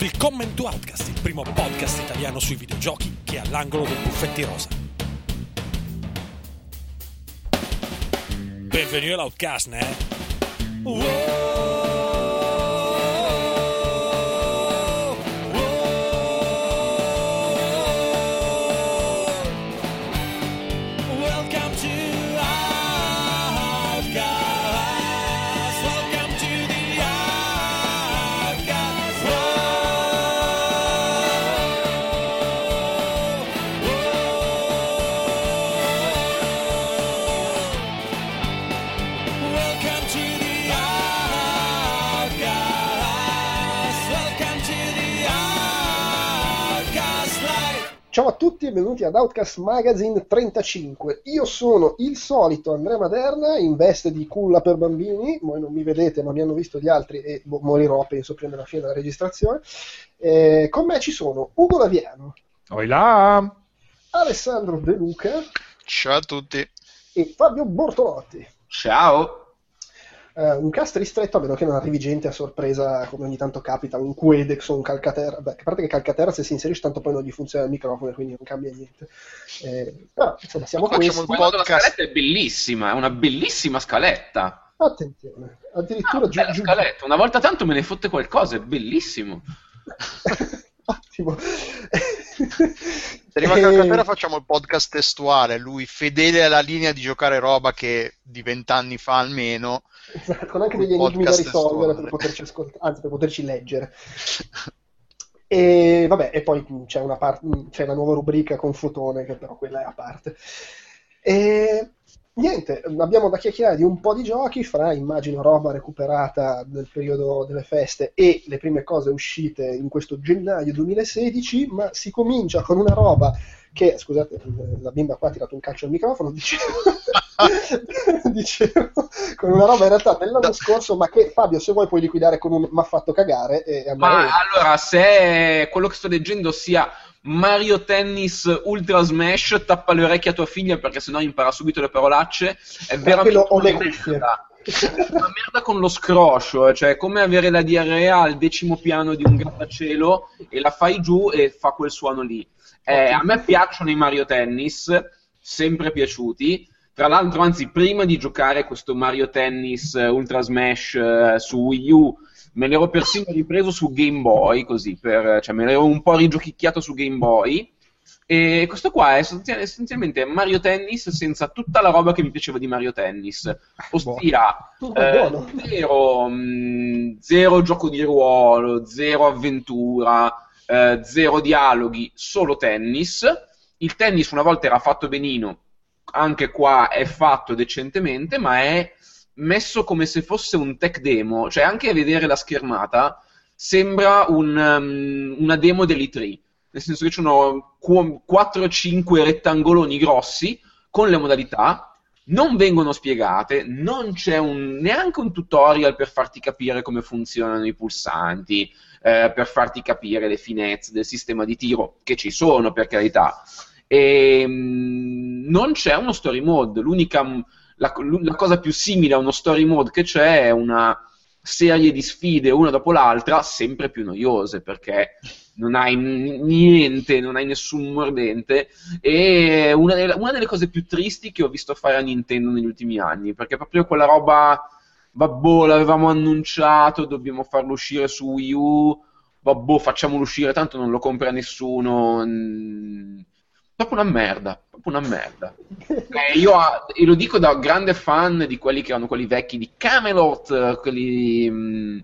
Willkommen to Outcast, il primo podcast italiano sui videogiochi che è all'angolo del buffetti rosa. Benvenuti all'Outcast, né? Welcome tutti e benvenuti ad Outcast Magazine 35. Io sono il solito Andrea Maderna in veste di culla per bambini. Voi non mi vedete, ma mi hanno visto gli altri e mo- morirò, penso, prima della fine della registrazione. Eh, con me ci sono Ugo Laviano, Oi là! Alessandro De Luca Ciao a tutti. e Fabio Bortolotti. Ciao! Eh, un cast ristretto, a meno che non arrivi gente a sorpresa, come ogni tanto capita, un Quedex o un Calcaterra. Beh, a parte che Calcaterra se si inserisce tanto poi non gli funziona il microfono, quindi non cambia niente. Eh, però, insomma, siamo Facciamo questi. della podcast. scaletta è bellissima, è una bellissima scaletta. Attenzione, addirittura Ah, giù, bella giù- scaletta. Una volta tanto me ne fotte qualcosa, è bellissimo. Ottimo. Se arriva Eh, Calcaterra facciamo il podcast testuale, lui fedele alla linea di giocare roba che di vent'anni fa almeno. esatto, con anche degli enigmi da risolvere per poterci ascoltare, anzi per poterci leggere. E vabbè, e poi c'è una, par- mh, c'è una nuova rubrica con fotone, che però quella è a parte. E niente, abbiamo da chiacchierare di un po' di giochi, fra immagino roba recuperata nel periodo delle feste e le prime cose uscite in questo gennaio 2016, ma si comincia con una roba che, scusate, la bimba qua ha tirato un calcio al microfono, dicevo, dicevo, con una roba in realtà dell'anno scorso, ma che Fabio, se vuoi puoi liquidare con un mi ha fatto cagare e Ma allora, se quello che sto leggendo sia Mario Tennis Ultra Smash, tappa le orecchie a tua figlia perché sennò impara subito le parolacce, è veramente ho le una merda. Una merda con lo scroscio, cioè è come avere la diarrea al decimo piano di un grattacielo e la fai giù e fa quel suono lì. Eh, a me piacciono i Mario Tennis, sempre piaciuti. Tra l'altro, anzi, prima di giocare questo Mario Tennis eh, Ultra Smash eh, su Wii U, me l'ero persino ripreso su Game Boy, così, per, cioè me l'ero un po' rigiochicchiato su Game Boy. E questo qua è essenzial- essenzialmente Mario Tennis senza tutta la roba che mi piaceva di Mario Tennis. Ossia, Boh. eh, zero, mh, zero gioco di ruolo, zero avventura, eh, zero dialoghi, solo tennis. Il tennis una volta era fatto benino, anche qua è fatto decentemente, ma è messo come se fosse un tech demo, cioè anche a vedere la schermata sembra un, um, una demo dell'E3, nel senso che ci sono 4-5 rettangoloni grossi con le modalità, non vengono spiegate, non c'è un- neanche un tutorial per farti capire come funzionano i pulsanti, eh, per farti capire le finezze del sistema di tiro, che ci sono per carità. E, mm, non c'è uno story mode, l'unica la, la cosa più simile a uno story mode che c'è è una serie di sfide una dopo l'altra, sempre più noiose perché non hai niente, non hai nessun mordente. E una delle, una delle cose più tristi che ho visto fare a Nintendo negli ultimi anni, perché proprio quella roba, vabbò, l'avevamo annunciato, dobbiamo farlo uscire su Wii U, vabbò, facciamolo uscire, tanto non lo compra nessuno. Proprio una merda, proprio una merda. Eh, io ah, e lo dico da grande fan di quelli che erano quelli vecchi di Camelot, eh, quelli... mm,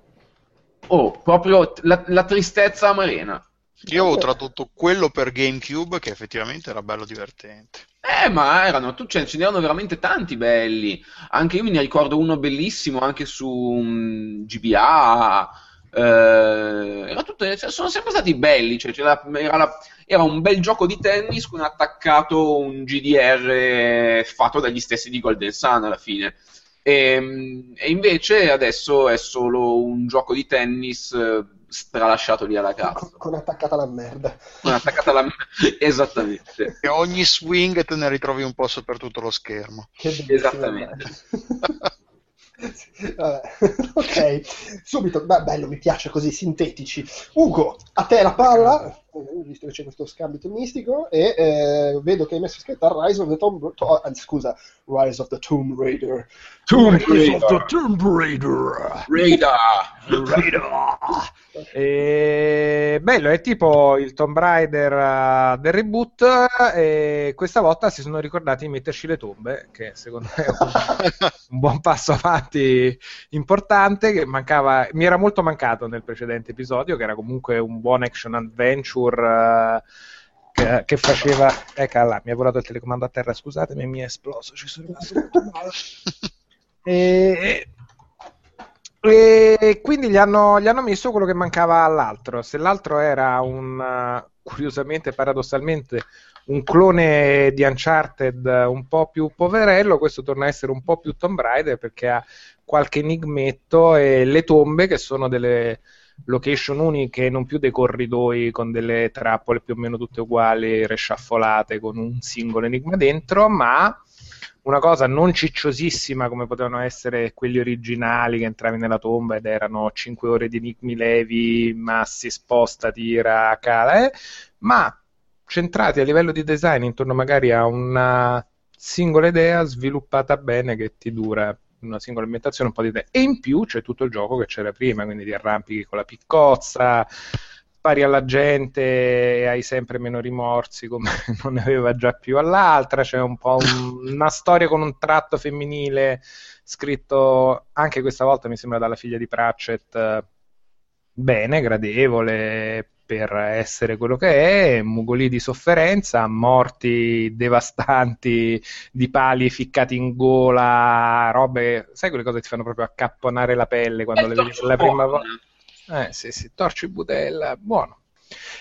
oh, proprio la, la tristezza amarena. Io avevo tradotto quello per GameCube che effettivamente era bello divertente. Eh, ma erano, tu, cioè, ce n'erano veramente tanti belli. Anche io me ne ricordo uno bellissimo anche su mm, GBA. Eh, era tutto- cioè, sono sempre stati belli. Cioè, c'era- era, la- era un bel gioco di tennis con attaccato un GDR fatto dagli stessi di Golden Sun alla fine. E, e invece adesso è solo un gioco di tennis eh, stralasciato lì alla con, cazzo. con attaccata la merda. Con attaccata alla... Esattamente. E ogni swing te ne ritrovi un po' per tutto lo schermo. Che Esattamente. ok, subito, beh, bello, mi piace così, sintetici. Ugo, a te la palla, eh, visto che c'è questo scambio mistico, e eh, vedo che hai messo scritta Rise of the Tomb to- anzi, scusa, Rise of the Tomb Raider. Tomb Rise of the Raider. Tomb Raider. Raider. E... Bello, è tipo il Tomb Raider eh, del reboot e questa volta si sono ricordati di metterci le tombe, che secondo me è un, un buon passo avanti importante che mancava, mi era molto mancato nel precedente episodio, che era comunque un buon action adventure che, che faceva... Ecco là, mi ha volato il telecomando a terra, scusatemi, mi è esploso, ci sono rimasto molto male. E, e quindi gli hanno, gli hanno messo quello che mancava all'altro. Se l'altro era un, eh, curiosamente, paradossalmente, un clone di Uncharted un po' più poverello, questo torna a essere un po' più Tomb Raider perché ha qualche enigmetto e le tombe che sono delle location uniche, non più dei corridoi con delle trappole più o meno tutte uguali, resciaffolate con un singolo enigma dentro, ma una cosa non cicciosissima come potevano essere quelli originali che entravi nella tomba ed erano 5 ore di enigmi levi, massi, sposta, tira, cala, eh, ma centrati a livello di design intorno magari a una singola idea sviluppata bene che ti dura una singola ambientazione un po' di tempo. E in più c'è tutto il gioco che c'era prima, quindi ti arrampichi con la piccozza, spari alla gente e hai sempre meno rimorsi come non ne aveva già più all'altra. C'è un po' un- una storia con un tratto femminile scritto anche questa volta, mi sembra, dalla figlia di Pratchett. eh, Bene, gradevole per essere quello che è, mugoli di sofferenza, morti devastanti di pali ficcati in gola, robe, sai quelle cose che ti fanno proprio accapponare la pelle quando le vedi per la prima volta? Eh sì, sì, torci budella, buono.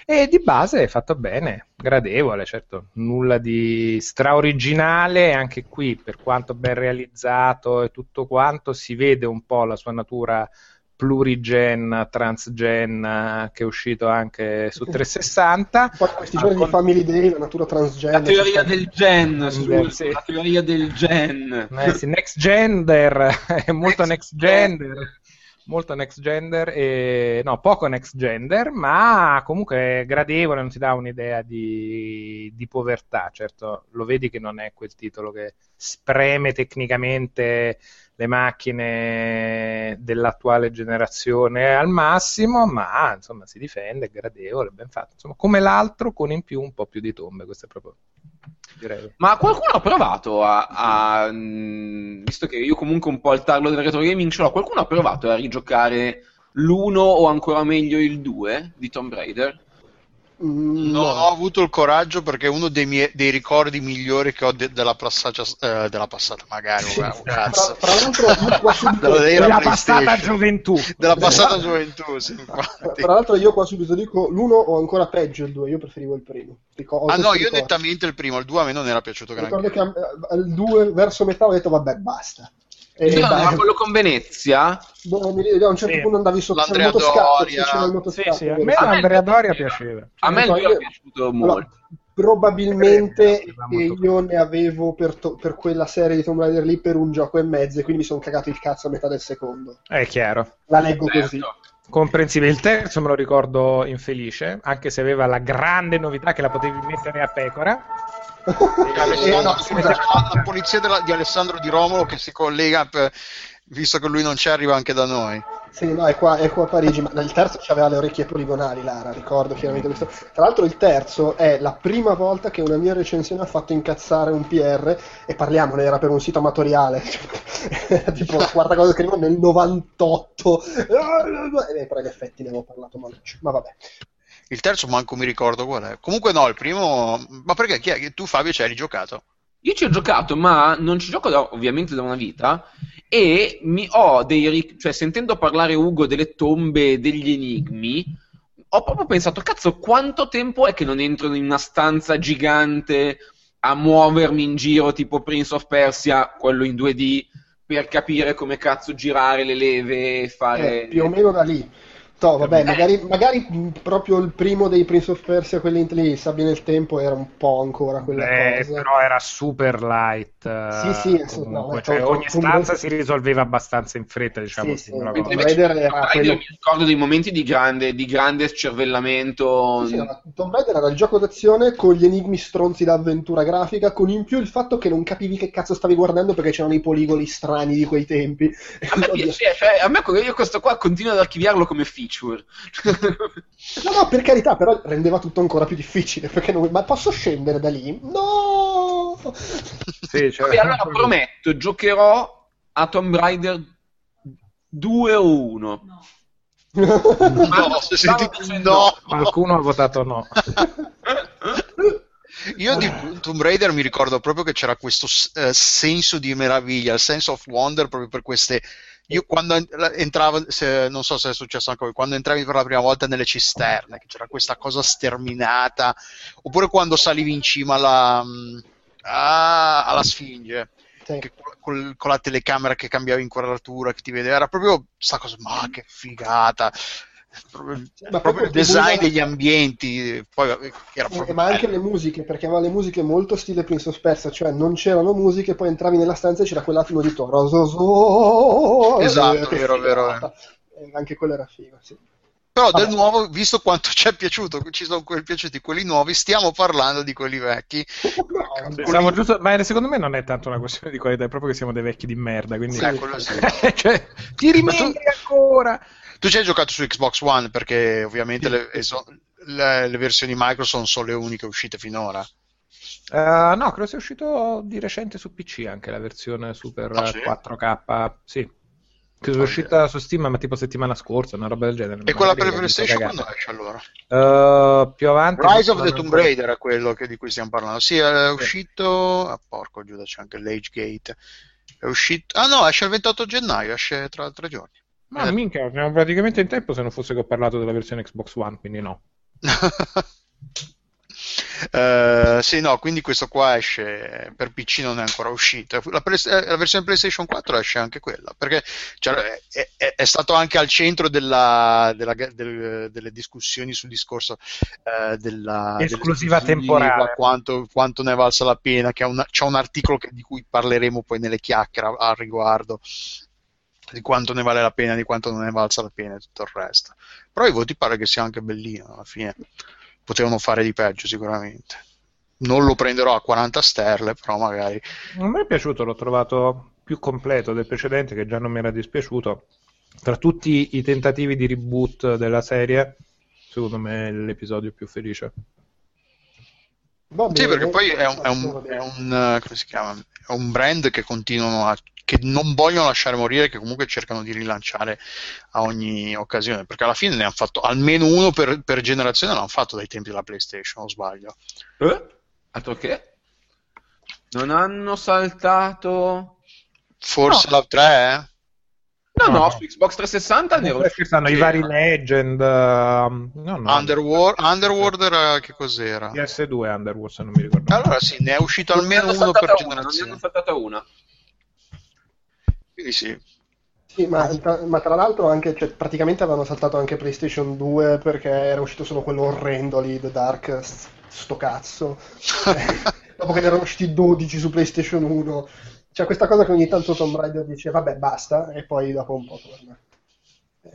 E di base è fatto bene, gradevole, certo, nulla di straoriginale, anche qui per quanto ben realizzato e tutto quanto, si vede un po' la sua natura plurigen, transgen che è uscito anche su 360. Poi questi giorni di Family Day, la natura transgender. La teoria del gen, scusa, Sì. la teoria del gen. Eh sì, next gender, è molto next gender, molto next gender, e, no, poco next gender, ma comunque gradevole, non ti dà un'idea di, di povertà, certo, lo vedi che non è quel titolo che spreme tecnicamente le macchine dell'attuale generazione al massimo, ma insomma si difende, è gradevole, ben fatto, insomma, come l'altro con in più un po' più di tombe, questo è proprio, direi. Ma qualcuno ha provato a, a- visto che io comunque un po' al tarlo del retro gaming ce l'ho, qualcuno ha provato a rigiocare l'1 o ancora meglio il 2 di Tomb Raider? Mm, Non no. ho avuto il coraggio perché è uno dei, miei, dei ricordi migliori che ho de- della, passata, eh, della passata, magari. Sì, guarda, un tra, cazzo. tra l'altro, io qua subito, Della- della passata gioventù. Della passata gioventù, sì, tra l'altro io qua subito dico l'1 o ancora peggio il 2, io preferivo il primo. Rico- ho Ah no, io ricordo. nettamente il primo, il 2 a me non era piaciuto granché. Ricordo che eh, al 2 verso metà ho detto vabbè basta. E Sì, no, ma quello con Venezia? boh, mi- a un certo Sì. punto andavi sotto il L'Andrea motoscatto, Doria. sì, c'era il Sì, motoscatto, sì, a me Andrea beh, Doria piaceva. A me il 2 è piaciuto molto. Allora, probabilmente io ne avevo per, to- per quella serie di Tomb Raider lì per un gioco e mezzo e quindi mi sono cagato il cazzo a metà del secondo. È chiaro. La leggo così. Certo. Comprensibile. Il terzo me lo ricordo infelice, anche se aveva la grande novità che la potevi mettere a pecora. Eh, no, scusa. la, polizia della- di Alessandro Di Romolo che si collega per- visto che lui non ci arriva anche da noi. Sì, no, è qua, è qua a Parigi, ma il terzo aveva le orecchie poligonali, Lara, ricordo chiaramente questo. Tra l'altro il terzo è la prima volta che una mia recensione ha fatto incazzare un PR, e parliamone, era per un sito amatoriale, Era tipo, guarda cosa scrivo nel 98, e per gli effetti ne avevo parlato male, ma vabbè. Il terzo manco mi ricordo qual è. Comunque no, il primo... Ma perché chi è? Tu Fabio ci hai rigiocato? Io ci ho giocato, ma non ci gioco da- ovviamente da una vita. E mi ho dei. cioè, sentendo parlare Ugo delle tombe e degli enigmi, ho proprio pensato: cazzo, quanto tempo è che non entro in una stanza gigante a muovermi in giro, tipo Prince of Persia, quello in 2D, per capire come cazzo girare le leve e fare. Eh, più o meno da lì. No, vabbè, magari, magari proprio il primo dei Prince of Persia, quelli lì, Sabbia nel tempo, era un po' ancora quella Beh, cosa. però era super light. eh, Sì, sì, comunque, no, cioè, Tomb- ogni stanza si risolveva abbastanza in fretta, diciamo. Sì, sì, sì. Raider era quello- mi ricordo dei momenti di grande, di grande scervellamento. Sì, ma Tomb Raider era il gioco d'azione con gli enigmi stronzi d'avventura grafica, con in più il fatto che non capivi che cazzo stavi guardando perché c'erano i poligoni strani di quei tempi. A me, oddio, piace- cioè, a me io questo qua continuo ad archiviarlo come feature. No, no, per carità, però rendeva tutto ancora più difficile. Perché non... Ma posso scendere da lì? No! Sì, cioè- E allora prometto, giocherò a Tomb Raider 2 o 1. No, senti- no. no. Qualcuno ha votato no. Io di Tomb Raider mi ricordo proprio che c'era questo eh, senso di meraviglia, il sense of wonder proprio per queste. Io quando en- entravo, se- non so se è successo anche voi, quando entravi per la prima volta nelle cisterne, che c'era questa cosa sterminata, oppure quando salivi in cima alla, mm, ah, alla Sfinge, Sì. col- con la telecamera che cambiava inquadratura, che ti vedeva, era proprio questa cosa, ma che figata! Proprio, Ma proprio il design degli ambienti, poi Eh, proprio ma anche bello. le musiche, perché aveva le musiche molto stile Prince of Persia, cioè non c'erano musiche, poi entravi nella stanza e c'era quell'attimo di Toro. Esatto, eh, vero, vero. Eh, Anche quello era figo, sì. Però Vabbè. del nuovo, visto quanto ci è piaciuto, ci sono quelli piaciuti quelli nuovi, stiamo parlando di quelli vecchi. No, Pensavo giusto, ma secondo me non è tanto una questione di qualità, è proprio che siamo dei vecchi di merda. Quindi... Sì, cioè, ti rimembri ancora? Tu ci hai giocato su Xbox One perché ovviamente le, eso- le- le versioni Microsoft sono le uniche uscite finora. Eh, no, credo sia uscito di recente su PC anche la versione Super Ah, sì? 4K. Sì. Credo sia uscita su Steam, ma tipo settimana scorsa, una roba del genere. E quella per PlayStation quando esce allora? Eh, più avanti. Rise of the Tomb Raider è quello che- di cui stiamo parlando. Sì, è uscito. Ah, porco Giuda, c'è anche l'Age Gate. È uscito. Ah, no, esce il 28 gennaio, esce tra tre giorni. Ma minchia, siamo praticamente in tempo se non fosse che ho parlato della versione Xbox One, quindi no. Eh, sì, no, quindi questo qua esce per PC, non è ancora uscito. La, Play- eh, la versione PlayStation 4 esce anche quella perché cioè, è, è- è stato anche al centro della- della- del- delle discussioni sul discorso eh, della Esclusiva temporale. Quanto, quanto ne è valsa la pena. Che una- c'è un articolo che- di cui parleremo poi nelle chiacchiere al riguardo di quanto ne vale la pena, di quanto non ne valsa la pena e tutto il resto. Però i voti pare che sia anche bellino alla fine. Potevano fare di peggio sicuramente. Non lo prenderò a 40 sterle, però magari. A me è piaciuto, l'ho trovato più completo del precedente, che già non mi era dispiaciuto. Tra tutti i tentativi di reboot della serie, secondo me è l'episodio più felice. Va Sì, bene. perché poi è un, è un- bene. è un, eh, come si chiama? È un brand che continuano a che non vogliono lasciare morire, che comunque cercano di rilanciare a ogni occasione, perché alla fine ne hanno fatto almeno uno per, per generazione, l'hanno fatto dai tempi della PlayStation, o sbaglio. Eh? Altro che? Non hanno saltato... Forse la 3, No, no, No. su Xbox 360 ne ero stanno i vari Legend. ehm, no, no. Underworld, Underworld era che cos'era? PS2 Underworld, se non mi ricordo. Allora sì, ne è uscito almeno uno per una, Non ne generazione. hanno saltata una. Quindi sì. Sì, ma, tra, ma tra l'altro anche, cioè, praticamente avevano saltato anche PlayStation 2 perché era uscito solo quello orrendo lì, The Dark, sto cazzo. Dopo che ne erano usciti 12 su PlayStation 1. C'è questa cosa che ogni tanto Tomb Raider dice vabbè basta e poi dopo un po' torna. Eh,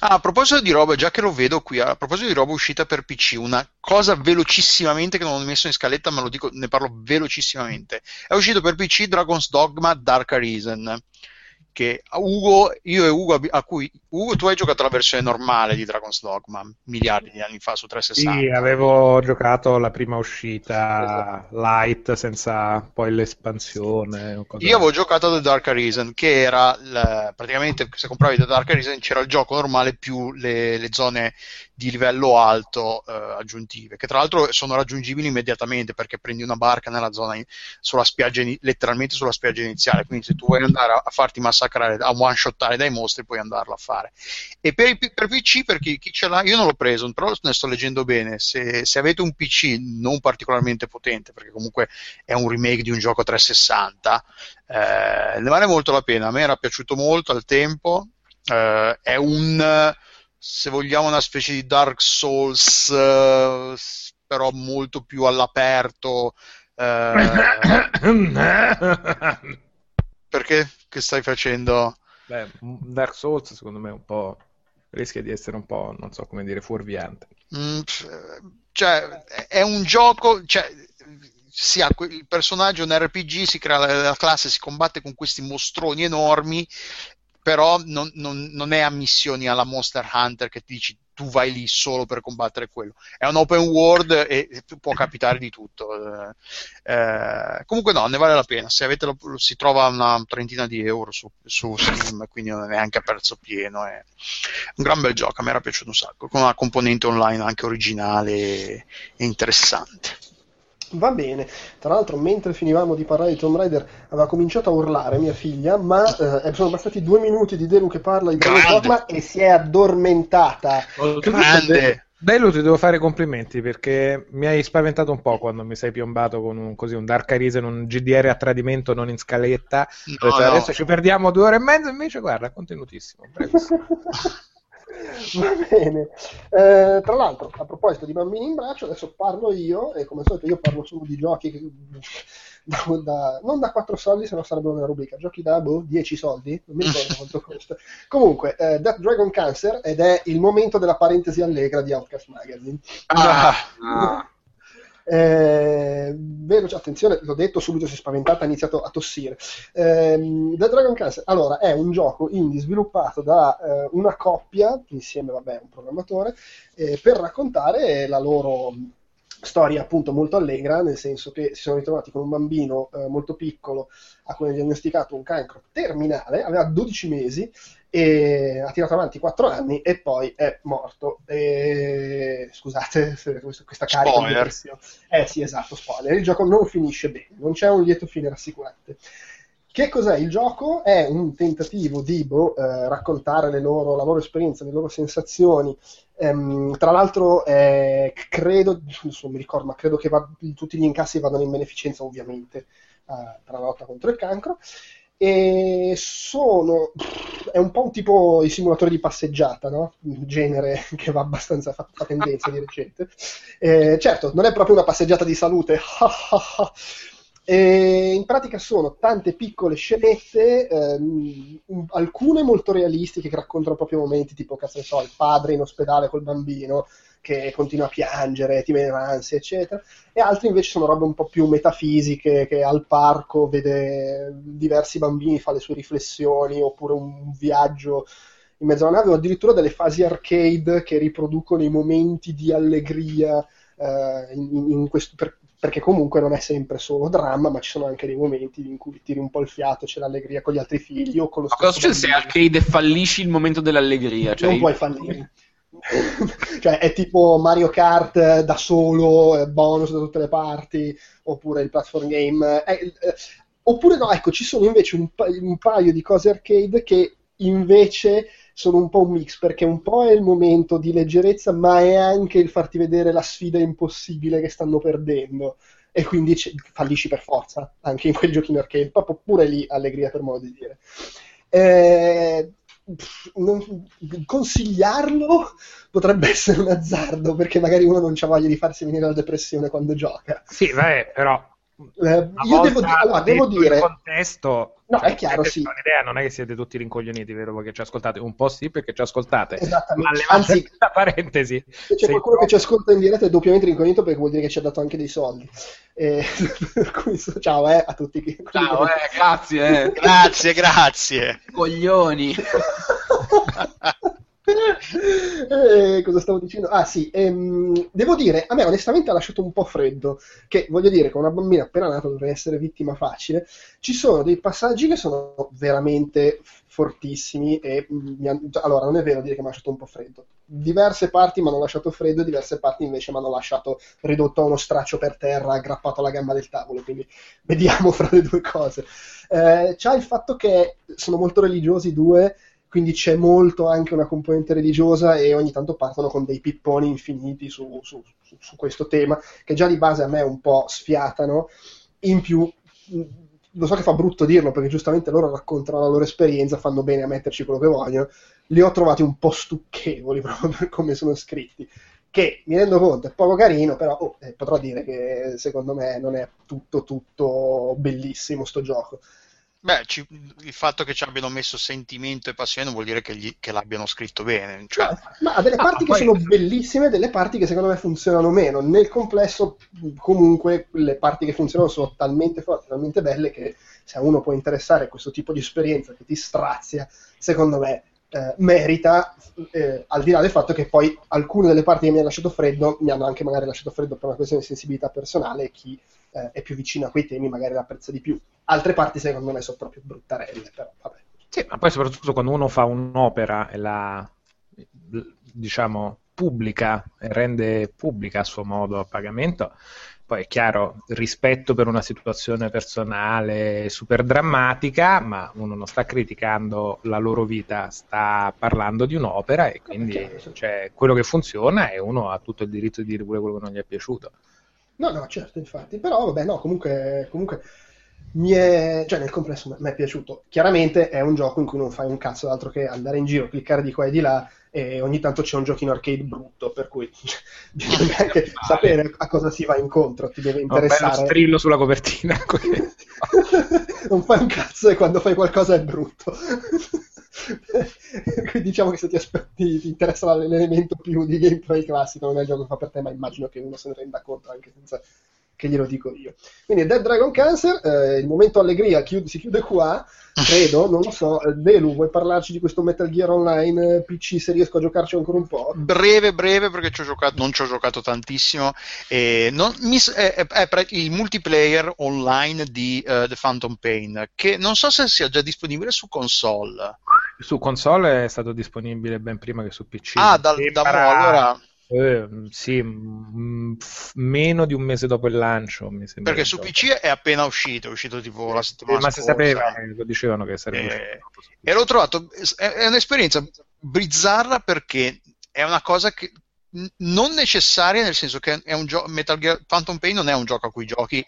Ah, a proposito di roba, già che lo vedo qui, a proposito di roba uscita per PC, una cosa velocissimamente che non ho messo in scaletta, ma lo dico, ne parlo velocissimamente. È uscito per PC Dragon's Dogma Dark Arisen, che a Ugo, io e Ugo, a cui Ugo, tu hai giocato la versione normale di Dragon's Dogma miliardi di anni fa su 360. Sì, avevo giocato la prima uscita light senza poi l'espansione. Io avevo giocato The Dark Arisen, che era il- praticamente se compravi The Dark Arisen c'era il gioco normale più le, le zone di livello alto eh, aggiuntive, che tra l'altro sono raggiungibili immediatamente perché prendi una barca nella zona in- sulla spiaggia, ini- letteralmente sulla spiaggia iniziale. Quindi se tu vuoi andare a, a farti massacrare, a one shottare dai mostri, puoi andarlo a fare. E per, i- per PC, per chi, chi ce l'ha, io non l'ho preso, però ne sto leggendo bene. Se, se avete un PC non particolarmente potente, perché comunque è un remake di un gioco 360, eh, ne vale molto la pena. A me era piaciuto molto al tempo. Eh, è un, se vogliamo, una specie di Dark Souls, eh, però molto più all'aperto. eh, perché? Che stai facendo? Beh, Dark Souls secondo me è un po' rischia di essere un po', non so come dire, fuorviante. Mm, cioè, è un gioco, cioè, si ha il personaggio in RPG, si crea la, la classe, si combatte con questi mostroni enormi, però non, non- non è a missioni alla Monster Hunter che ti dici tu vai lì solo per combattere quello. È un open world e, può capitare di tutto. Eh, eh, comunque no, ne vale la pena. Se avete si trova una trentina di euro su, su Steam, quindi non è neanche a prezzo pieno. È un gran bel gioco, a me era piaciuto un sacco, con una componente online anche originale e interessante. Va bene, tra l'altro mentre finivamo di parlare di Tomb Raider aveva cominciato a urlare mia figlia, ma eh, sono bastati due minuti di Delu che parla di. Dogma e si è addormentata. Grande! Bello, ti devo fare i complimenti perché mi hai spaventato un po' quando mi sei piombato con un, così, un Dark Arisen, un GDR a tradimento non in scaletta. No, no. Adesso ci perdiamo due ore e mezza, invece guarda, contenutissimo. Va bene. Eh, tra l'altro, a proposito di bambini in braccio, adesso parlo io, e come al solito io parlo solo di giochi che- da- da- non da 4 soldi, se no sarebbe una rubrica. Giochi da boh, 10 soldi? Non mi ricordo quanto costa. Comunque, eh, Death Dragon Cancer ed è il momento della parentesi allegra di Outcast Magazine. Ah, Ah, Eh, veloce, attenzione, l'ho detto subito, si è spaventata, ha iniziato a tossire. Ehm, The Dragon Cancer, allora, è un gioco indie sviluppato da eh, una coppia, insieme, vabbè, un programmatore, eh, per raccontare la loro storia appunto molto allegra, nel senso che si sono ritrovati con un bambino eh, molto piccolo a cui è diagnosticato un cancro terminale, aveva 12 mesi e ha tirato avanti 4 anni e poi è morto. E... Scusate se questa carica di Spoiler. depressione. Eh sì, esatto, spoiler. Il gioco non finisce bene, non c'è un lieto fine rassicurante. Che cos'è il gioco? È un tentativo di boh, eh, raccontare loro- la loro esperienza, le loro sensazioni. Ehm, tra l'altro, eh, credo, non mi ricordo, ma credo che va- tutti gli incassi vadano in beneficenza, ovviamente, eh, per la lotta contro il cancro. E sono. È un po' un tipo i simulatori di passeggiata, no? Un genere che va abbastanza fa, fa tendenza di recente. Eh, certo, non è proprio una passeggiata di salute. E in pratica sono tante piccole scenette, ehm, un- alcune molto realistiche che raccontano proprio momenti tipo, cazzo ne so, il padre in ospedale col bambino che continua a piangere, ti viene l'ansia, eccetera, e altre invece sono robe un po' più metafisiche, che al parco vede diversi bambini, fa le sue riflessioni, oppure un viaggio in mezzo alla nave, o addirittura delle fasi arcade che riproducono i momenti di allegria eh, in, in questo, per- perché comunque non è sempre solo dramma, ma ci sono anche dei momenti in cui tiri un po' il fiato, c'è l'allegria con gli altri figli o con lo ma cosa stesso succede se arcade fallisci il momento dell'allegria? Cioè, non puoi fallire. cioè è tipo Mario Kart eh, da solo, eh, bonus da tutte le parti, oppure il platform game. eh, eh, oppure no, ecco, ci sono invece un, pa- un paio di cose arcade che invece sono un po' un mix, perché un po' è il momento di leggerezza, ma è anche il farti vedere la sfida impossibile che stanno perdendo. E quindi c- fallisci per forza, anche in quel giochino arcade, proprio pure lì allegria per modo di dire. Eh, non- consigliarlo potrebbe essere un azzardo perché magari uno non c'ha voglia di farsi venire la depressione quando gioca. Sì, vabbè, però Eh, io devo, di- allora, devo dire, il contesto, No, cioè, è chiaro, sì. un'idea, non è che siete tutti rincoglioniti, vero? Perché ci ascoltate, un po' sì perché ci ascoltate, Esattamente. ma Anzi- questa parentesi. se c'è qualcuno il che ci ascolta in diretta è doppiamente rincognito perché vuol dire che ci ha dato anche dei soldi. Eh, per cui, ciao eh, a tutti. chi- Ciao, eh, grazie, eh. grazie, grazie. Coglioni. Eh, cosa stavo dicendo? Ah sì, ehm, devo dire, a me onestamente ha lasciato un po' freddo, che voglio dire, con una bambina appena nata dovrei essere vittima facile. Ci sono dei passaggi che sono veramente fortissimi e mm, mi cioè, allora non è vero dire che mi ha lasciato un po' freddo. Diverse parti mi hanno lasciato freddo, diverse parti invece mi hanno lasciato ridotto a uno straccio per terra aggrappato alla gamba del tavolo, quindi vediamo fra le due cose. Eh, c'ha il fatto che sono molto religiosi i due, quindi c'è molto anche una componente religiosa e ogni tanto partono con dei pipponi infiniti su, su- su- su questo tema, che già di base a me un po' sfiatano. In più, mh, lo so che fa brutto dirlo perché giustamente loro raccontano la loro esperienza, fanno bene a metterci quello che vogliono, li ho trovati un po' stucchevoli proprio per come sono scritti. Che mi rendo conto è poco carino, però oh, eh, potrò dire che secondo me non è tutto, tutto bellissimo sto gioco. Beh, ci, il fatto che ci abbiano messo sentimento e passione non vuol dire che, gli, che l'abbiano scritto bene. Cioè... Ma ha delle parti ah, che poi... sono bellissime e delle parti che secondo me funzionano meno. Nel complesso, comunque, le parti che funzionano sono talmente forti, talmente belle che se a uno può interessare questo tipo di esperienza che ti strazia, secondo me eh, merita, eh, al di là del fatto che poi alcune delle parti che mi hanno lasciato freddo mi hanno anche magari lasciato freddo per una questione di sensibilità personale e chi eh, è più vicino a quei temi magari l'apprezza di più. Altre parti secondo me sono proprio bruttarelle, però vabbè. Sì, ma poi soprattutto quando uno fa un'opera e la diciamo pubblica e rende pubblica a suo modo a pagamento, poi è chiaro, rispetto per una situazione personale super drammatica, ma uno non sta criticando la loro vita, sta parlando di un'opera e quindi cioè, quello che funziona e uno ha tutto il diritto di dire pure quello che non gli è piaciuto. No, no, certo, infatti, però vabbè, no, comunque, comunque mi è, cioè nel complesso mi è piaciuto. Chiaramente è un gioco in cui non fai un cazzo d'altro che andare in giro, cliccare di qua e di là e ogni tanto c'è un giochino arcade brutto, per cui bisogna anche sapere a cosa si va incontro, ti deve interessare. Un bello strillo sulla copertina. non fai un cazzo e quando fai qualcosa è brutto. diciamo che se ti, aspetti, ti interessa l'elemento più di gameplay classico non è il gioco che fa per te, ma immagino che uno se ne renda conto anche senza che glielo dico io. Quindi Dead Dragon Cancer, eh, il momento allegria chiude, si chiude qua, credo, non lo so. Eh, Delu, vuoi parlarci di questo Metal Gear Online eh, PC se riesco a giocarci ancora un po'? Breve, breve, perché ci giocato, non ci ho giocato tantissimo. E non, mi, è, è, è, il multiplayer online di uh, The Phantom Pain, che non so se sia già disponibile su console. Su console è stato disponibile ben prima che su PC. Ah, da, da allora eh, sì, m- f- meno di un mese dopo il lancio. Mi sembra Perché su PC è appena uscito, è uscito tipo la settimana eh, ma scorsa. si sapeva, eh, lo dicevano che sarebbe eh, E l'ho trovato, è, è un'esperienza bizzarra perché è una cosa che non necessaria, nel senso che è un gioco. Metal Gear Phantom Pain non è un gioco a cui giochi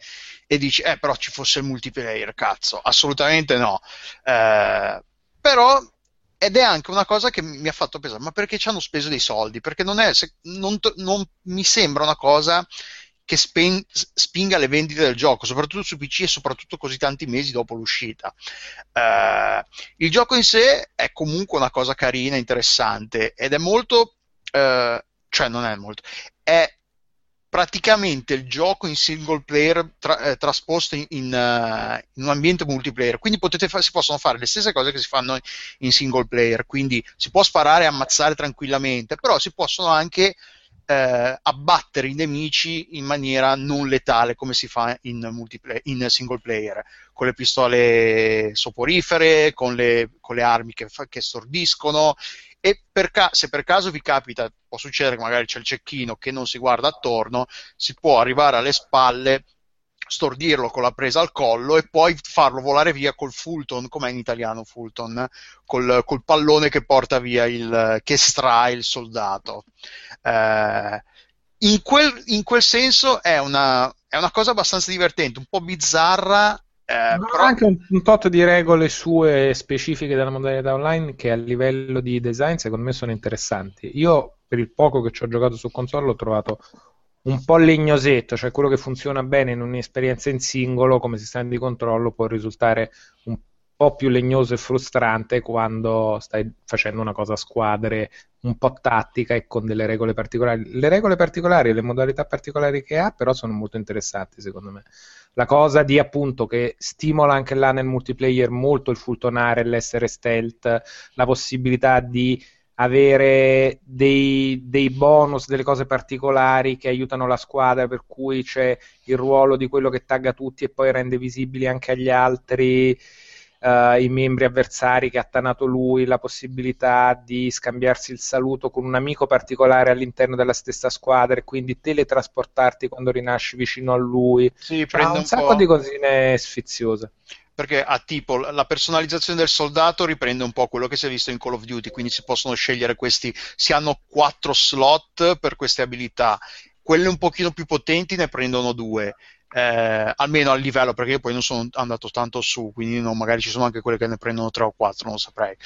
e dici, eh, però ci fosse il multiplayer, cazzo. Assolutamente no. Eh, però ed è anche una cosa che mi ha fatto pensare, ma perché ci hanno speso dei soldi? Perché non, è, se, non, non mi sembra una cosa che spen, spinga le vendite del gioco, soprattutto su PC e soprattutto così tanti mesi dopo l'uscita. Uh, il gioco in sé è comunque una cosa carina, interessante ed è molto, uh, cioè non è molto, è praticamente il gioco in single player tra, eh, trasposto in, in, uh, in, un ambiente multiplayer. Quindi fa- si possono fare le stesse cose che si fanno in single player. Quindi si può sparare e ammazzare tranquillamente, però si possono anche eh, abbattere i nemici in maniera non letale come si fa in, in single player, con le pistole soporifere, con le, con le armi che, che stordiscono. E per ca- se per caso vi capita, può succedere che magari c'è il cecchino che non si guarda attorno, si può arrivare alle spalle, stordirlo con la presa al collo e poi farlo volare via col Fulton, com'è in italiano Fulton? Col, col pallone che porta via il, che estrae il soldato. Eh, in, quel, in quel senso è una, è una cosa abbastanza divertente, un po' bizzarra eh, però... anche un, un, tot di regole sue specifiche della modalità online che a livello di design secondo me sono interessanti. Io per il poco che ci ho giocato su console l'ho trovato un po' legnosetto, cioè quello che funziona bene in un'esperienza in singolo come sistema di controllo può risultare un po' più legnoso e frustrante quando stai facendo una cosa a squadre un po' tattica e con delle regole particolari. Le regole particolari e le modalità particolari che ha però sono molto interessanti secondo me la cosa di appunto che stimola anche là nel multiplayer molto il fultonare, l'essere stealth, la possibilità di avere dei, dei, bonus, delle cose particolari che aiutano la squadra, per cui c'è il ruolo di quello che tagga tutti e poi rende visibili anche agli altri uh, i membri avversari che ha tanato lui, la possibilità di scambiarsi il saluto con un amico particolare all'interno della stessa squadra e quindi teletrasportarti quando rinasci vicino a lui. Sì, cioè, un, un sacco di cosine sfiziose perché ha tipo la personalizzazione del soldato riprende un po' quello che si è visto in Call of Duty, quindi si possono scegliere questi, si hanno quattro slot per queste abilità, quelle un pochino più potenti ne prendono due, eh, almeno al livello, perché io poi non sono andato tanto su, quindi non, magari ci sono anche quelle che ne prendono 3 o 4, non lo saprei.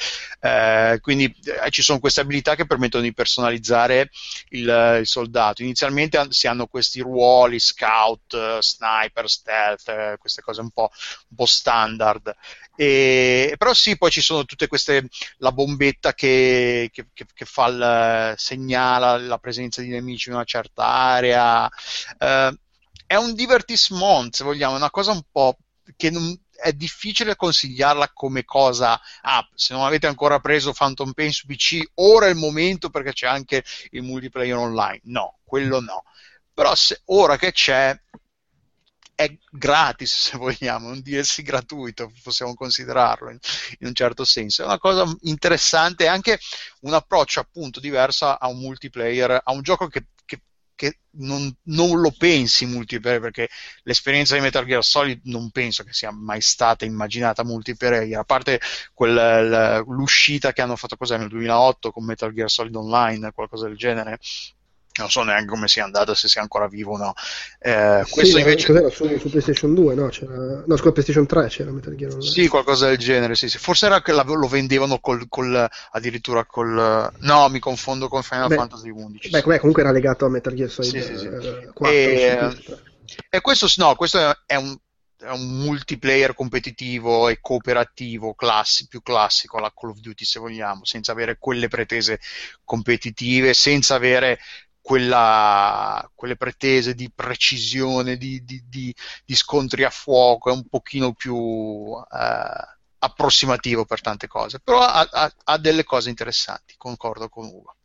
Eh, quindi eh, ci sono queste abilità che permettono di personalizzare il, il soldato. Inizialmente si hanno questi ruoli, scout, sniper, stealth, eh, queste cose un po', un po' standard. E, però sì, poi ci sono tutte queste, la bombetta che, che, che, che fa il, segnala la presenza di nemici in una certa area. Eh, è un divertissement, se vogliamo, è una cosa un po' che non, è difficile consigliarla come cosa ah, se non avete ancora preso Phantom Pain su PC ora è il momento perché c'è anche il multiplayer online. No, quello no. Però se, ora che c'è è gratis se vogliamo, un DLC gratuito, possiamo considerarlo in, in, un certo senso. È una cosa interessante, anche un approccio appunto diverso a un multiplayer, a un gioco che, che, che non, non, lo pensi multiplayer, perché l'esperienza di Metal Gear Solid non penso che sia mai stata immaginata multiplayer, a parte quel, l'uscita che hanno fatto cos'è nel 2008 con Metal Gear Solid Online, qualcosa del genere non so neanche come sia andata, se sia ancora vivo o no. Eh, questo sì, invece... Cos'era su, su, PlayStation 2, no? C'era... No, scusa, PlayStation 3 c'era Metal Gear Online. Sì, qualcosa del genere, sì, sì. Forse era che lo vendevano col, col, addirittura col... No, mi confondo con Final beh, Fantasy XI. Beh, sì. comunque era legato a Metal Gear Solid sì, sì, sì. Eh, 4. E, e questo, no, questo è un è un multiplayer competitivo e cooperativo classi, più classico alla Call of Duty se vogliamo, senza avere quelle pretese competitive, senza avere quella, quelle pretese di precisione, di, di, di, di, scontri a fuoco, è un pochino più eh, approssimativo per tante cose, però ha, ha, ha, delle cose interessanti, concordo con Ugo.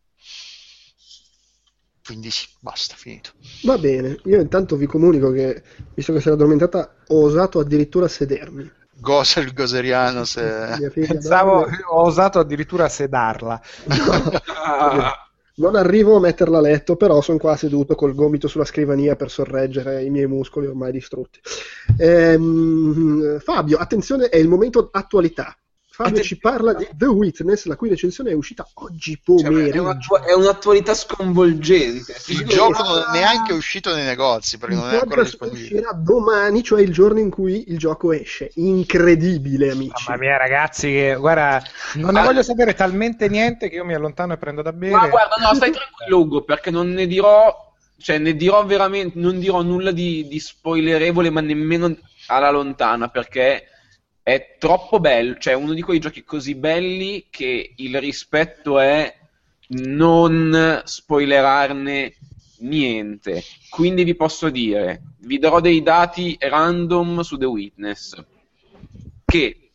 Quindi sì, basta, finito. Va bene, io intanto vi comunico che, visto che si era addormentata, ho osato addirittura sedermi. Gosa il goseriano se... Pensavo, ho osato addirittura sedarla. No. Non arrivo a metterla a letto, però sono qua seduto col gomito sulla scrivania per sorreggere i miei muscoli ormai distrutti. Ehm, Fabio, attenzione, è il momento attualità. Fabio ci parla di The Witness, la cui recensione è uscita oggi pomeriggio. Cioè, è, un'attualità sconvolgente. Il gioco non è neanche uscito nei negozi perché il non è ancora disponibile. Uscirà domani, cioè il giorno in cui il gioco esce. Incredibile, amici. Mamma mia, ragazzi, guarda, non ne voglio sapere talmente niente che io mi allontano e prendo da bere. Ma guarda, no, stai tranquillo, Ugo, perché non ne dirò. Cioè, ne dirò veramente. Non dirò nulla di, di spoilerevole, ma nemmeno alla lontana, perché è troppo bello, cioè uno di quei giochi così belli che il rispetto è non spoilerarne niente. Quindi vi posso dire, vi darò dei dati random su The Witness che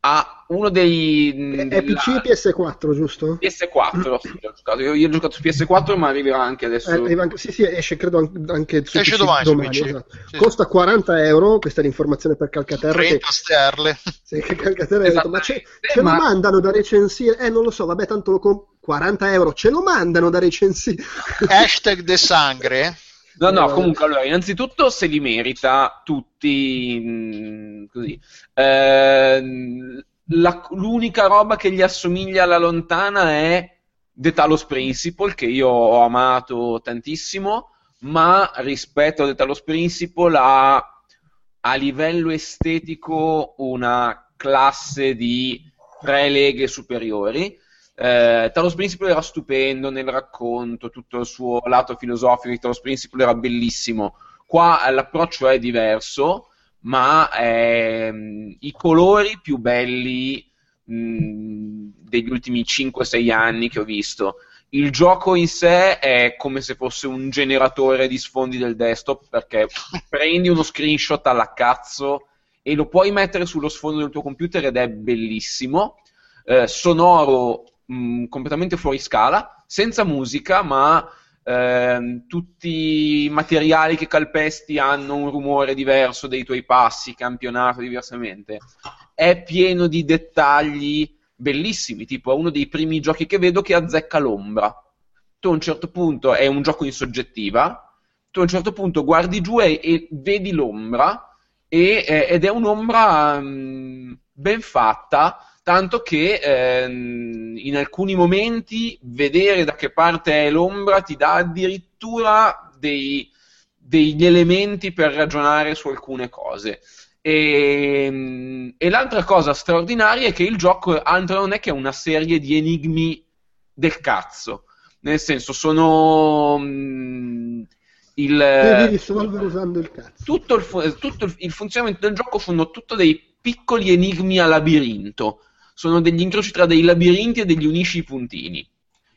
ha uno dei... È PC e PS4, giusto? PS4, sì, ho giocato. Io, io, ho giocato su PS4, ma arriverà anche adesso. Eh, anche, sì, sì, esce credo anche su esce PC domani, domani su esatto. sì. Costa 40 euro, questa è l'informazione per Calcaterra. 30 che, sterle. Sì, che Calcaterra esatto. detto, ma ce, ce ma... lo mandano da recensire? Eh, non lo so, vabbè, tanto lo compro. 40 euro, ce lo mandano da recensire. Hashtag de sangre. No, no, comunque, allora, innanzitutto se li merita tutti mm, così. Eh, la, l'unica roba che gli assomiglia alla lontana è The Talos Principle, che io ho amato tantissimo, ma rispetto a The Talos Principle ha a livello estetico una classe di tre leghe superiori eh, Talos Principle era stupendo nel racconto, tutto il suo lato filosofico di Talos Principle era bellissimo. Qua eh, l'approccio è diverso, ma ehm, i colori più belli mh, degli ultimi 5-6 anni che ho visto. Il gioco in sé è come se fosse un generatore di sfondi del desktop perché prendi uno screenshot alla cazzo e lo puoi mettere sullo sfondo del tuo computer ed è bellissimo. Eh, sonoro mh, mm, completamente fuori scala, senza musica, ma ehm, tutti i materiali che calpesti hanno un rumore diverso dei tuoi passi, campionato diversamente. È pieno di dettagli bellissimi, tipo è uno dei primi giochi che vedo che azzecca l'ombra. Tu a un certo punto è un gioco in soggettiva, tu a un certo punto guardi giù e, e vedi l'ombra e, ed è un'ombra mh, mm, ben fatta tanto che ehm, in alcuni momenti vedere da che parte è l'ombra ti dà addirittura dei, degli elementi per ragionare su alcune cose. E, e, l'altra cosa straordinaria è che il gioco altro non è che una serie di enigmi del cazzo. Nel senso, sono. Mh, il, Devi risolvere usando il cazzo. Tutto il, tutto il, il funzionamento del gioco sono tutto dei piccoli enigmi a labirinto. Sono degli incroci tra dei labirinti e degli unisci puntini.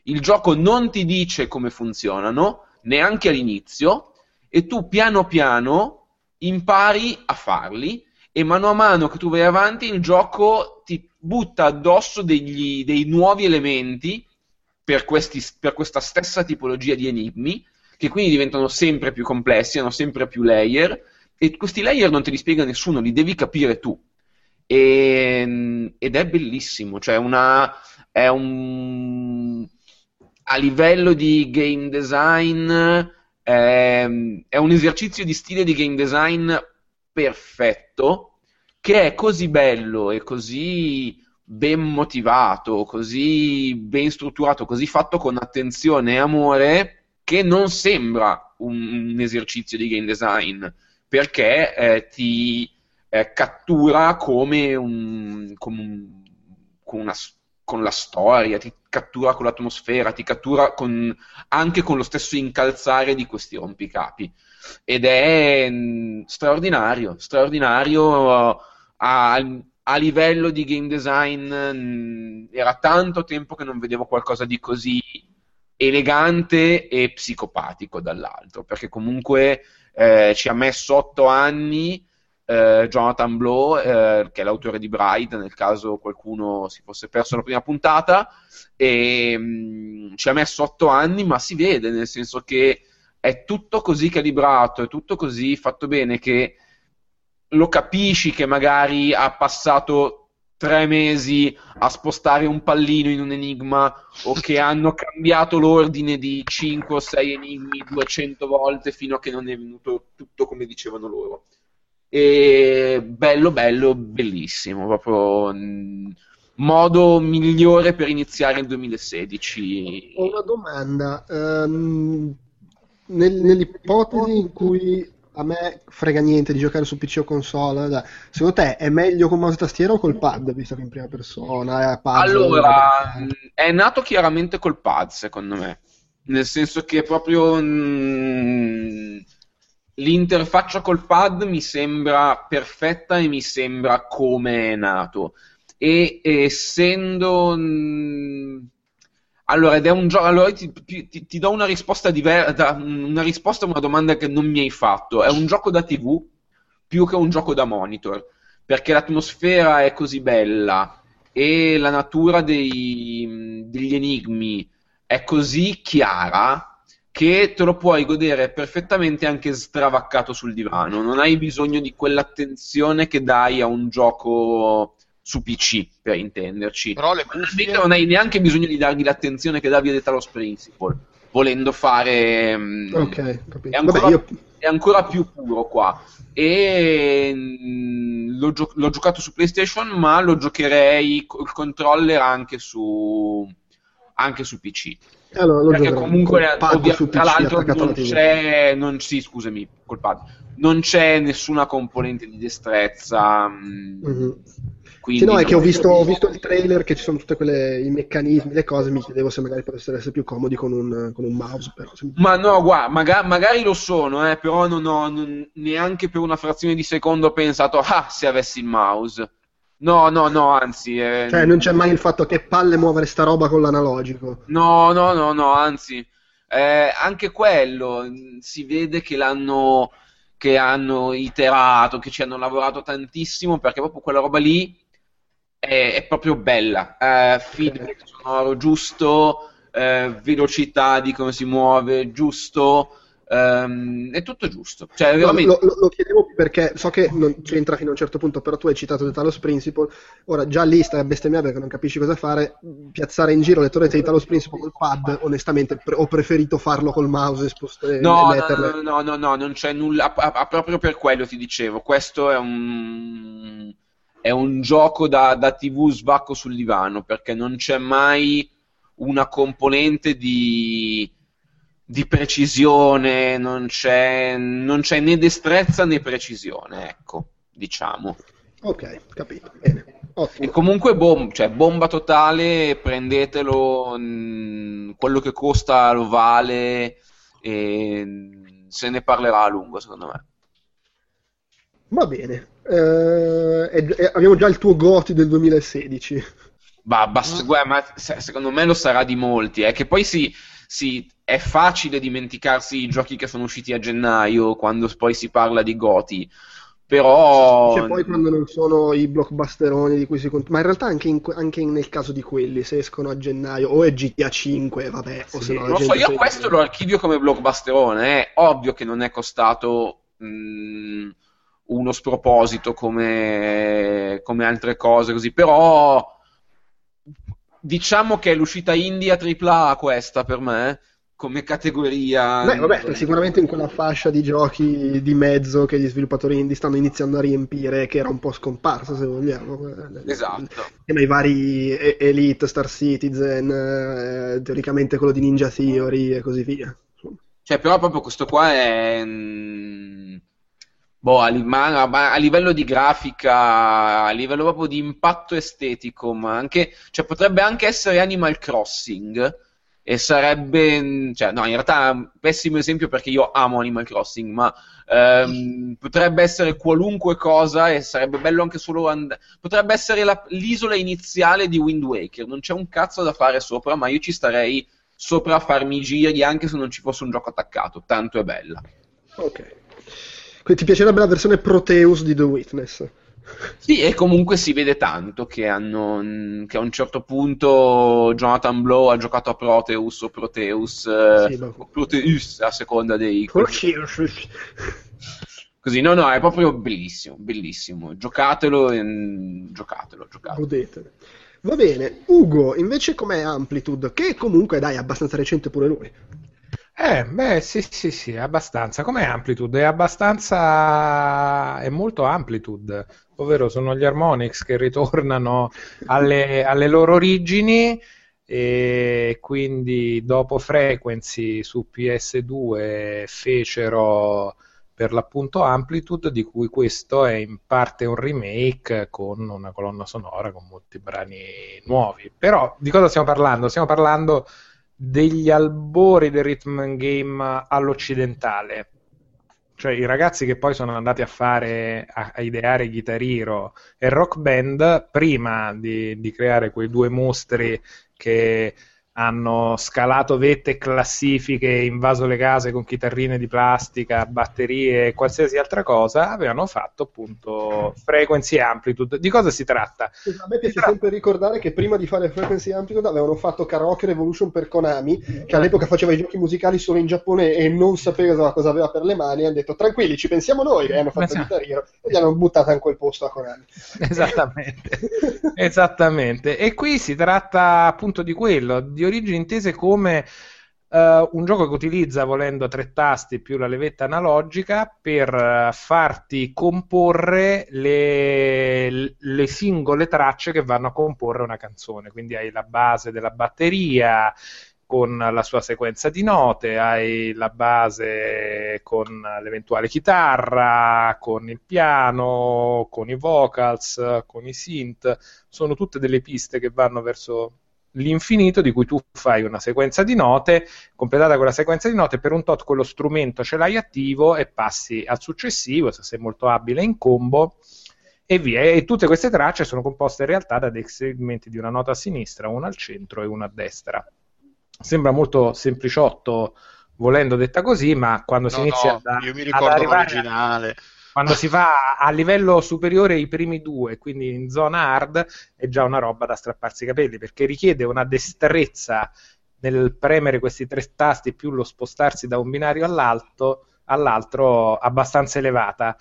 Il gioco non ti dice come funzionano, neanche all'inizio, e tu piano piano impari a farli e mano a mano che tu vai avanti il gioco ti butta addosso degli, dei nuovi elementi per, questi, per questa stessa tipologia di enigmi che quindi diventano sempre più complessi, hanno sempre più layer e questi layer non te li spiega nessuno, li devi capire tu. E, ed è bellissimo, cioè una, è un, a livello di game design è, è un esercizio di stile di game design perfetto che è così bello e così ben motivato, così ben strutturato, così fatto con attenzione e amore che non sembra un, un esercizio di game design perché eh, ti eh, cattura come, un, come un, con, una, con, la storia, ti cattura con l'atmosfera, ti cattura con, anche con lo stesso incalzare di questi rompicapi. Ed è mm, straordinario, straordinario a, a, livello di game design. Mm, era tanto tempo che non vedevo qualcosa di così elegante e psicopatico dall'altro, perché comunque eh, ci ha messo otto anni eh, Jonathan Blow, eh, che è l'autore di Bride, nel caso qualcuno si fosse perso la prima puntata, e mh, mm, ci ha messo otto anni, ma si vede, nel senso che è tutto così calibrato, è tutto così fatto bene che lo capisci che magari ha passato tre mesi a spostare un pallino in un enigma o che hanno cambiato l'ordine di 5 o 6 enigmi 200 volte fino a che non è venuto tutto come dicevano loro. E bello, bello, bellissimo, proprio mh, modo migliore per iniziare il 2016. Ho una domanda. Um, nel, nell'ipotesi in cui a me frega niente di giocare su PC o console. Secondo te è meglio con mouse e tastiera o col pad, visto che in prima persona? Pad, allora, è nato chiaramente col pad, secondo me. Nel senso che proprio mh, l'interfaccia col pad mi sembra perfetta e mi sembra come è nato. E essendo... Mh, allora, ed è un gioco. Allora, ti, ti, ti, do una risposta diversa. Una risposta a una domanda che non mi hai fatto. È un gioco da TV più che un gioco da monitor. Perché l'atmosfera è così bella e la natura dei, degli enigmi è così chiara che te lo puoi godere perfettamente anche stravaccato sul divano. Non hai bisogno di quell'attenzione che dai a un gioco su PC, per intenderci. Però le cuffie... non hai neanche bisogno di dargli l'attenzione che davi a Talos Principle, volendo fare... Mm, ok, capito. È ancora, Vabbè, io... è ancora più puro qua. E mm, l'ho, gio- l'ho, giocato su PlayStation, ma lo giocherei col controller anche su, anche su PC. Allora, Perché comunque, ovvia- tra l'altro, non c'è, non, sì, scusami, col pad, non c'è nessuna componente di destrezza. Mm-hmm quindi sì, no, è che ho visto, ho visto, il trailer che ci sono tutti i meccanismi, le cose, mi chiedevo se magari potessero essere più comodi con un, con un mouse. Però. Ma no, guarda, maga- magari lo sono, eh, però non ho non, neanche per una frazione di secondo pensato, ah, se avessi il mouse. No, no, no, anzi... Eh, cioè, non c'è mai il fatto che palle muovere sta roba con l'analogico. No, no, no, no, anzi... Eh, anche quello, si vede che l'hanno... che hanno iterato, che ci hanno lavorato tantissimo, perché proprio quella roba lì è, è proprio bella. Uh, feedback sonoro giusto, uh, velocità di come si muove giusto. Um, è tutto giusto. Cioè, veramente... lo, lo, lo, chiedevo perché so che non c'entra fino a un certo punto, però tu hai citato The Talos Principle. Ora, già lì stai a bestemmiare perché non capisci cosa fare. Piazzare in giro le torrette di Talos Principle col pad, onestamente, pre- ho preferito farlo col mouse e spostare no, no, no, no, no, non c'è nulla. A, a, proprio per quello ti dicevo. Questo è un è un gioco da, da TV sbacco sul divano perché non c'è mai una componente di, di precisione, non c'è, non c'è né destrezza né precisione, ecco, diciamo. Ok, capito. Bene. Ottimo. E comunque bom- cioè, bomba totale, prendetelo, mh, quello che costa lo vale e mh, se ne parlerà a lungo secondo me. Va bene. Eh, e- e abbiamo già il tuo Goti del 2016. Bah, basta- guarda, ma se- secondo me lo sarà di molti, è che poi si, si- è facile dimenticarsi i giochi che sono usciti a gennaio quando poi si parla di Goti, però... Cioè, poi quando non sono i blockbusteroni di cui si cont- Ma in realtà anche, in anche nel caso di quelli, se escono a gennaio, o è GTA 5, vabbè, o Sì, se no lo so, io questo lo archivio come blockbusterone, è ovvio che non è costato mh, uno sproposito come, come altre cose così, però diciamo che è l'uscita indie a AAA questa per me, come categoria. Beh, vabbè, sicuramente in quella fascia di giochi di mezzo che gli sviluppatori indie stanno iniziando a riempire, che era un po' scomparsa, se vogliamo. Esatto. Insieme ai vari Elite, Star Citizen, eh, teoricamente quello di Ninja Theory e così via. Cioè, però proprio questo qua è... mm, Boh, a, a livello di grafica, a livello proprio di impatto estetico, ma anche... Cioè, potrebbe anche essere Animal Crossing e sarebbe... Cioè, no, in realtà è un pessimo esempio perché io amo Animal Crossing, ma ehm, potrebbe essere qualunque cosa e sarebbe bello anche solo... and- Potrebbe essere la- l'isola iniziale di Wind Waker, non c'è un cazzo da fare sopra, ma io ci starei sopra a farmi i giri anche se non ci fosse un gioco attaccato, tanto è bella. Ok. Quindi ti piacerebbe la versione Proteus di The Witness? Sì, e comunque si vede tanto che, hanno, mh, che a un certo punto Jonathan Blow ha giocato a Proteus o Proteus, eh, Sì, ma- o Proteus a seconda dei... Proteus. Così, no, no, è proprio bellissimo, bellissimo. Giocatelo, e- giocatelo, giocatelo. Godetene. Va bene, Ugo, invece com'è Amplitude? Che comunque, dai, è abbastanza recente pure lui. Eh, beh, sì, sì, sì, abbastanza. Com'è Amplitude? È abbastanza... è molto Amplitude, ovvero sono gli Harmonix che ritornano alle, alle loro origini e quindi dopo Frequency su PS2 fecero per l'appunto Amplitude, di cui questo è in parte un remake con una colonna sonora con molti brani nuovi. Però di cosa stiamo parlando? Stiamo parlando degli albori del rhythm game all'occidentale. Cioè i ragazzi che poi sono andati a fare, a, a ideare Guitar Hero e Rock Band, prima di, di creare quei due mostri che hanno scalato vette e classifiche, invaso le case con chitarrine di plastica, batterie e qualsiasi altra cosa, avevano fatto appunto Frequency Amplitude. Di cosa si tratta? A me piace Tra- sempre ricordare che prima di fare Frequency Amplitude avevano fatto Karaoke Revolution per Konami, che all'epoca faceva i giochi musicali solo in Giappone e non sapeva cosa aveva per le mani, e hanno detto tranquilli, ci pensiamo noi, e hanno fatto Esatto. Guitar Hero, e gli hanno buttata in quel posto a Konami. Esattamente. Esattamente. E qui si tratta appunto di quello, di origini intese come eh, un gioco che utilizza, volendo, tre tasti più la levetta analogica per eh, farti comporre le, le singole tracce che vanno a comporre una canzone. Quindi hai la base della batteria con la sua sequenza di note, hai la base con l'eventuale chitarra, con il piano, con i vocals, con i synth, sono tutte delle piste che vanno verso l'infinito di cui tu fai una sequenza di note, completata quella sequenza di note, per un tot quello strumento ce l'hai attivo e passi al successivo, se sei molto abile in combo e via. E tutte queste tracce sono composte in realtà da dei segmenti di una nota a sinistra, una al centro e una a destra. Sembra molto sempliciotto volendo detta così, ma quando si No, inizia no, ad, io mi ricordo l'originale. Quando si fa a livello superiore i primi due, quindi in zona hard, è già una roba da strapparsi i capelli, perché richiede una destrezza nel premere questi tre tasti più lo spostarsi da un binario all'alto, all'altro abbastanza elevata.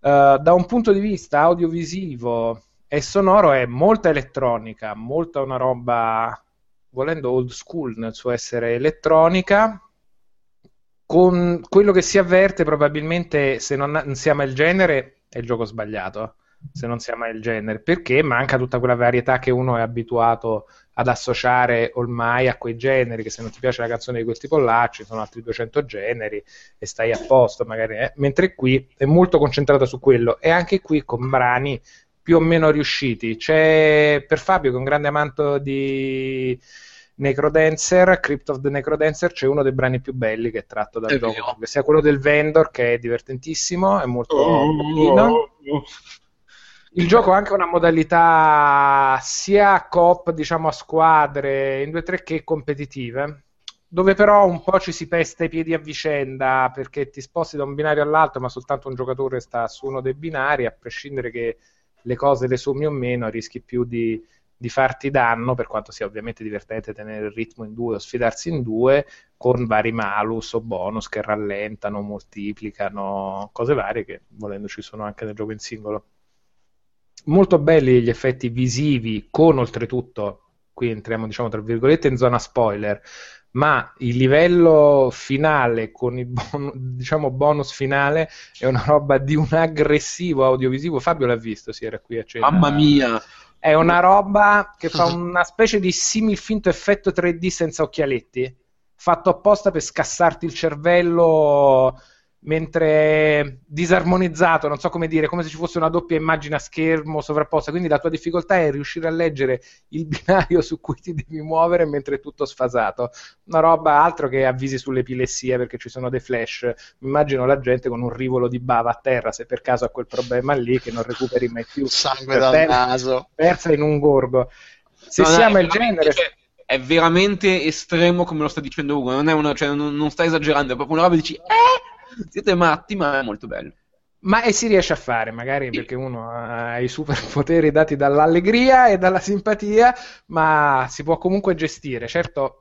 Uh, da un punto di vista audiovisivo e sonoro è molta elettronica, molta una roba, volendo old school nel suo essere elettronica, con quello che si avverte probabilmente se non, si ama il genere è il gioco sbagliato se non si ama il genere, perché manca tutta quella varietà che uno è abituato ad associare ormai a quei generi, che se non ti piace la canzone di quel tipo là ci sono altri 200 generi e stai a posto magari, eh? mentre qui è molto concentrata su quello e anche qui con brani più o meno riusciti. C'è per Fabio che è un grande amante di Necrodancer, Crypt of the Necrodancer, c'è uno dei brani più belli che è tratto dal È gioco, vero. sia quello del Vendor che è divertentissimo, è molto Oh, carino. Il gioco ha anche una modalità sia coop, diciamo a squadre in 2-3 che competitive, dove però un po' ci si pesta i piedi a vicenda perché ti sposti da un binario all'altro, ma soltanto un giocatore sta su uno dei binari, a prescindere che le cose le sommi o meno, rischi più di, di farti danno, per quanto sia ovviamente divertente tenere il ritmo in due o sfidarsi in due, con vari malus o bonus che rallentano, moltiplicano, cose varie che volendo ci sono anche nel gioco in singolo. Molto belli gli effetti visivi con oltretutto qui entriamo diciamo tra virgolette in zona spoiler ma il livello finale con il bon- diciamo bonus finale è una roba di un aggressivo audiovisivo. Fabio l'ha visto si era qui a cena. Mamma mia. È una roba che fa una specie di simil finto effetto 3D senza occhialetti fatto apposta per scassarti il cervello mentre disarmonizzato, non so come dire, come se ci fosse una doppia immagine a schermo sovrapposta. Quindi la tua difficoltà è riuscire a leggere il binario su cui ti devi muovere mentre è tutto sfasato. Una roba altro che avvisi sull'epilessia perché ci sono dei flash. Immagino la gente con un rivolo di bava a terra se per caso ha quel problema lì che non recuperi mai più. Sangue dal Per- naso. Persa in un gorgo. Se No, no, si è ama il veramente- genere. cioè, è veramente estremo come lo sta dicendo Ugo. Non, è una, cioè, non, non sta esagerando, è proprio una roba che dici, eh, siete matti, ma è molto bello. Ma e si riesce a fare, magari perché uno ha i superpoteri dati dall'allegria e dalla simpatia, ma si può comunque gestire. Certo,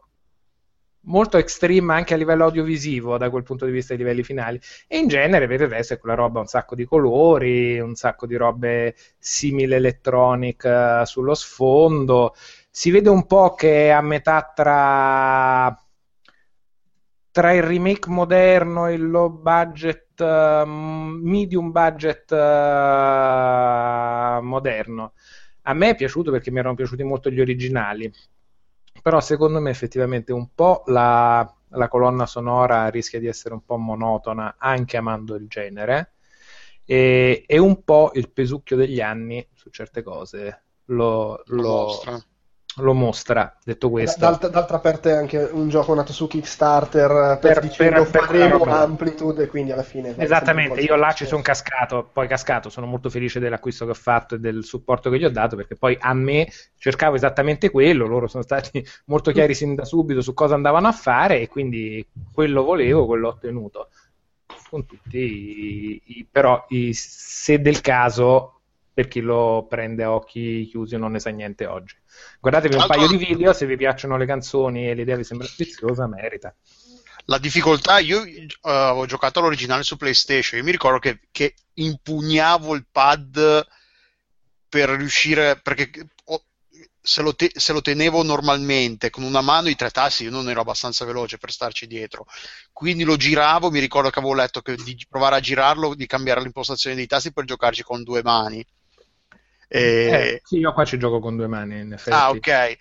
molto extreme anche a livello audiovisivo da quel punto di vista dei livelli finali. E in genere per il resto è quella roba un sacco di colori, un sacco di robe simile electronic eh, sullo sfondo. Si vede un po' che è a metà tra tra il remake moderno e il low budget, eh, medium budget eh, moderno. A me è piaciuto perché mi erano piaciuti molto gli originali, però secondo me effettivamente un po' la, la colonna sonora rischia di essere un po' monotona anche amando il genere e, e un po' il pesucchio degli anni su certe cose lo, Lo lo-. Lo mostra. Detto questo, D'altra, d'altra parte è anche un gioco nato su Kickstarter eh, per, Per- dicendo per- faremo. Amplitude e quindi alla fine... Esattamente, io là ci sono cascato, poi cascato, sono molto felice dell'acquisto che ho fatto e del supporto che gli ho dato perché poi a me cercavo esattamente quello, loro sono stati molto chiari sin da subito su cosa andavano a fare e quindi quello volevo, quello ho ottenuto. Con tutti i, i- però i- se del caso per chi lo prende a occhi chiusi non ne sa niente oggi. Guardatevi un paio di video, se vi piacciono le canzoni e l'idea vi sembra sfiziosa, merita. La difficoltà, io eh, avevo giocato all'originale su PlayStation, io mi ricordo che, che impugnavo il pad per riuscire, perché ho- se lo, te- se lo tenevo normalmente con una mano i tre tasti io non ero abbastanza veloce per starci dietro, quindi lo giravo, mi ricordo che avevo letto che di provare a girarlo, di cambiare l'impostazione dei tasti per giocarci con due mani. E- Eh, sì, io qua ci gioco con due mani, in effetti. Ah, ok.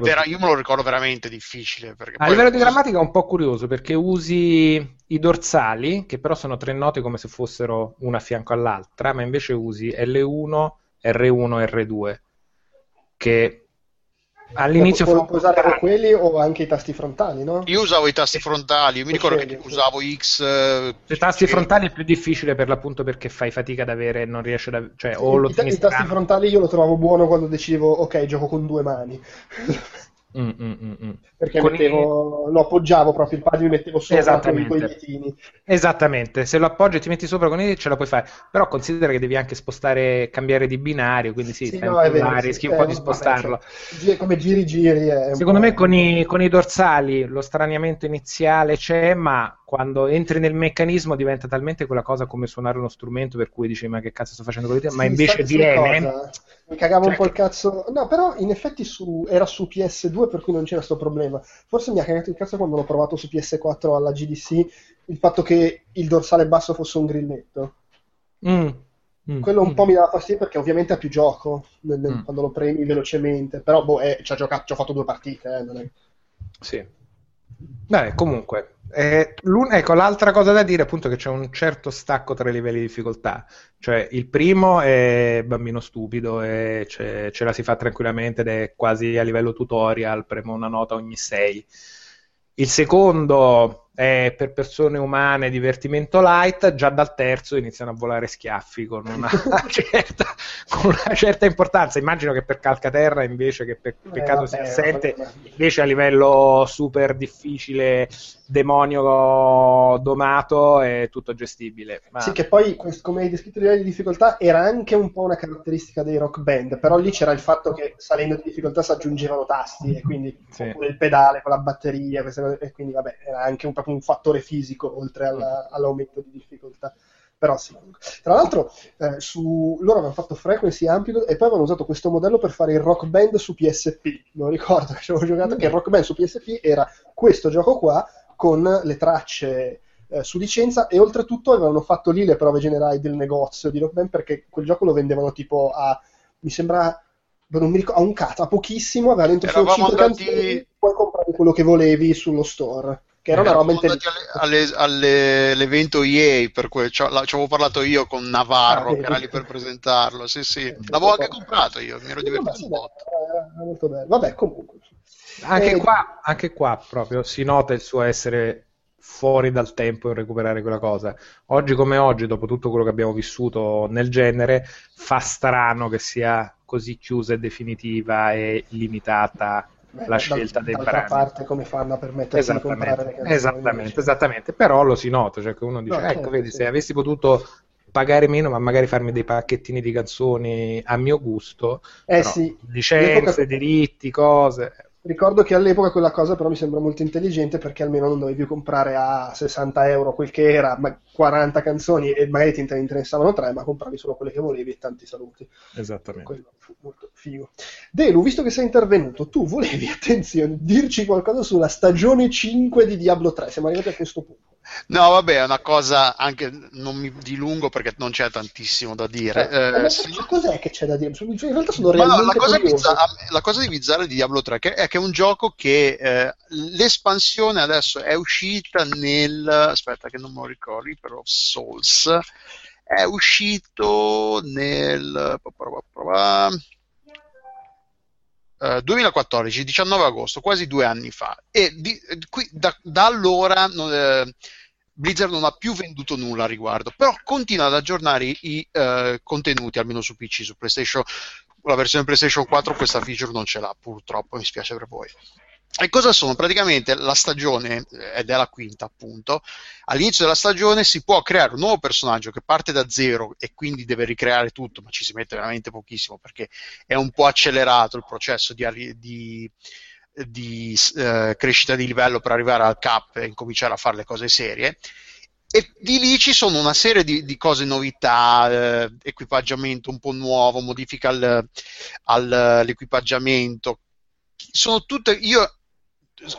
Vera- io me lo ricordo veramente difficile. A livello di grammatica è un po' curioso perché usi i dorsali, che però sono tre note come se fossero una a fianco all'altra, ma invece usi L1, R1 e R2, che all'inizio fa puoi usare strano. quelli o anche i tasti frontali, no? Io usavo i tasti frontali, io mi ricordo che sì. usavo X. eh, I tasti sì. frontali è più difficile per l'appunto perché fai fatica ad avere, non riesci ad cioè o lo I, tieni i tasti frontali io lo trovavo buono quando decidevo, ok, gioco con due mani. Mm, mm, mm, mm. Perché mettevo, lo appoggiavo proprio il pad, mi mettevo sopra con i coglietini. Esattamente, se lo appoggi e ti metti sopra con i ce la puoi fare, però considera che devi anche spostare, cambiare di binario, quindi sì, Sì, no, vero, là, sì. rischi un Eh, po' di vabbè, spostarlo. cioè, come giri giri Secondo me con i, con i dorsali lo straniamento iniziale c'è, ma quando entri nel meccanismo diventa talmente quella cosa come suonare uno strumento per cui dici ma che cazzo sto facendo con le dita, ma Sì, invece viene... cosa? Mi cagavo un Cioè- po' il cazzo. No, però in effetti su- era su PS2 per cui non c'era sto problema. Forse mi ha cagato il cazzo quando l'ho provato su PS4 alla GDC il fatto che il dorsale basso fosse un grilletto. Mm. Mm. Quello un po' mi dà fastidio perché ovviamente ha più gioco nel, Mm. quando lo premi velocemente, però boh, eh, ci, ha giocato, ci ho fatto due partite, eh, non è- Sì. Beh, comunque, eh, ecco, l'altra cosa da dire appunto è che c'è un certo stacco tra i livelli di difficoltà. Cioè, il primo è bambino stupido e ce, ce la si fa tranquillamente ed è quasi a livello tutorial, premo una nota ogni 6. Il secondo è per persone umane divertimento light, già dal terzo iniziano a volare schiaffi con una certa, con una certa importanza. Immagino che per Calcaterra invece che per Peccato Eh, sia vabbè, assente, vabbè. invece a livello super difficile, demonio domato, è tutto gestibile. Ma... Sì, che poi, come hai descritto i livelli di difficoltà, era anche un po' una caratteristica dei rock band, però lì c'era il fatto che salendo di difficoltà si aggiungevano tasti, e quindi Sì. il pedale con la batteria, queste cose, e quindi vabbè, era anche un, proprio un fattore fisico oltre alla- all'aumento di difficoltà. Però sì. Tra l'altro, eh, su... loro avevano fatto Frequency Amplitude e poi avevano usato questo modello per fare il rock band su PSP. Non ricordo che ci avevo giocato, che il rock band su PSP era questo gioco qua con le tracce eh, su licenza e oltretutto avevano fatto lì le prove generali del negozio di Rock Band perché quel gioco lo vendevano tipo a, mi sembra, non mi ricordo, a un cazzo, a pochissimo, aveva dentro solo Eravamo 5 andati- canzoni, puoi comprare quello che volevi sullo store, che era una roba alle- all'evento EA, per cui ci avevo parlato io con Navarro, Ah, che era lì per presentarlo. Sì, sì, Eh, l'avevo anche comprato io, mi ero divertito era molto bello. Vabbè, comunque. Anche, Eh, qua, anche qua proprio si nota il suo essere fuori dal tempo in recuperare quella cosa. Oggi come oggi, dopo tutto quello che abbiamo vissuto nel genere, fa strano che sia così chiusa e definitiva e limitata beh, la dal- scelta dei d'altra brani. parte come fanno a permettersi di comprare le canzoni? esattamente, esattamente. Però lo si nota, cioè che uno dice, No, ecco, certo, vedi, sì. se avessi potuto pagare meno, ma magari farmi dei pacchettini di canzoni a mio gusto, Eh sì, licenze, diritti, cose. Ricordo che all'epoca quella cosa però mi sembra molto intelligente perché almeno non dovevi più comprare a 60 euro quel che era, ma 40 canzoni e magari ti inter- interessavano tre, ma compravi solo quelle che volevi e tanti saluti. Esattamente. Quello fu molto figo. Delu, visto che sei intervenuto, tu volevi, attenzione, dirci qualcosa sulla stagione 5 di Diablo 3, siamo arrivati a questo punto. No, vabbè, è una cosa anche non mi dilungo perché non c'è tantissimo da dire. Eh, ma Eh, se- cos'è che c'è da dire? In realtà sono Ma no, realmente la, cosa curioso. bizza- la cosa di bizzarra di Diablo 3 che- è che è un gioco che eh, l'espansione adesso è uscita nel aspetta che non me lo ricordi però Souls è uscito nel eh, 2014 19 agosto quasi due anni fa. E di- qui- da, da allora non- eh, Blizzard non ha più venduto nulla a riguardo però continua ad aggiornare i, eh, contenuti almeno su PC su PlayStation la versione PlayStation 4 questa feature non ce l'ha purtroppo mi spiace per voi e cosa sono? Praticamente la stagione, eh, ed è la quinta appunto, all'inizio della stagione si può creare un nuovo personaggio che parte da zero e quindi deve ricreare tutto, ma ci si mette veramente pochissimo perché è un po' accelerato il processo di, di- di, eh, crescita di livello per arrivare al cap e incominciare a fare le cose serie. E di lì ci sono una serie di, di cose, novità, eh, equipaggiamento un po' nuovo, modifica al- al- all'equipaggiamento. Sono tutte. Io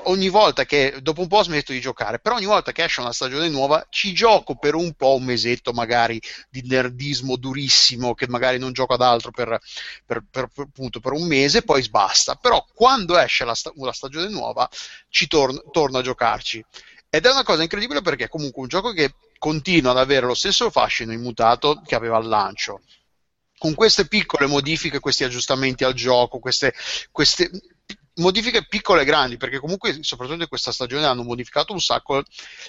ogni volta che dopo un po' smetto di giocare, però ogni volta che esce una stagione nuova ci gioco per un po', un mesetto magari di nerdismo durissimo, che magari non gioco ad altro per, per, per, per- appunto, un mese, poi basta. Però quando esce la, una stagione nuova ci torno, torno a giocarci. Ed è una cosa incredibile perché è comunque un gioco che continua ad avere lo stesso fascino immutato che aveva al lancio. Con queste piccole modifiche, questi aggiustamenti al gioco, queste, queste modifiche piccole e grandi, perché comunque soprattutto in questa stagione hanno modificato un sacco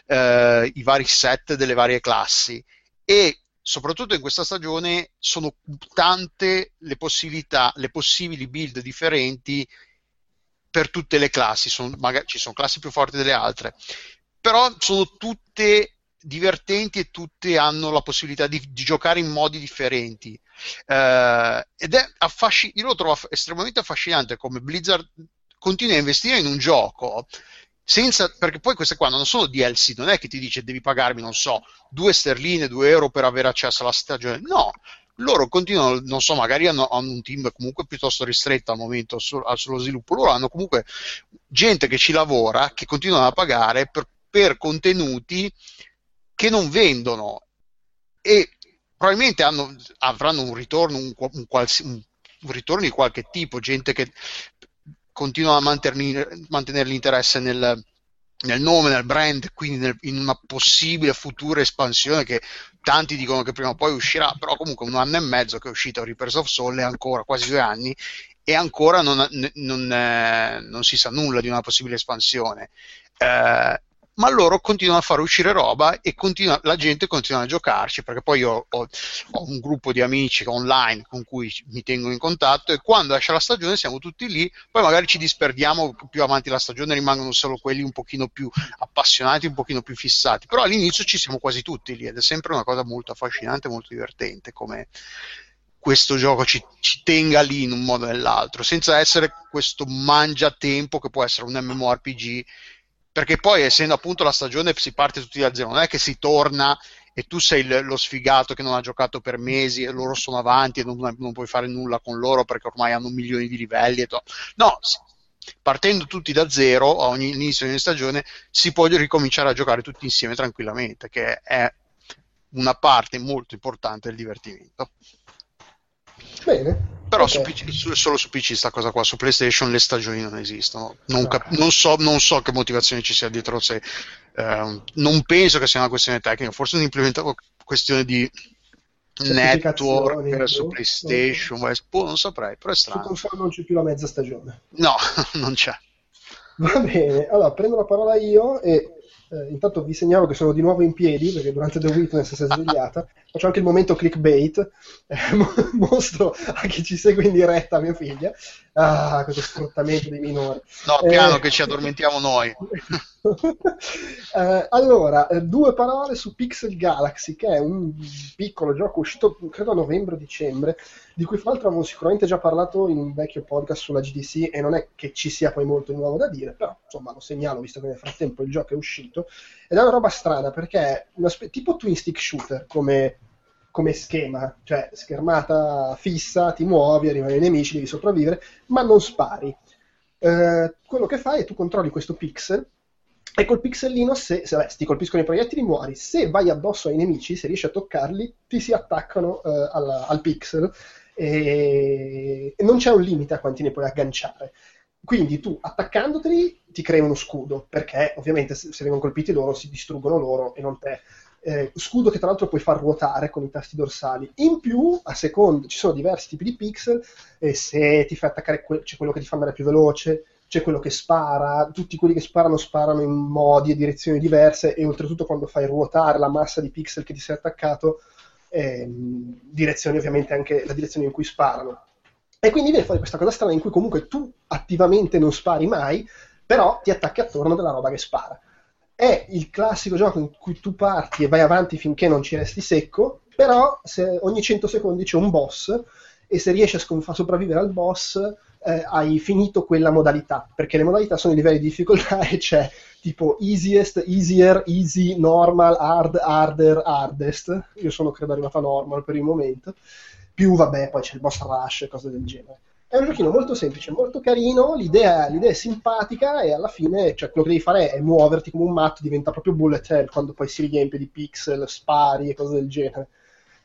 eh, i vari set delle varie classi. E soprattutto in questa stagione sono tante le possibilità, le possibili build differenti per tutte le classi, sono, magari, ci sono classi più forti delle altre, però sono tutte divertenti e tutte hanno la possibilità di, di giocare in modi differenti. Eh, ed è affascinante, io lo trovo estremamente affascinante come Blizzard continua a investire in un gioco senza, perché poi queste qua non sono DLC, non è che ti dice devi pagarmi, non so, due sterline, due euro per avere accesso alla stagione, no, loro continuano, non so, magari hanno, hanno un team comunque piuttosto ristretto al momento su- sullo sviluppo, loro hanno comunque gente che ci lavora, che continuano a pagare per, per contenuti che non vendono. E probabilmente hanno, avranno un ritorno, un, un, un, un, ritorno di qualche tipo, gente che continua a mantenere, mantenere l'interesse nel, nel nome, nel brand, quindi nel, in una possibile futura espansione che tanti dicono che prima o poi uscirà, però comunque un anno e mezzo che è uscito Reapers of Soul è ancora quasi due anni e ancora non, non, eh, non si sa nulla di una possibile espansione. Eh, ma loro continuano a fare uscire roba e continua, la gente continua a giocarci perché poi io ho, ho, un gruppo di amici online con cui mi tengo in contatto e quando esce la stagione siamo tutti lì poi magari ci disperdiamo più avanti la stagione rimangono solo quelli un pochino più appassionati un pochino più fissati però all'inizio ci siamo quasi tutti lì ed è sempre una cosa molto affascinante molto divertente come questo gioco ci, ci tenga lì in un modo o nell'altro senza essere questo mangiatempo che può essere un MMORPG perché poi essendo appunto la stagione si parte tutti da zero, non è che si torna e tu sei lo sfigato che non ha giocato per mesi e loro sono avanti e non, non puoi fare nulla con loro perché ormai hanno milioni di livelli tutto. No, partendo tutti da zero a ogni inizio di ogni stagione si può ricominciare a giocare tutti insieme tranquillamente, che è una parte molto importante del divertimento. Bene. Però okay. su PC, su, solo su PC sta cosa qua, su PlayStation le stagioni non esistono. Non, cap- non, so, non so, che motivazione ci sia dietro. Se, eh, non penso che sia una questione tecnica, forse un'implementazione questione di network su PlayStation, no. boh, non saprei, però è strano. Su console non c'è più la mezza stagione. No, non c'è. Va bene, allora prendo la parola io e eh, intanto vi segnalo che sono di nuovo in piedi perché durante The Witness si è svegliata. Faccio anche il momento clickbait, eh, mostro a chi ci segue in diretta, mia figlia. Ah, questo sfruttamento dei minori. No, piano eh, che ci addormentiamo noi. eh, allora, eh, due parole su Pixel Galaxy, che è un piccolo gioco uscito credo a novembre-dicembre, di cui fra l'altro avevo sicuramente già parlato in un vecchio podcast sulla GDC e non è che ci sia poi molto di nuovo da dire, però insomma lo segnalo visto che nel frattempo il gioco è uscito. Ed è una roba strana perché è spe- tipo twin stick shooter come come schema, cioè schermata fissa, ti muovi, arrivano i nemici, devi sopravvivere, ma non spari. Eh, quello che fai è tu controlli questo pixel e col pixellino, se, se beh, ti colpiscono i proiettili, muori. Se vai addosso ai nemici, se riesci a toccarli, ti si attaccano eh, al, al, pixel e, non c'è un limite a quanti ne puoi agganciare. Quindi tu attaccandoti ti crei uno scudo, perché ovviamente se, se vengono colpiti loro si distruggono loro e non te eh, scudo che tra l'altro puoi far ruotare con i tasti dorsali. In più, a seconda, ci sono diversi tipi di pixel, e se ti fai attaccare que- c'è quello che ti fa andare più veloce, c'è quello che spara, tutti quelli che sparano sparano in modi e direzioni diverse e oltretutto quando fai ruotare la massa di pixel che ti sei attaccato, ehm, direzioni ovviamente anche la direzione in cui sparano. E quindi viene fuori questa cosa strana in cui comunque tu attivamente non spari mai, però ti attacchi attorno della roba che spara è il classico gioco in cui tu parti e vai avanti finché non ci resti secco, però ogni 100 secondi c'è un boss e se riesci a scon- sopravvivere al boss eh, hai finito quella modalità, perché le modalità sono i livelli di difficoltà e c'è tipo easiest, easier, easy, normal, hard, harder, hardest. Io sono credo arrivato a normal per il momento. Più vabbè, poi c'è il boss rush e cose del genere. È un giochino molto semplice, molto carino, l'idea, l'idea, è simpatica e alla fine cioè, quello che devi fare è muoverti come un matto, diventa proprio bullet hell quando poi si riempie di pixel, spari e cose del genere.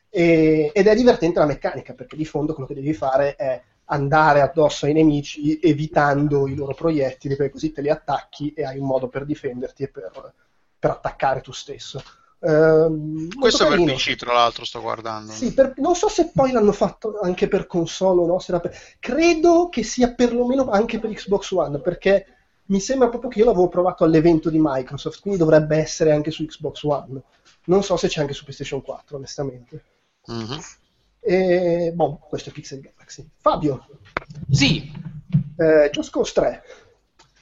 E, ed è divertente la meccanica perché di fondo quello che devi fare è andare addosso ai nemici evitando i loro proiettili perché così te li attacchi e hai un modo per difenderti e per, per attaccare tu stesso. Uh, Questo per PC, tra l'altro, sto guardando. Sì, per, non so se poi l'hanno fatto anche per console o no. Per, credo che sia perlomeno anche per Xbox One, perché mi sembra proprio che io l'avevo provato all'evento di Microsoft, quindi dovrebbe essere anche su Xbox One. Non so se c'è anche su PlayStation 4, onestamente. Uh-huh. E, boh, questo è Pixel Galaxy. Fabio. Sì. Eh, Just Cause 3.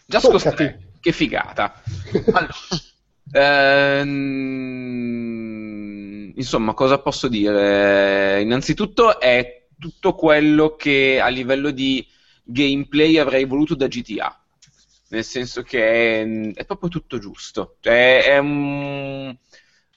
Just Cause 3. Che figata. Allora. Ehm, insomma, cosa posso dire? Innanzitutto è tutto quello che a livello di gameplay avrei voluto da GTA. Nel senso che è, è proprio tutto giusto. Cioè, è, un,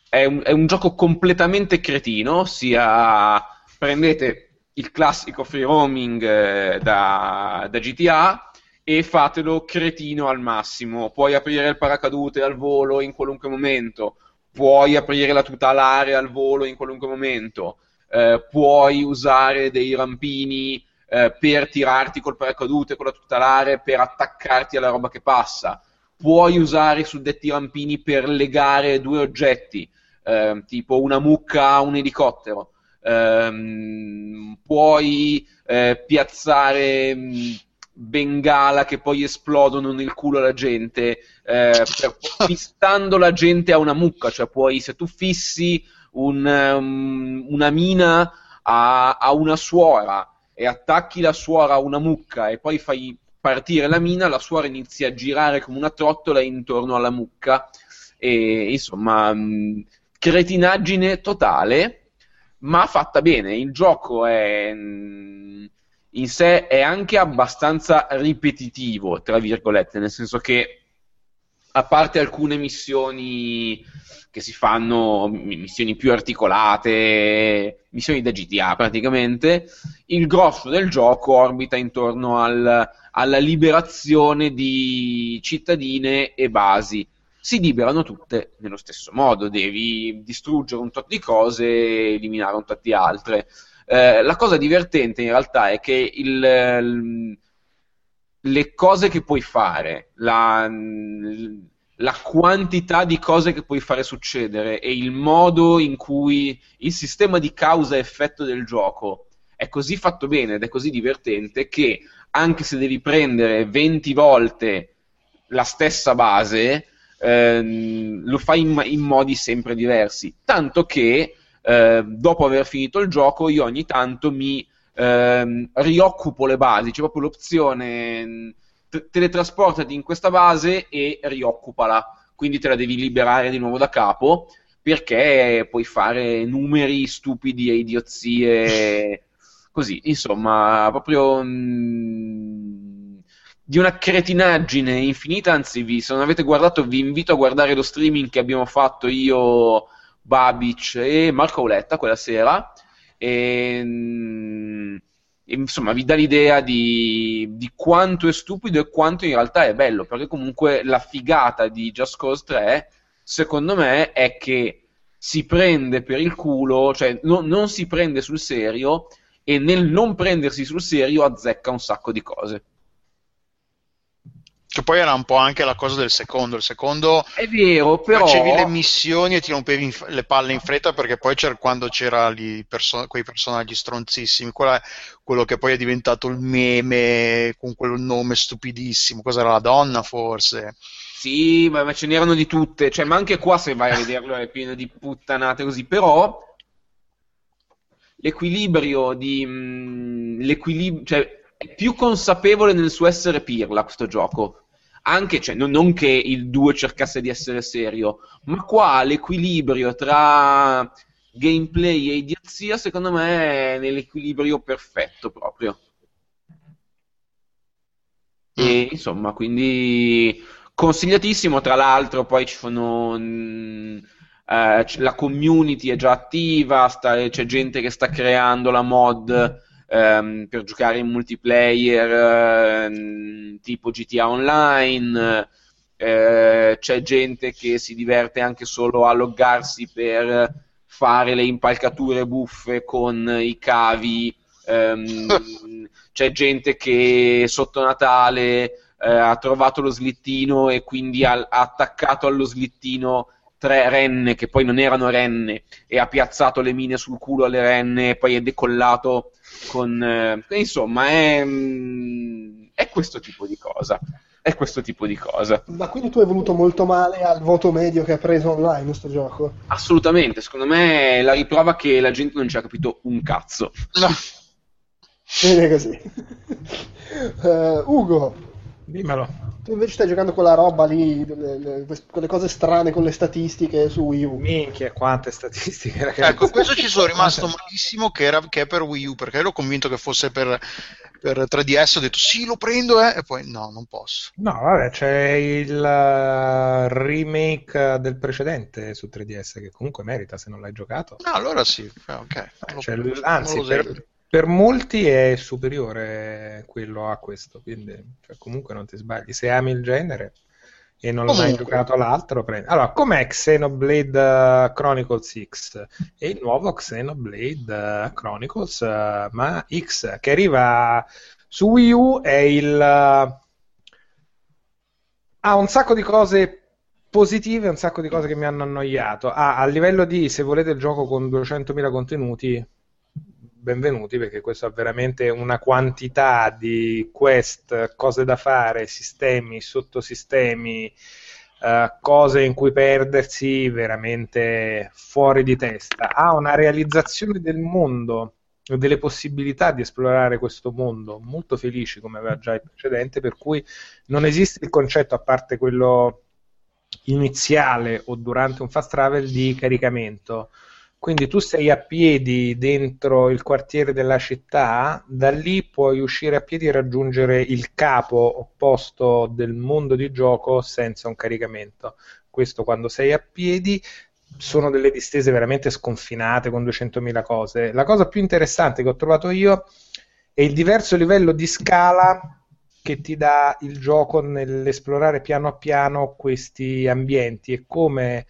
è, un, è un gioco completamente cretino, ossia prendete il classico free roaming eh, da, da GTA e fatelo cretino al massimo. Puoi aprire il paracadute al volo in qualunque momento, puoi aprire la tutelare al volo in qualunque momento, eh, puoi usare dei rampini eh, per tirarti col paracadute con la tutelare per attaccarti alla roba che passa, puoi usare i suddetti rampini per legare due oggetti, eh, tipo una mucca a un elicottero. Um, puoi eh, piazzare mm, bengala che poi esplodono nel culo alla gente, eh, per, fissando la gente a una mucca, cioè puoi, se tu fissi un, um, una mina a, a, una suora e attacchi la suora a una mucca e poi fai partire la mina, la suora inizia a girare come una trottola intorno alla mucca e insomma mh, mm, cretinaggine totale ma fatta bene il gioco è in sé è anche abbastanza ripetitivo, tra virgolette, nel senso che a parte alcune missioni che si fanno, missioni più articolate, missioni da GTA praticamente, il grosso del gioco orbita intorno al, alla liberazione di cittadine e basi. Si liberano tutte nello stesso modo, devi distruggere un tot di cose e eliminare un tot di altre. Eh, la cosa divertente in realtà è che il, il, le cose che puoi fare, la, la quantità di cose che puoi fare succedere e il modo in cui il sistema di causa-effetto del gioco è così fatto bene ed è così divertente che anche se devi prendere 20 volte la stessa base, ehm, lo fai in, in, modi sempre diversi. Tanto che eh, dopo aver finito il gioco io ogni tanto mi ehm, rioccupo le basi, c'è proprio l'opzione t- teletrasportati in questa base e rioccupala, quindi te la devi liberare di nuovo da capo perché puoi fare numeri stupidi e idiozie così, insomma, proprio mh, mm, di una cretinaggine infinita, anzi vi, se non avete guardato vi invito a guardare lo streaming che abbiamo fatto io Babic e Marco Auletta quella sera. E, mm, insomma, vi dà l'idea di, di, quanto è stupido e quanto in realtà è bello. Perché comunque la figata di Just Cause 3, secondo me, è che si prende per il culo, cioè no, non si prende sul serio e nel non prendersi sul serio azzecca un sacco di cose. Che poi era un po' anche la cosa del secondo. Il secondo è vero, però. Facevi le missioni e ti rompevi in, le palle in fretta perché poi c'era, quando c'erano perso- quei personaggi stronzissimi, quello, quello, che poi è diventato il meme con quel nome stupidissimo. Cos'era la donna, forse? Sì, ma, ma ce n'erano di tutte. Cioè, ma anche qua, se vai a vederlo, è pieno di puttanate così. Però l'equilibrio di. Mh, l'equilibrio, cioè, è più consapevole nel suo essere pirla questo gioco. Anche, cioè, non, non, che il 2 cercasse di essere serio, ma qua l'equilibrio tra gameplay e idiozia, secondo me, è nell'equilibrio perfetto proprio. E mm. insomma, quindi consigliatissimo. Tra l'altro, poi ci sono. Mh, mm, eh, la community è già attiva, sta, c'è gente che sta creando la mod ehm, per giocare in multiplayer ehm, tipo GTA Online, eh, c'è gente che si diverte anche solo a loggarsi per fare le impalcature buffe con i cavi, ehm, c'è gente che sotto Natale eh, ha trovato lo slittino e quindi ha, ha attaccato allo slittino tre renne che poi non erano renne e ha piazzato le mine sul culo alle renne e poi è decollato con... Eh, insomma, è, mm, è questo tipo di cosa è questo tipo di cosa. Ma quindi tu hai voluto molto male al voto medio che ha preso online questo gioco? Assolutamente, secondo me è la riprova che la gente non ci ha capito un cazzo. No. Bene così. uh, Ugo, dimmelo. Tu invece stai giocando con la roba lì, quelle cose strane con le statistiche su Wii U. Minchia, quante statistiche, ragazzi. Ecco, questo ci sono rimasto malissimo che, era, che è per Wii U, perché ero convinto che fosse per, per 3DS, ho detto sì, lo prendo, eh, e poi no, non posso. No, vabbè, c'è il uh, remake del precedente su 3DS che comunque merita se non l'hai giocato. No, allora sì, ok. Cioè, anzi, per, per molti è superiore quello a questo, quindi cioè, comunque non ti sbagli. Se ami il genere, e non l'ho mai giocato l'altro. Prende. Allora, com'è Xenoblade uh, Chronicles X? E il nuovo Xenoblade uh, Chronicles uh, ma X che arriva su Wii U è il ha un sacco di cose positive un sacco di cose che mi hanno annoiato. Ah, a livello di se volete il gioco con 200.000 contenuti, benvenuti perché questo ha veramente una quantità di quest, cose da fare, sistemi, sottosistemi, uh, cose in cui perdersi veramente fuori di testa. Ha una realizzazione del mondo delle possibilità di esplorare questo mondo molto felici come aveva già il precedente per cui non esiste il concetto a parte quello iniziale o durante un fast travel di caricamento quindi tu sei a piedi dentro il quartiere della città, da lì puoi uscire a piedi e raggiungere il capo opposto del mondo di gioco senza un caricamento. Questo quando sei a piedi sono delle distese veramente sconfinate con 200.000 cose. La cosa più interessante che ho trovato io è il diverso livello di scala che ti dà il gioco nell'esplorare piano a piano questi ambienti e come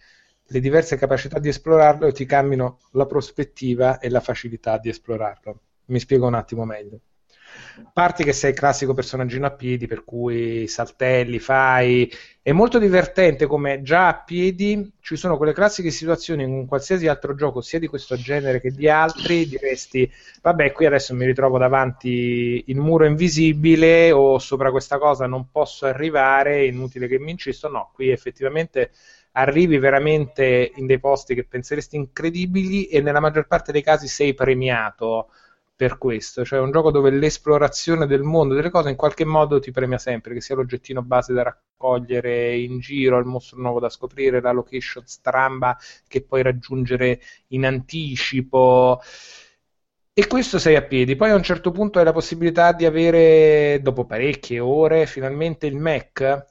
le diverse capacità di esplorarlo ti cambiano la prospettiva e la facilità di esplorarlo. Mi spiego un attimo meglio. Parti che sei il classico personaggino a piedi, per cui saltelli, fai. È molto divertente come già a piedi ci sono quelle classiche situazioni in qualsiasi altro gioco, sia di questo genere che di altri, diresti, vabbè, qui adesso mi ritrovo davanti il muro invisibile o sopra questa cosa non posso arrivare, è inutile che mi insisto. No, qui effettivamente arrivi veramente in dei posti che penseresti incredibili e nella maggior parte dei casi sei premiato per questo, cioè un gioco dove l'esplorazione del mondo, delle cose in qualche modo ti premia sempre, che sia l'oggettino base da raccogliere in giro, il mostro nuovo da scoprire, la location stramba che puoi raggiungere in anticipo. E questo sei a piedi. Poi a un certo punto hai la possibilità di avere, dopo parecchie ore, finalmente il Mac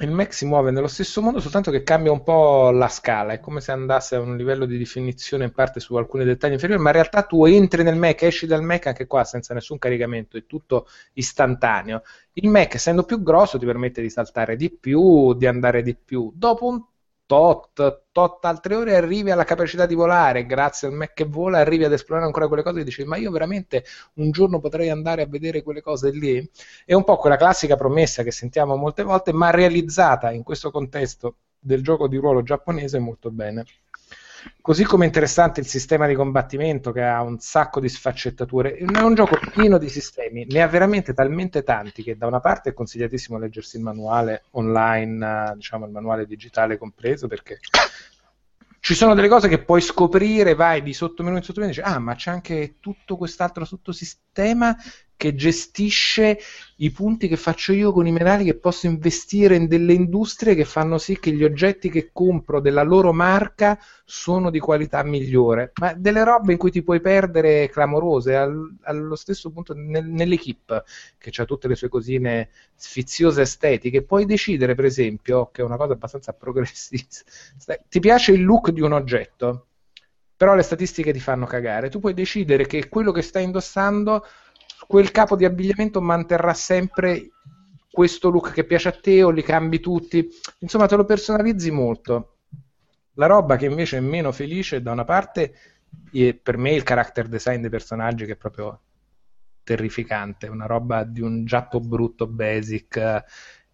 il Mac si muove nello stesso modo, soltanto che cambia un po' la scala, è come se andasse a un livello di definizione in parte su alcuni dettagli inferiori, ma in realtà tu entri nel Mac, esci dal Mac anche qua senza nessun caricamento, è tutto istantaneo. Il Mac, essendo più grosso, ti permette di saltare di più, di andare di più. Dopo un tot, tot altre ore arrivi alla capacità di volare, grazie al Mac che vola arrivi ad esplorare ancora quelle cose e dici ma io veramente un giorno potrei andare a vedere quelle cose lì? È un po' quella classica promessa che sentiamo molte volte, ma realizzata in questo contesto del gioco di ruolo giapponese molto bene. Così come interessante il sistema di combattimento che ha un sacco di sfaccettature. È un gioco pieno di sistemi, ne ha veramente talmente tanti che da una parte è consigliatissimo leggersi il manuale online, diciamo il manuale digitale compreso, perché ci sono delle cose che puoi scoprire, vai di sottomenu in sottomenu e dici, ah, ma c'è anche tutto quest'altro sottosistema che gestisce i punti che faccio io con i minerali che posso investire in delle industrie che fanno sì che gli oggetti che compro della loro marca sono di qualità migliore. Ma delle robe in cui ti puoi perdere clamorose, al, allo stesso punto nel, nell'equipe, che ha tutte le sue cosine sfiziose estetiche, puoi decidere, per esempio, che è una cosa abbastanza progressista, ti piace il look di un oggetto, però le statistiche ti fanno cagare. Tu puoi decidere che quello che stai indossando quel capo di abbigliamento manterrà sempre questo look che piace a te o li cambi tutti. Insomma, te lo personalizzi molto. La roba che invece è meno felice, da una parte, è per me il character design dei personaggi che è proprio terrificante, una roba di un giappo brutto basic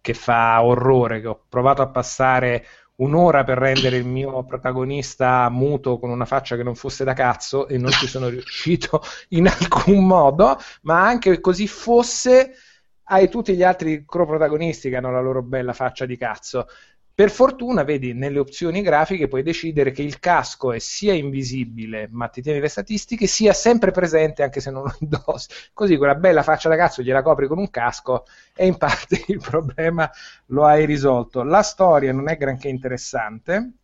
che fa orrore, che ho provato a passare un'ora per rendere il mio protagonista muto con una faccia che non fosse da cazzo e non ci sono riuscito in alcun modo, ma anche così fosse hai tutti gli altri co-protagonisti che hanno la loro bella faccia di cazzo. Per fortuna, vedi, nelle opzioni grafiche puoi decidere che il casco è sia invisibile, ma ti tieni le statistiche, sia sempre presente anche se non lo indossi. Così quella bella faccia da cazzo gliela copri con un casco e in parte il problema lo hai risolto. La storia non è granché interessante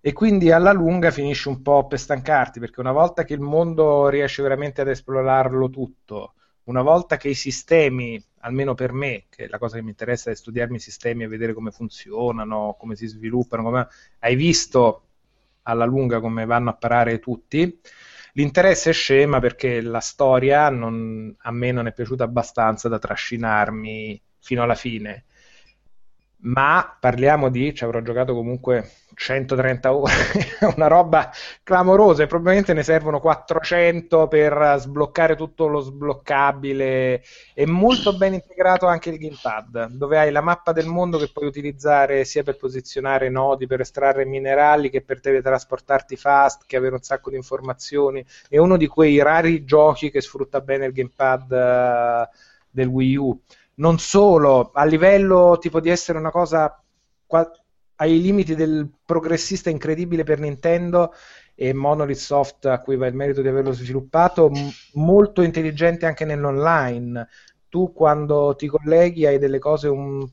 e quindi alla lunga finisci un po' per stancarti, perché una volta che il mondo riesce veramente ad esplorarlo tutto, una volta che i sistemi almeno per me, che la cosa che mi interessa è studiarmi i sistemi e vedere come funzionano, come si sviluppano, come... hai visto alla lunga come vanno a parare tutti. L'interesse è scema perché la storia non, a me non è piaciuta abbastanza da trascinarmi fino alla fine. Ma parliamo di, ci avrò giocato comunque 130 ore, una roba clamorosa e probabilmente ne servono 400 per sbloccare tutto lo sbloccabile. È molto ben integrato anche il gamepad, dove hai la mappa del mondo che puoi utilizzare sia per posizionare nodi, per estrarre minerali, che per teletrasportarti fast, che avere un sacco di informazioni. È uno di quei rari giochi che sfrutta bene il gamepad uh, del Wii U. Non solo, a livello tipo di essere una cosa ai limiti del progressista incredibile per Nintendo e Monolith Soft a cui va il merito di averlo sviluppato, m- molto intelligente anche nell'online. Tu quando ti colleghi hai delle cose un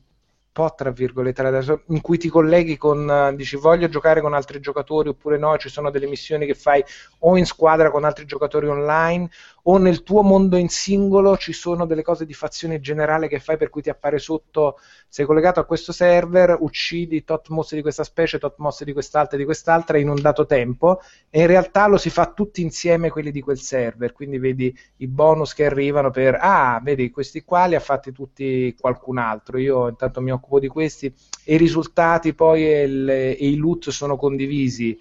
po' tra virgolette in cui ti colleghi con dici voglio giocare con altri giocatori oppure no, ci sono delle missioni che fai o in squadra con altri giocatori online o nel tuo mondo in singolo ci sono delle cose di fazione generale che fai per cui ti appare sotto sei collegato a questo server, uccidi tot mosse di questa specie, tot mosse di quest'altra e di quest'altra in un dato tempo e in realtà lo si fa tutti insieme quelli di quel server, quindi vedi i bonus che arrivano per ah, vedi questi qua li ha fatti tutti qualcun altro, io intanto mi occupo di questi e i risultati poi e, le, e i loot sono condivisi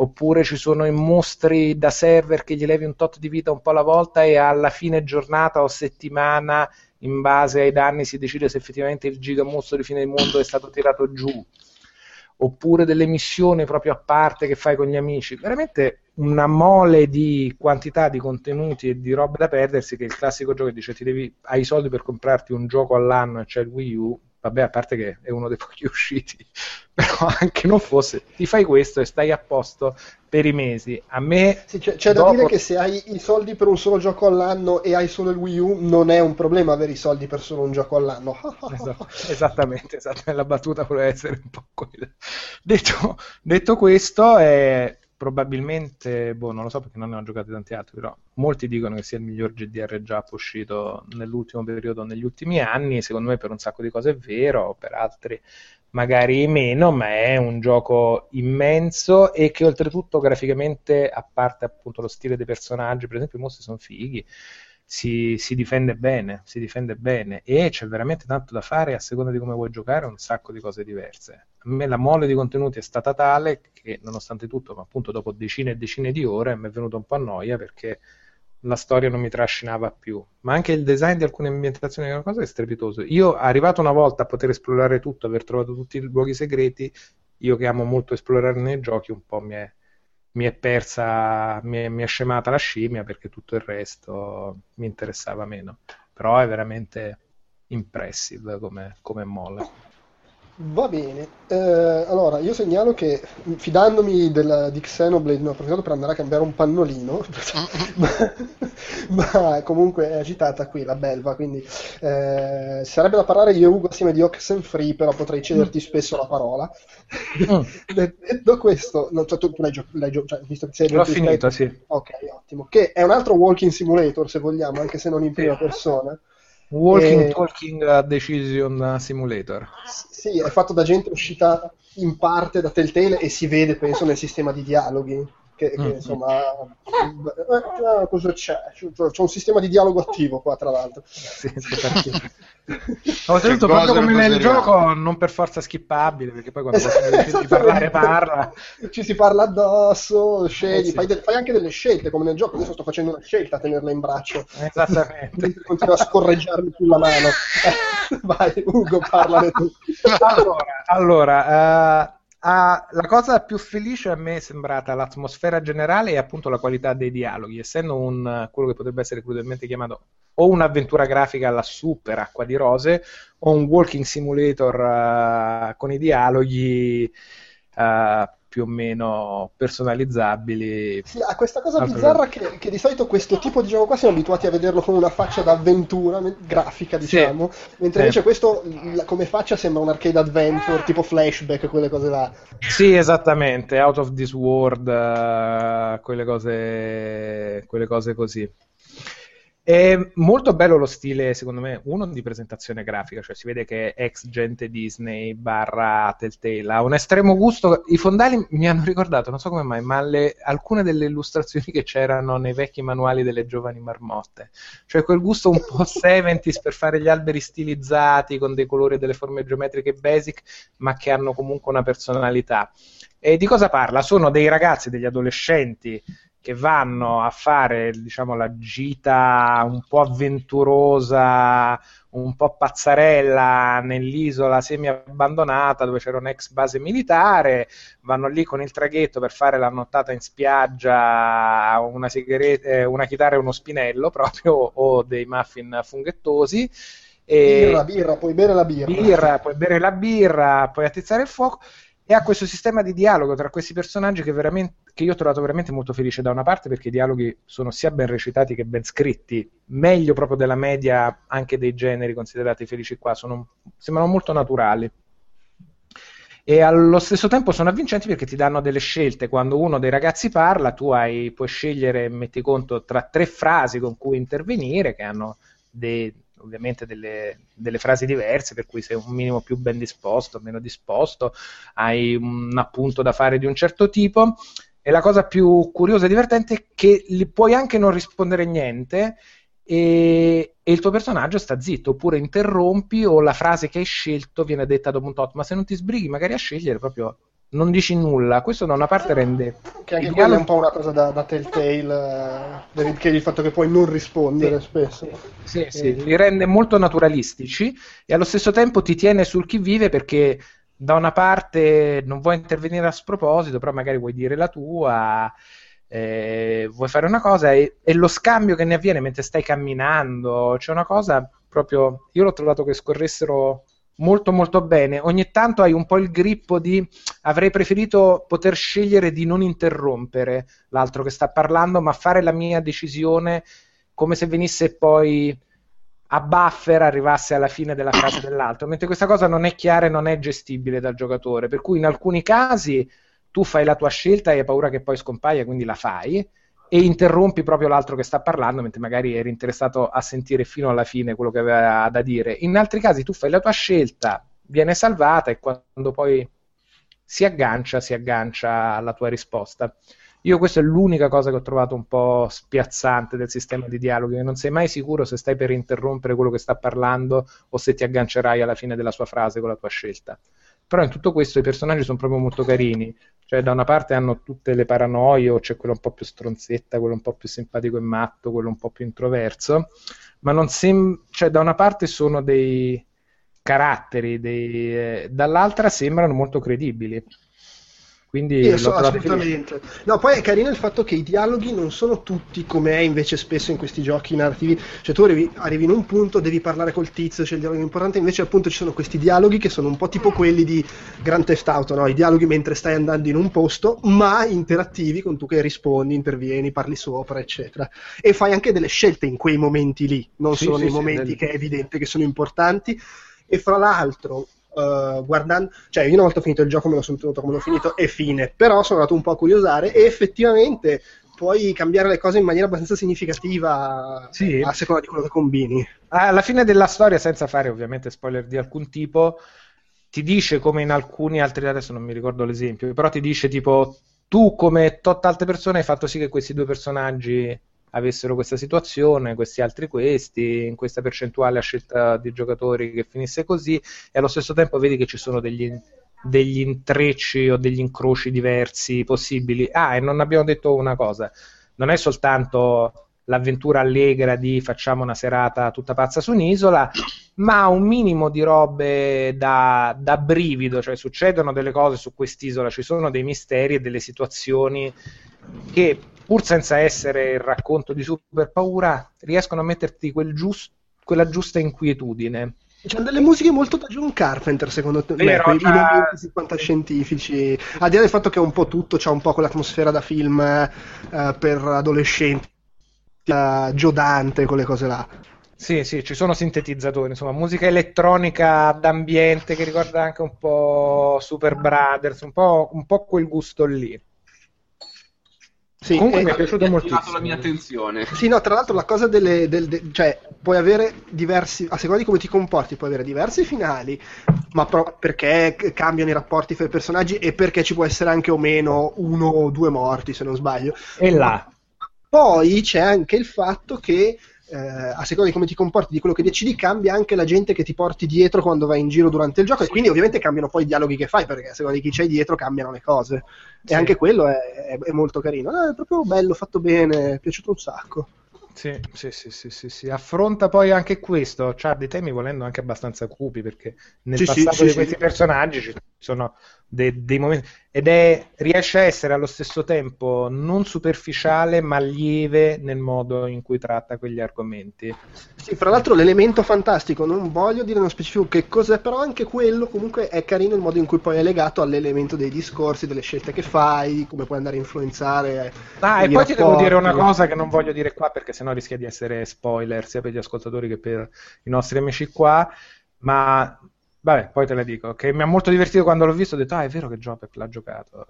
oppure ci sono i mostri da server che gli levi un tot di vita un po' alla volta e alla fine giornata o settimana in base ai danni si decide se effettivamente il gigamostro di fine del mondo è stato tirato giù. Oppure delle missioni proprio a parte che fai con gli amici. Veramente una mole di quantità di contenuti e di robe da perdersi che il classico gioco che dice ti devi, hai i soldi per comprarti un gioco all'anno e c'è il Wii U vabbè, a parte che è uno dei pochi usciti, però anche non fosse, ti fai questo e stai a posto per i mesi. A me sì, c'è, c'è dopo... da dire che se hai i soldi per un solo gioco all'anno e hai solo il Wii U, non è un problema avere i soldi per solo un gioco all'anno. esatto, esattamente, esattamente, la battuta voleva essere un po' quella. Detto, detto questo, è probabilmente, boh, non lo so perché non ne ho giocati tanti altri, però molti dicono che sia il miglior GDR già uscito nell'ultimo periodo, negli ultimi anni, secondo me per un sacco di cose è vero, per altri magari meno, ma è un gioco immenso e che oltretutto graficamente, a parte appunto lo stile dei personaggi, per esempio i mostri sono fighi, si, si, difende bene, si difende bene e c'è veramente tanto da fare a seconda di come vuoi giocare, un sacco di cose diverse. A me la mole di contenuti è stata tale che nonostante tutto, ma appunto dopo decine e decine di ore mi è venuto un po' a noia perché la storia non mi trascinava più, ma anche il design di alcune ambientazioni è una cosa è strepitoso. Io arrivato una volta a poter esplorare tutto, aver trovato tutti i luoghi segreti, io che amo molto esplorare nei giochi, un po' mi è mi è persa, mi è, mi è scemata la scimmia perché tutto il resto mi interessava meno. Però è veramente impressive come, come molle. Va bene, eh, allora io segnalo che fidandomi della, di Xenoblade ne ho approfittato per andare a cambiare un pannolino, ma, ma, comunque è agitata qui la belva, quindi eh, sarebbe da parlare io e Ugo assieme di Oxenfree, però potrei cederti mm. spesso la parola. Mm. Detto questo, no, cioè, tu, tu l'hai, gio- l'hai gio- cioè, visto che sei L'ho finito, sì. Ok, ottimo. Che è un altro walking simulator, se vogliamo, anche se non in prima persona. Walking e... Talking Decision Simulator. Sì, è fatto da gente uscita in parte da Telltale e si vede, penso, nel sistema di dialoghi che, che mm. insomma eh, cosa c'è? c'è un sistema di dialogo attivo qua tra l'altro sì, sì, ho detto proprio come nel gioco non per forza skippabile perché poi quando esatto, parlare parla. Ci si parla addosso scegli, eh, sì. fai, de- fai, anche delle scelte come nel gioco. Adesso sto facendo una scelta a tenerla in braccio. Esattamente. Continua a scorreggiarmi sulla mano. Vai Ugo parlane tu. Allora, allora uh Uh, la cosa più felice a me è sembrata l'atmosfera generale e appunto la qualità dei dialoghi, essendo un, quello che potrebbe essere crudelmente chiamato o un'avventura grafica alla super acqua di rose o un walking simulator uh, con i dialoghi uh, più o meno personalizzabili. Sì, ha questa cosa bizzarra che, che, di solito questo tipo di gioco qua siamo abituati a vederlo con una faccia d'avventura grafica, diciamo, sì. mentre invece questo come faccia sembra un arcade adventure, tipo flashback, quelle cose là. Sì, esattamente, out of this world, uh, quelle, cose, quelle cose così. È molto bello lo stile, secondo me, uno di presentazione grafica, cioè si vede che è ex gente Disney barra Telltale, ha un estremo gusto. I fondali mi hanno ricordato, non so come mai, ma le, alcune delle illustrazioni che c'erano nei vecchi manuali delle giovani marmotte, cioè quel gusto un po' 70s per fare gli alberi stilizzati con dei colori e delle forme geometriche basic, ma che hanno comunque una personalità. E di cosa parla? Sono dei ragazzi, degli adolescenti che vanno a fare diciamo, la gita un po' avventurosa, un po' pazzarella nell'isola semi-abbandonata dove c'era un'ex base militare, vanno lì con il traghetto per fare la nottata in spiaggia, una, sigaretta, eh, una chitarra e uno spinello proprio, o dei muffin funghettosi. E birra, birra, puoi bere la birra. birra. Puoi bere la birra, puoi attizzare il fuoco e ha questo sistema di dialogo tra questi personaggi che, che, io ho trovato veramente molto felice da una parte perché i dialoghi sono sia ben recitati che ben scritti, meglio proprio della media anche dei generi considerati felici qua, sono, sembrano molto naturali. E allo stesso tempo sono avvincenti perché ti danno delle scelte. Quando uno dei ragazzi parla, tu hai, puoi scegliere, metti conto, tra tre frasi con cui intervenire, che hanno dei, ovviamente delle, delle, frasi diverse, per cui sei un minimo più ben disposto, meno disposto, hai un appunto da fare di un certo tipo. E la cosa più curiosa e divertente è che li puoi anche non rispondere niente e, e, il tuo personaggio sta zitto, oppure interrompi o la frase che hai scelto viene detta dopo un tot, ma se non ti sbrighi magari a scegliere proprio non dici nulla. Questo da una parte rende. Che anche quella è un po' una cosa da, da Telltale, eh, che il fatto che puoi non rispondere sì, spesso. Sì, sì, e... li rende molto naturalistici e allo stesso tempo ti tiene sul chi vive perché da una parte non vuoi intervenire a sproposito, però magari vuoi dire la tua. Eh, vuoi fare una cosa e, e lo scambio che ne avviene mentre stai camminando c'è una cosa proprio io l'ho trovato che scorressero molto molto bene. Ogni tanto hai un po' il grippo di avrei preferito poter scegliere di non interrompere l'altro che sta parlando, ma fare la mia decisione come se venisse poi a buffer arrivasse alla fine della frase dell'altro, mentre questa cosa non è chiara e non è gestibile dal giocatore, per cui in alcuni casi tu fai la tua scelta e hai paura che poi scompaia, quindi la fai, e interrompi proprio l'altro che sta parlando, mentre magari eri interessato a sentire fino alla fine quello che aveva da dire. In altri casi tu fai la tua scelta, viene salvata e quando poi si aggancia, si aggancia alla tua risposta. Io questa è l'unica cosa che ho trovato un po' spiazzante del sistema di dialoghi, che non sei mai sicuro se stai per interrompere quello che sta parlando o se ti aggancerai alla fine della sua frase con la tua scelta. Però in tutto questo i personaggi sono proprio molto carini, cioè da una parte hanno tutte le paranoie, o c'è quello un po' più stronzetta, quello un po' più simpatico e matto, quello un po' più introverso, ma non sem- cioè da una parte sono dei caratteri, dei, eh, dall'altra sembrano molto credibili. Quindi sì, so, assolutamente. No, poi è carino il fatto che i dialoghi non sono tutti come è invece spesso in questi giochi narrativi. Cioè, tu arrivi, arrivi in un punto, devi parlare col tizio, c'è il dialogo importante, invece appunto ci sono questi dialoghi che sono un po' tipo quelli di Grand Theft Auto, no? I dialoghi mentre stai andando in un posto, ma interattivi con tu che rispondi, intervieni, parli sopra, eccetera. E fai anche delle scelte in quei momenti lì, non sì, solo sì, nei momenti che è evidente che sono importanti. E fra l'altro, uh, guardando, cioè io una volta finito il gioco me lo sono tenuto come l'ho finito e fine, però sono andato un po' a curiosare e effettivamente puoi cambiare le cose in maniera abbastanza significativa sì. a seconda di quello che combini. Alla fine della storia, senza fare ovviamente spoiler di alcun tipo, ti dice come in alcuni altri, adesso non mi ricordo l'esempio, però ti dice tipo tu come tot altre persone hai fatto sì che questi due personaggi avessero questa situazione, questi altri questi, in questa percentuale a scelta di giocatori che finisse così e allo stesso tempo vedi che ci sono degli, degli intrecci o degli incroci diversi possibili. Ah, e non abbiamo detto una cosa, non è soltanto l'avventura allegra di facciamo una serata tutta pazza su un'isola, ma un minimo di robe da, da, brivido, cioè succedono delle cose su quest'isola, ci sono dei misteri e delle situazioni che pur senza essere il racconto di super paura, riescono a metterti quel giust- quella giusta inquietudine. C'è delle musiche molto da John Carpenter, secondo te, Vero, quei cioè... momenti fantascientifici. Al di là del fatto che un po' tutto c'ha un po' quell'atmosfera da film eh, per adolescenti, uh, Joe Dante, quelle cose là. Sì, sì, ci sono sintetizzatori, insomma, musica elettronica d'ambiente che ricorda anche un po' Super Brothers, un po', un po quel gusto lì. Sì, Comunque e- mi è piaciuto ha attirato moltissimo. la mia attenzione. Sì, no, tra l'altro la cosa delle, del- de- cioè, puoi avere diversi, a seconda di come ti comporti, puoi avere diversi finali, ma pro- perché cambiano i rapporti fra i personaggi e perché ci può essere anche o meno uno o due morti, se non sbaglio. E là. Poi c'è anche il fatto che eh, a seconda di come ti comporti, di quello che decidi, cambia anche la gente che ti porti dietro quando vai in giro durante il gioco e quindi ovviamente cambiano poi i dialoghi che fai perché a seconda di chi c'hai dietro cambiano le cose. Sì. E anche quello è, è- è molto carino. Eh, È proprio bello, fatto bene, è piaciuto un sacco. Sì, sì, sì, sì, sì, sì. Affronta poi anche questo, c'ha dei temi volendo anche abbastanza cupi, perché nel passato di questi personaggi ci sono de- dei momenti ed è, riesce a essere allo stesso tempo non superficiale ma lieve nel modo in cui tratta quegli argomenti. Sì, fra l'altro l'elemento fantastico, non voglio dire nello specifico che cos'è, però anche quello comunque è carino il modo in cui poi è legato all'elemento dei discorsi, delle scelte che fai, come puoi andare a influenzare. Ah, e poi ti devo dire una rapporti. cosa che non voglio dire qua perché sennò rischia di essere spoiler sia per gli ascoltatori che per i nostri amici qua, ma vabbè, poi te la dico, che mi ha molto divertito quando l'ho visto, ho detto, ah, è vero che Jopep l'ha giocato.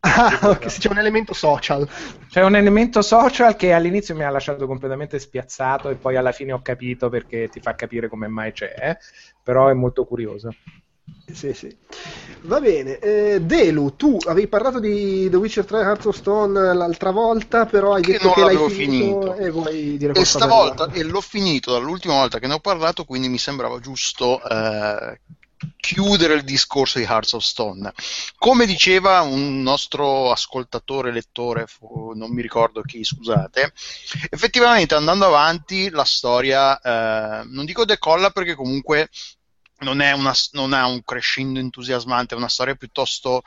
Ah, ok, sì, c'è un elemento social. C'è un elemento social che all'inizio mi ha lasciato completamente spiazzato e poi alla fine ho capito perché ti fa capire come mai c'è, però è molto curioso. Sì, sì. Va bene, eh, Delu, tu avevi parlato di The Witcher 3 Hearts of Stone l'altra volta, però hai Che detto che l'hai l'avevo finito, finito. e vuoi dire E stavolta, riguardo. e l'ho finito dall'ultima volta che ne ho parlato, quindi mi sembrava giusto eh, chiudere il discorso di Hearts of Stone. Come diceva un nostro ascoltatore, lettore, fu- non mi ricordo chi, scusate, effettivamente andando avanti la storia, eh, non dico decolla perché comunque non, una, non ha un crescendo entusiasmante, è una storia piuttosto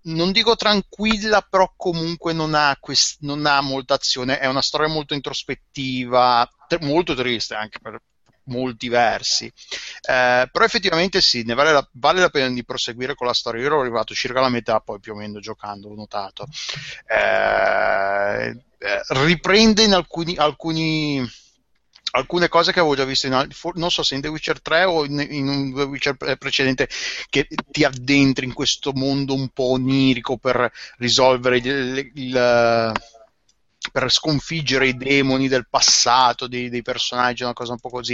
non dico tranquilla, però comunque non ha, quest- non ha molta azione. È una storia molto introspettiva, tr- molto triste anche per molti versi. Eh, però effettivamente sì, ne vale la, vale la pena di proseguire con la storia. Io ero arrivato circa alla metà, poi più o meno giocando, ho notato. Eh, eh, riprende in alcuni, alcuni alcune cose che avevo già visto in altri, non so se in The Witcher 3 o in, in un The Witcher pre- precedente, che ti addentri in questo mondo un po' onirico per risolvere il, il- per sconfiggere i demoni del passato dei, dei personaggi, una cosa un po' così.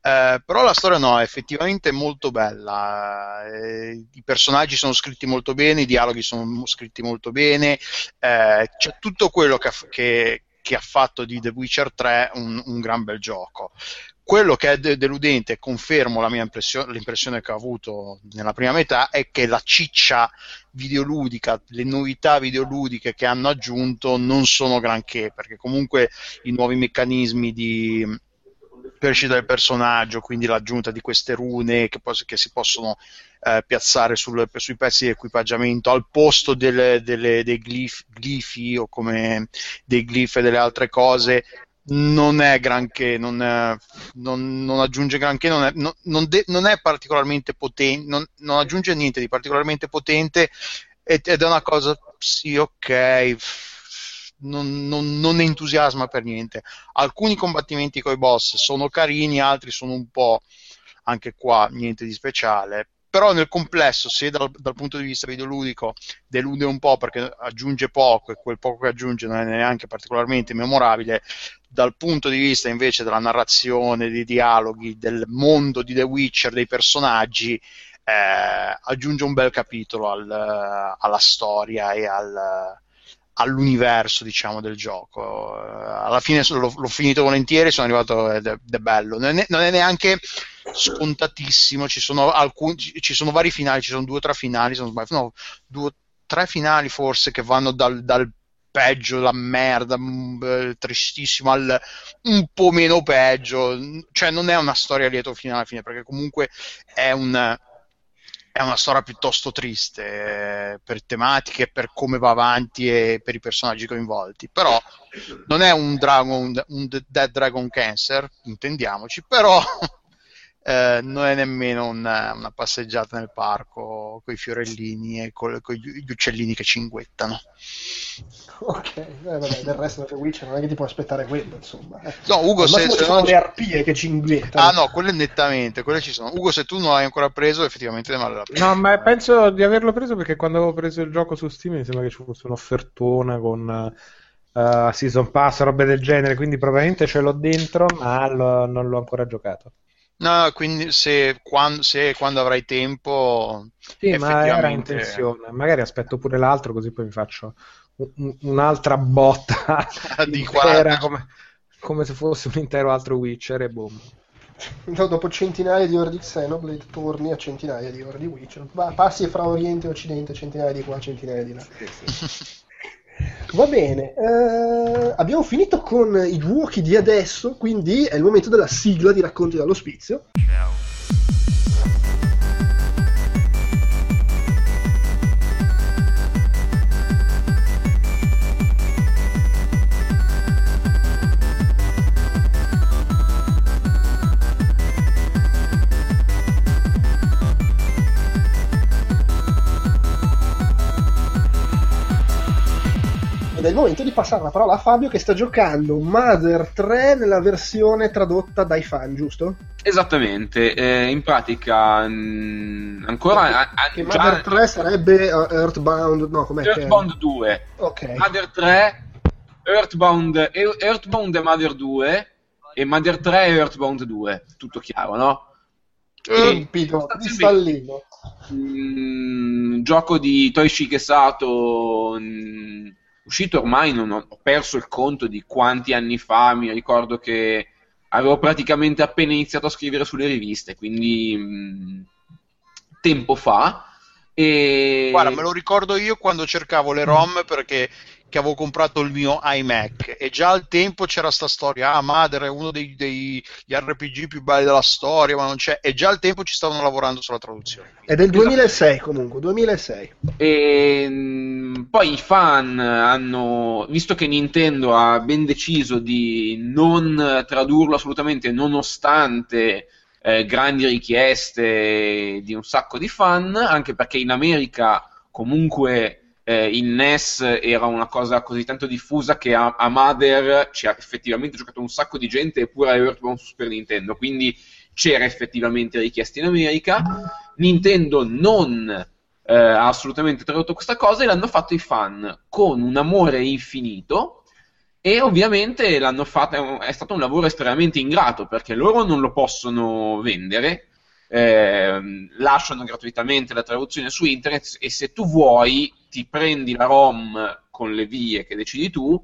Eh, però la storia no, è effettivamente molto bella. Eh, I personaggi sono scritti molto bene, i dialoghi sono scritti molto bene, eh, c'è tutto quello che, che- che ha fatto di The Witcher 3 un, un gran bel gioco. Quello che è de- deludente, confermo impressione, l'impressione che ho avuto nella prima metà, è che la ciccia videoludica, le novità videoludiche che hanno aggiunto non sono granché, perché comunque i nuovi meccanismi di crescita del personaggio, quindi l'aggiunta di queste rune che, pos- che si possono eh, piazzare sul- sui pezzi di equipaggiamento al posto delle- delle- dei glif- glifi o come dei glif e delle altre cose non è granché, non, è- non- non aggiunge granché, non è, non- de- è particolarmente potente, non, non aggiunge niente di particolarmente potente ed ed è una cosa, sì, ok, non, non- non entusiasma per niente. Alcuni combattimenti con i boss sono carini, altri sono un po' anche qua niente di speciale. Però nel complesso, se dal, dal punto di vista videoludico delude un po' perché aggiunge poco e quel poco che aggiunge non è neanche particolarmente memorabile, dal punto di vista invece della narrazione, dei dialoghi, del mondo di The Witcher, dei personaggi, eh, aggiunge un bel capitolo al- alla storia e al, all'universo diciamo del gioco. Alla fine l'ho, l'ho finito volentieri sono arrivato ed è, bello. Non è, non è neanche scontatissimo ci sono alcuni ci sono vari finali ci sono due o tre finali se no due tre finali forse che vanno dal, dal peggio la merda mm, eh, tristissimo al un po' meno peggio. Cioè non è una storia lieto fine alla fine perché comunque è un è una storia piuttosto triste eh, per tematiche, per come va avanti e per i personaggi coinvolti. Però non è un, Dragon, un Dead Dragon Cancer, intendiamoci, però eh, non è nemmeno una, una passeggiata nel parco con i fiorellini e con gli uccellini che cinguettano. Ok, eh, vabbè, del resto The Witcher non è che ti puoi aspettare quello, insomma. No, Ugo, se, se sono non... le arpie che cinguettano. Ah no, quelle nettamente, quelle ci sono. Ugo, se tu non l'hai ancora preso, effettivamente ne vale la pena. No, ma penso di averlo preso perché quando avevo preso il gioco su Steam mi sembra che ci fosse un'offertona con uh, Season Pass, robe del genere, quindi probabilmente ce l'ho dentro, ma lo- non l'ho ancora giocato. No, quindi se quando, se quando avrai tempo, Sì, ma era effettivamente... intenzione. Magari aspetto pure l'altro così poi mi faccio un- un- un'altra botta Di intera 40. come, come se fosse un intero altro Witcher e boom. No, dopo centinaia di ore di Xenoblade torni a centinaia di ore di Witcher. Va- passi fra Oriente e Occidente, centinaia di qua, centinaia di là. Va bene, eh, abbiamo finito con i giochi di adesso, quindi è il momento della sigla di Racconti dall'ospizio. Ed momento di passare la parola a Fabio che sta giocando Mother 3 nella versione tradotta dai fan, giusto? Esattamente, eh, in pratica mh, ancora a- a- Che Mother 3 sarebbe uh, Earthbound, no, com'è che? Earthbound 2, Ok. Mother 3, Earthbound, e- Earthbound e Mother 2 e Mother 3 e Earthbound 2, tutto chiaro, no? Limpido, cristallino. Mm, gioco di Toichi Sato mm, uscito ormai non ho, ho perso il conto di quanti anni fa mi ricordo che avevo praticamente appena iniziato a scrivere sulle riviste quindi mm, tempo fa e Guarda, me lo ricordo io quando cercavo le ROM perché che avevo comprato il mio iMac e già al tempo c'era sta storia, ah Mother è uno dei, degli RPG più belli della storia, ma non c'è, e già al tempo ci stavano lavorando sulla traduzione. È del 2006 comunque, 2006. E mh, poi i fan hanno, visto che Nintendo ha ben deciso di non tradurlo assolutamente, nonostante eh, grandi richieste di un sacco di fan, anche perché in America comunque eh, il NES era una cosa così tanto diffusa che a, a Mother ci ha effettivamente giocato un sacco di gente, eppure a Earthbound su Super Nintendo, quindi c'era effettivamente richiesta in America. Nintendo non eh, ha assolutamente tradotto questa cosa e l'hanno fatto i fan con un amore infinito e ovviamente l'hanno fatto, è stato un lavoro estremamente ingrato perché loro non lo possono vendere, ehm, lasciano gratuitamente la traduzione su internet e se tu vuoi ti prendi la ROM con le vie che decidi tu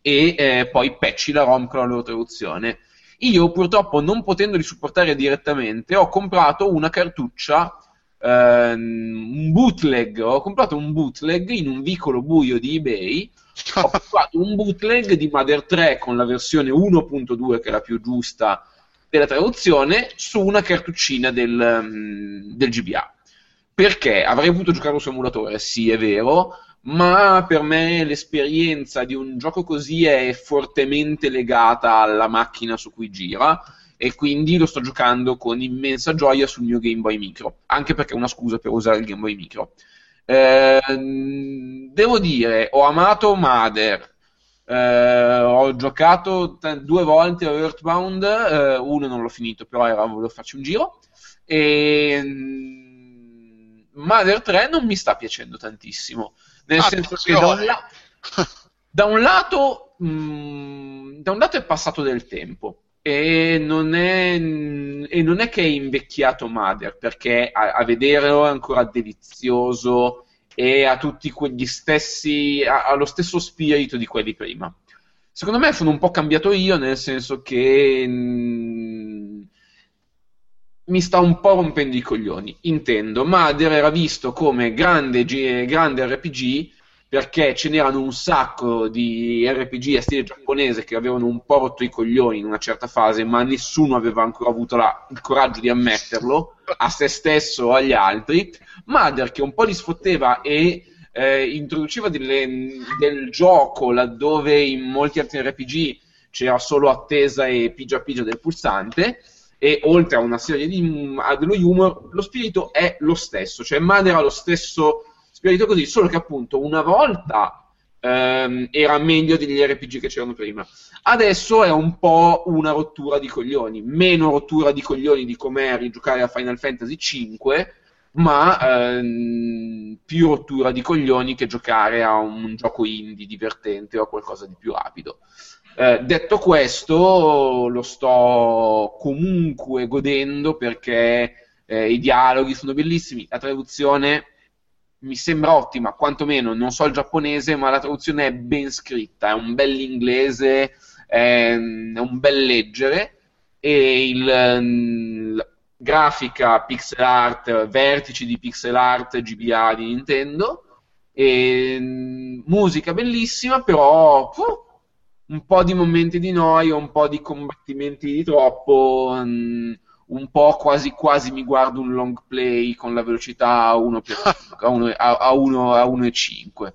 e eh, poi patchi la ROM con la loro traduzione. Io purtroppo non potendoli supportare direttamente ho comprato una cartuccia ehm, un bootleg, ho comprato un bootleg in un vicolo buio di eBay. Ho comprato un bootleg di Mother 3 con la versione 1.2, che è la più giusta della traduzione, su una cartuccina del, mm, del GBA. Perché avrei potuto giocare su emulatore, sì, è vero, ma per me l'esperienza di un gioco così è fortemente legata alla macchina su cui gira e quindi lo sto giocando con immensa gioia sul mio Game Boy Micro, anche perché è una scusa per usare il Game Boy Micro. Ehm, devo dire, ho amato Mother, eh, ho giocato t- due volte a Earthbound, eh, uno non l'ho finito, però era, volevo farci un giro, e Mother 3 non mi sta piacendo tantissimo, nel senso che da un, la- da un lato, mm, da un lato è passato del tempo e non è, e non è che è invecchiato Mother, perché a, a vederlo è ancora delizioso e ha tutti quegli stessi, ha, ha lo stesso spirito di quelli prima. Secondo me sono un po' cambiato io, nel senso che mm, mi sta un po' rompendo i coglioni. Intendo, Mother era visto come grande, grande RPG perché ce n'erano un sacco di RPG a stile giapponese che avevano un po' rotto i coglioni in una certa fase, ma nessuno aveva ancora avuto la- il coraggio di ammetterlo a se stesso o agli altri. Mother che un po' li sfotteva e eh, introduceva delle- del gioco laddove in molti altri RPG c'era solo attesa e pigia pigia del pulsante. E oltre a una serie di a dello humor, lo spirito è lo stesso, cioè Mother ha lo stesso spirito così, solo che appunto una volta ehm, era meglio degli RPG che c'erano prima. Adesso è un po' una rottura di coglioni, meno rottura di coglioni di com'è rigiocare a Final Fantasy V, ma ehm, più rottura di coglioni che giocare a un gioco indie divertente o a qualcosa di più rapido. Eh, detto questo, lo sto comunque godendo perché eh, i dialoghi sono bellissimi, la traduzione mi sembra ottima, quantomeno non so il giapponese, ma la traduzione è ben scritta, è un bell'inglese, è, è un bel leggere. E il, il grafica, pixel art, vertici di pixel art GBA di Nintendo. E musica bellissima, però uh, un po' di momenti di noia, un po' di combattimenti di troppo, um, un po' quasi quasi mi guardo un long play con la velocità a 1 a 1, a 1, a 1 e 5.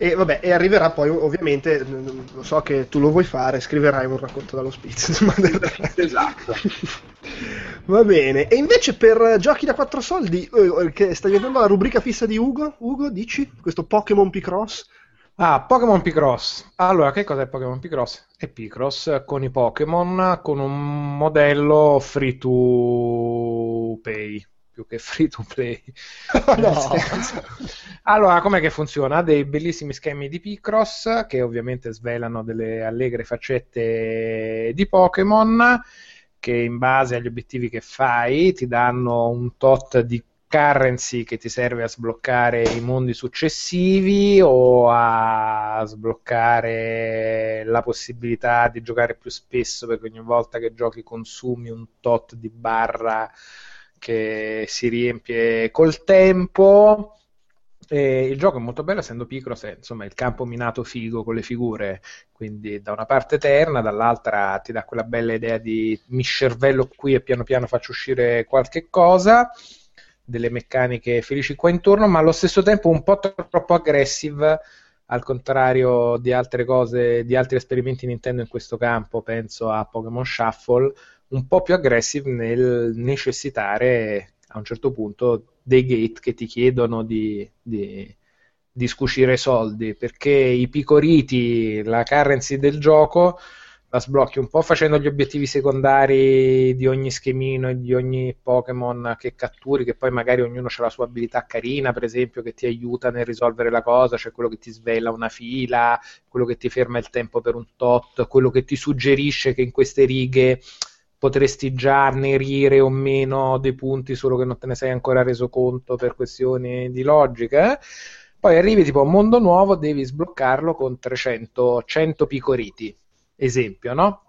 E vabbè, e arriverà poi ovviamente, lo so che tu lo vuoi fare, scriverai un racconto dallo Spitz. esatto. Va bene. E invece per giochi da 4 soldi, eh, che stai vedendo la rubrica fissa di Ugo? Ugo, dici? Questo Pokémon Picross? Ah, Pokémon Picross. Allora, che cos'è Pokémon Picross? È Picross con i Pokémon con un modello free to pay più che free to play. no. allora, com'è che funziona? Ha dei bellissimi schemi di Picross che ovviamente svelano delle allegre faccette di Pokémon che in base agli obiettivi che fai ti danno un tot di currency che ti serve a sbloccare i mondi successivi o a sbloccare la possibilità di giocare più spesso perché ogni volta che giochi consumi un tot di barra che si riempie col tempo. E il gioco è molto bello, essendo piccolo, se, insomma, il campo minato figo con le figure, quindi da una parte eterna, dall'altra ti dà quella bella idea di mi scervello qui e piano piano faccio uscire qualche cosa delle meccaniche felici qua intorno, ma allo stesso tempo un po' troppo aggressive, al contrario di altre cose, di altri esperimenti Nintendo in questo campo, penso a Pokémon Shuffle, un po' più aggressive nel necessitare a un certo punto dei gate che ti chiedono di, di, di scucire soldi, perché i picoriti, la currency del gioco la sblocchi un po' facendo gli obiettivi secondari di ogni schemino e di ogni Pokémon che catturi, che poi magari ognuno ha la sua abilità carina, per esempio, che ti aiuta nel risolvere la cosa, cioè quello che ti svela una fila, quello che ti ferma il tempo per un tot, quello che ti suggerisce che in queste righe potresti già annerire o meno dei punti, solo che non te ne sei ancora reso conto per questioni di logica. Poi arrivi tipo a un mondo nuovo, devi sbloccarlo con 300 100 picoriti esempio, no?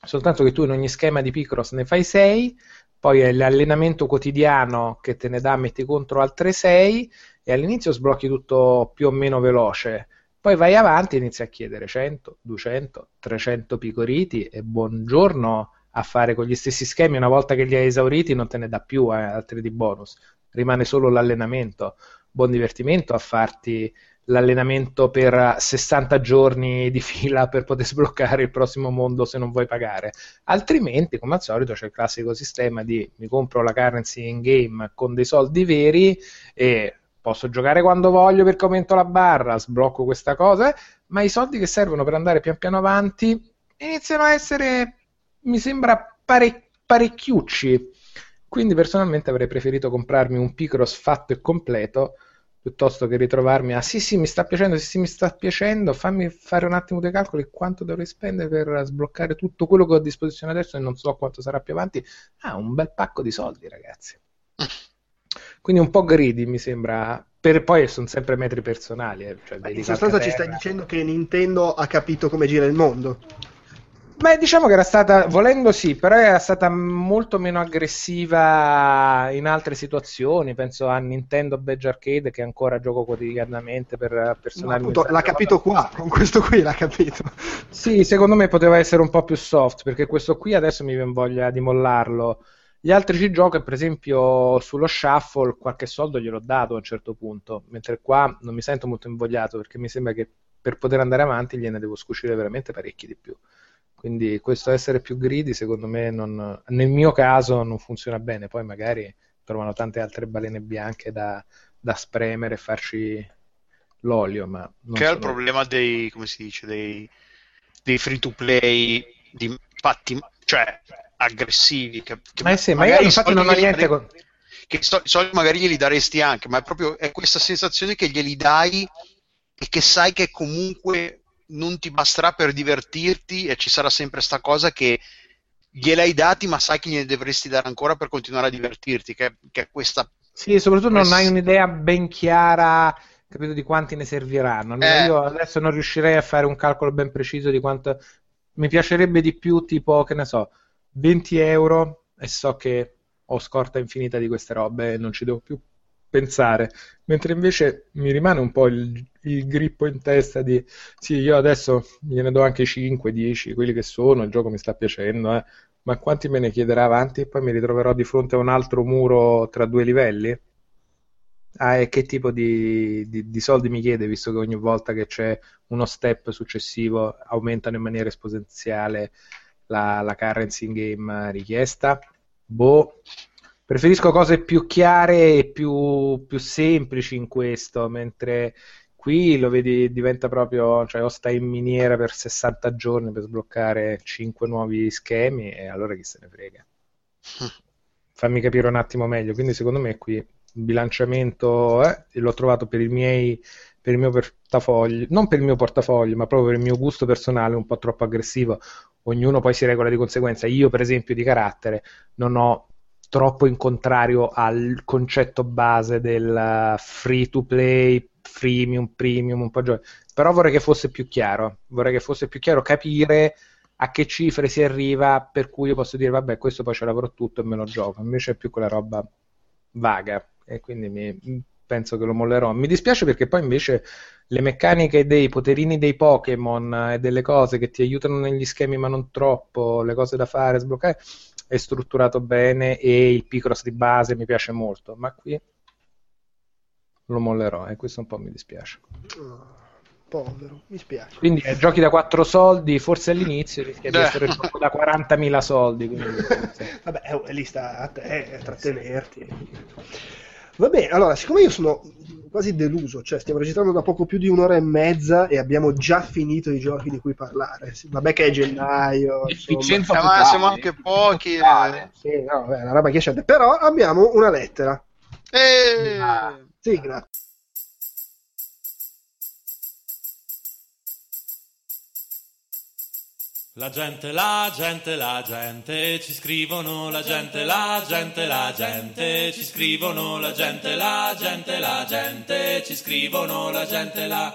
Soltanto che tu in ogni schema di Picross ne fai 6, poi è l'allenamento quotidiano che te ne dà, metti contro altre 6 e all'inizio sblocchi tutto più o meno veloce. Poi vai avanti e inizi a chiedere 100, 200, 300 picoriti e buongiorno a fare con gli stessi schemi. Una volta che li hai esauriti non te ne dà più eh, altri di bonus, rimane solo l'allenamento. Buon divertimento a farti l'allenamento per 60 giorni di fila per poter sbloccare il prossimo mondo se non vuoi pagare. Altrimenti, come al solito, c'è il classico sistema di mi compro la currency in game con dei soldi veri e posso giocare quando voglio perché aumento la barra, sblocco questa cosa, ma i soldi che servono per andare pian piano avanti iniziano a essere, mi sembra, pare- parecchiucci. Quindi personalmente avrei preferito comprarmi un Picross fatto e completo piuttosto che ritrovarmi a sì sì mi sta piacendo, sì sì mi sta piacendo, fammi fare un attimo dei calcoli quanto dovrei spendere per sbloccare tutto quello che ho a disposizione adesso e non so quanto sarà più avanti. Ah, un bel pacco di soldi ragazzi. Quindi un po' greedy mi sembra, per, poi sono sempre metri personali. Eh, cioè in sostanza ci stai dicendo che Nintendo ha capito come gira il mondo. Beh, diciamo che era stata, volendo sì, però era stata molto meno aggressiva in altre situazioni. Penso a Nintendo Badge Arcade che ancora gioco quotidianamente per personaggi. No, l'ha capito qua, con questo qui l'ha capito. Sì, secondo me poteva essere un po' più soft perché questo qui adesso mi viene voglia di mollarlo. Gli altri ci gioco, per esempio sullo shuffle, qualche soldo gliel'ho dato a un certo punto, mentre qua non mi sento molto invogliato perché mi sembra che per poter andare avanti gliene devo scucire veramente parecchi di più Quindi questo essere più greedy, secondo me, non, nel mio caso non funziona bene. Poi magari trovano tante altre balene bianche da, da spremere e farci l'olio. Ma che è il problema dei, come si dice, dei, dei free to play di fatti, cioè aggressivi. Che, che ma eh sì, ma io infatti non ho niente con... Che so, soldi magari glieli daresti anche, ma è proprio è questa sensazione che glieli dai e che sai che comunque non ti basterà per divertirti e ci sarà sempre sta cosa che gliel'hai dati ma sai che gliene dovresti dare ancora per continuare a divertirti, che, che è questa... Sì, soprattutto questa... non hai un'idea ben chiara capito di quanti ne serviranno. Eh. Io adesso non riuscirei a fare un calcolo ben preciso di quanto mi piacerebbe di più, tipo, che ne so, 20 euro e so che ho scorta infinita di queste robe e non ci devo più pensare, mentre invece mi rimane un po' il, il grippo in testa di sì, io adesso gliene do anche 5, 10, quelli che sono, il gioco mi sta piacendo, eh, ma quanti me ne chiederà avanti e poi mi ritroverò di fronte a un altro muro tra due livelli? Ah, e che tipo di, di, di, soldi mi chiede, visto che ogni volta che c'è uno step successivo aumentano in maniera esponenziale la, la currency in game richiesta? Boh, preferisco cose più chiare e più, più, semplici in questo, mentre qui lo vedi diventa proprio, cioè o stai in miniera per 60 giorni per sbloccare 5 nuovi schemi e allora chi se ne frega. Fammi capire un attimo meglio, quindi secondo me qui bilanciamento eh, l'ho trovato per, miei, per il mio portafoglio, non per il mio portafoglio, ma proprio per il mio gusto personale un po' troppo aggressivo. Ognuno poi si regola di conseguenza. Io, per esempio, di carattere non ho troppo in contrario al concetto base del free to play, freemium, premium, un po' gioco. Però vorrei che fosse più chiaro, vorrei che fosse più chiaro capire a che cifre si arriva per cui io posso dire vabbè questo poi ce l'avrò tutto e me lo gioco invece è più quella roba vaga e quindi mi, penso che lo mollerò. Mi dispiace perché poi invece le meccaniche dei poterini dei Pokémon e delle cose che ti aiutano negli schemi ma non troppo, le cose da fare, sbloccare, è strutturato bene e il Picross di base mi piace molto, ma qui lo mollerò e questo un po' mi dispiace. Oh, povero, mi spiace. Quindi eh, giochi da 4 soldi, forse all'inizio rischia di essere gioco da 40.000 soldi. Quindi, Vabbè, eh, lì sta a te a trattenerti. Va bene, allora, siccome io sono quasi deluso, cioè stiamo registrando da poco più di un'ora e mezza e abbiamo già finito i giochi di cui parlare. Vabbè che è gennaio. Efficienza insomma. Totale, siamo anche pochi. Eh. Sì, no, vabbè, una roba che scende. Però abbiamo una lettera. E... Ah, sigla. La gente, la gente, la gente, ci scrivono la gente, la gente, la gente, ci scrivono la gente, la gente, la gente, ci scrivono la gente, la...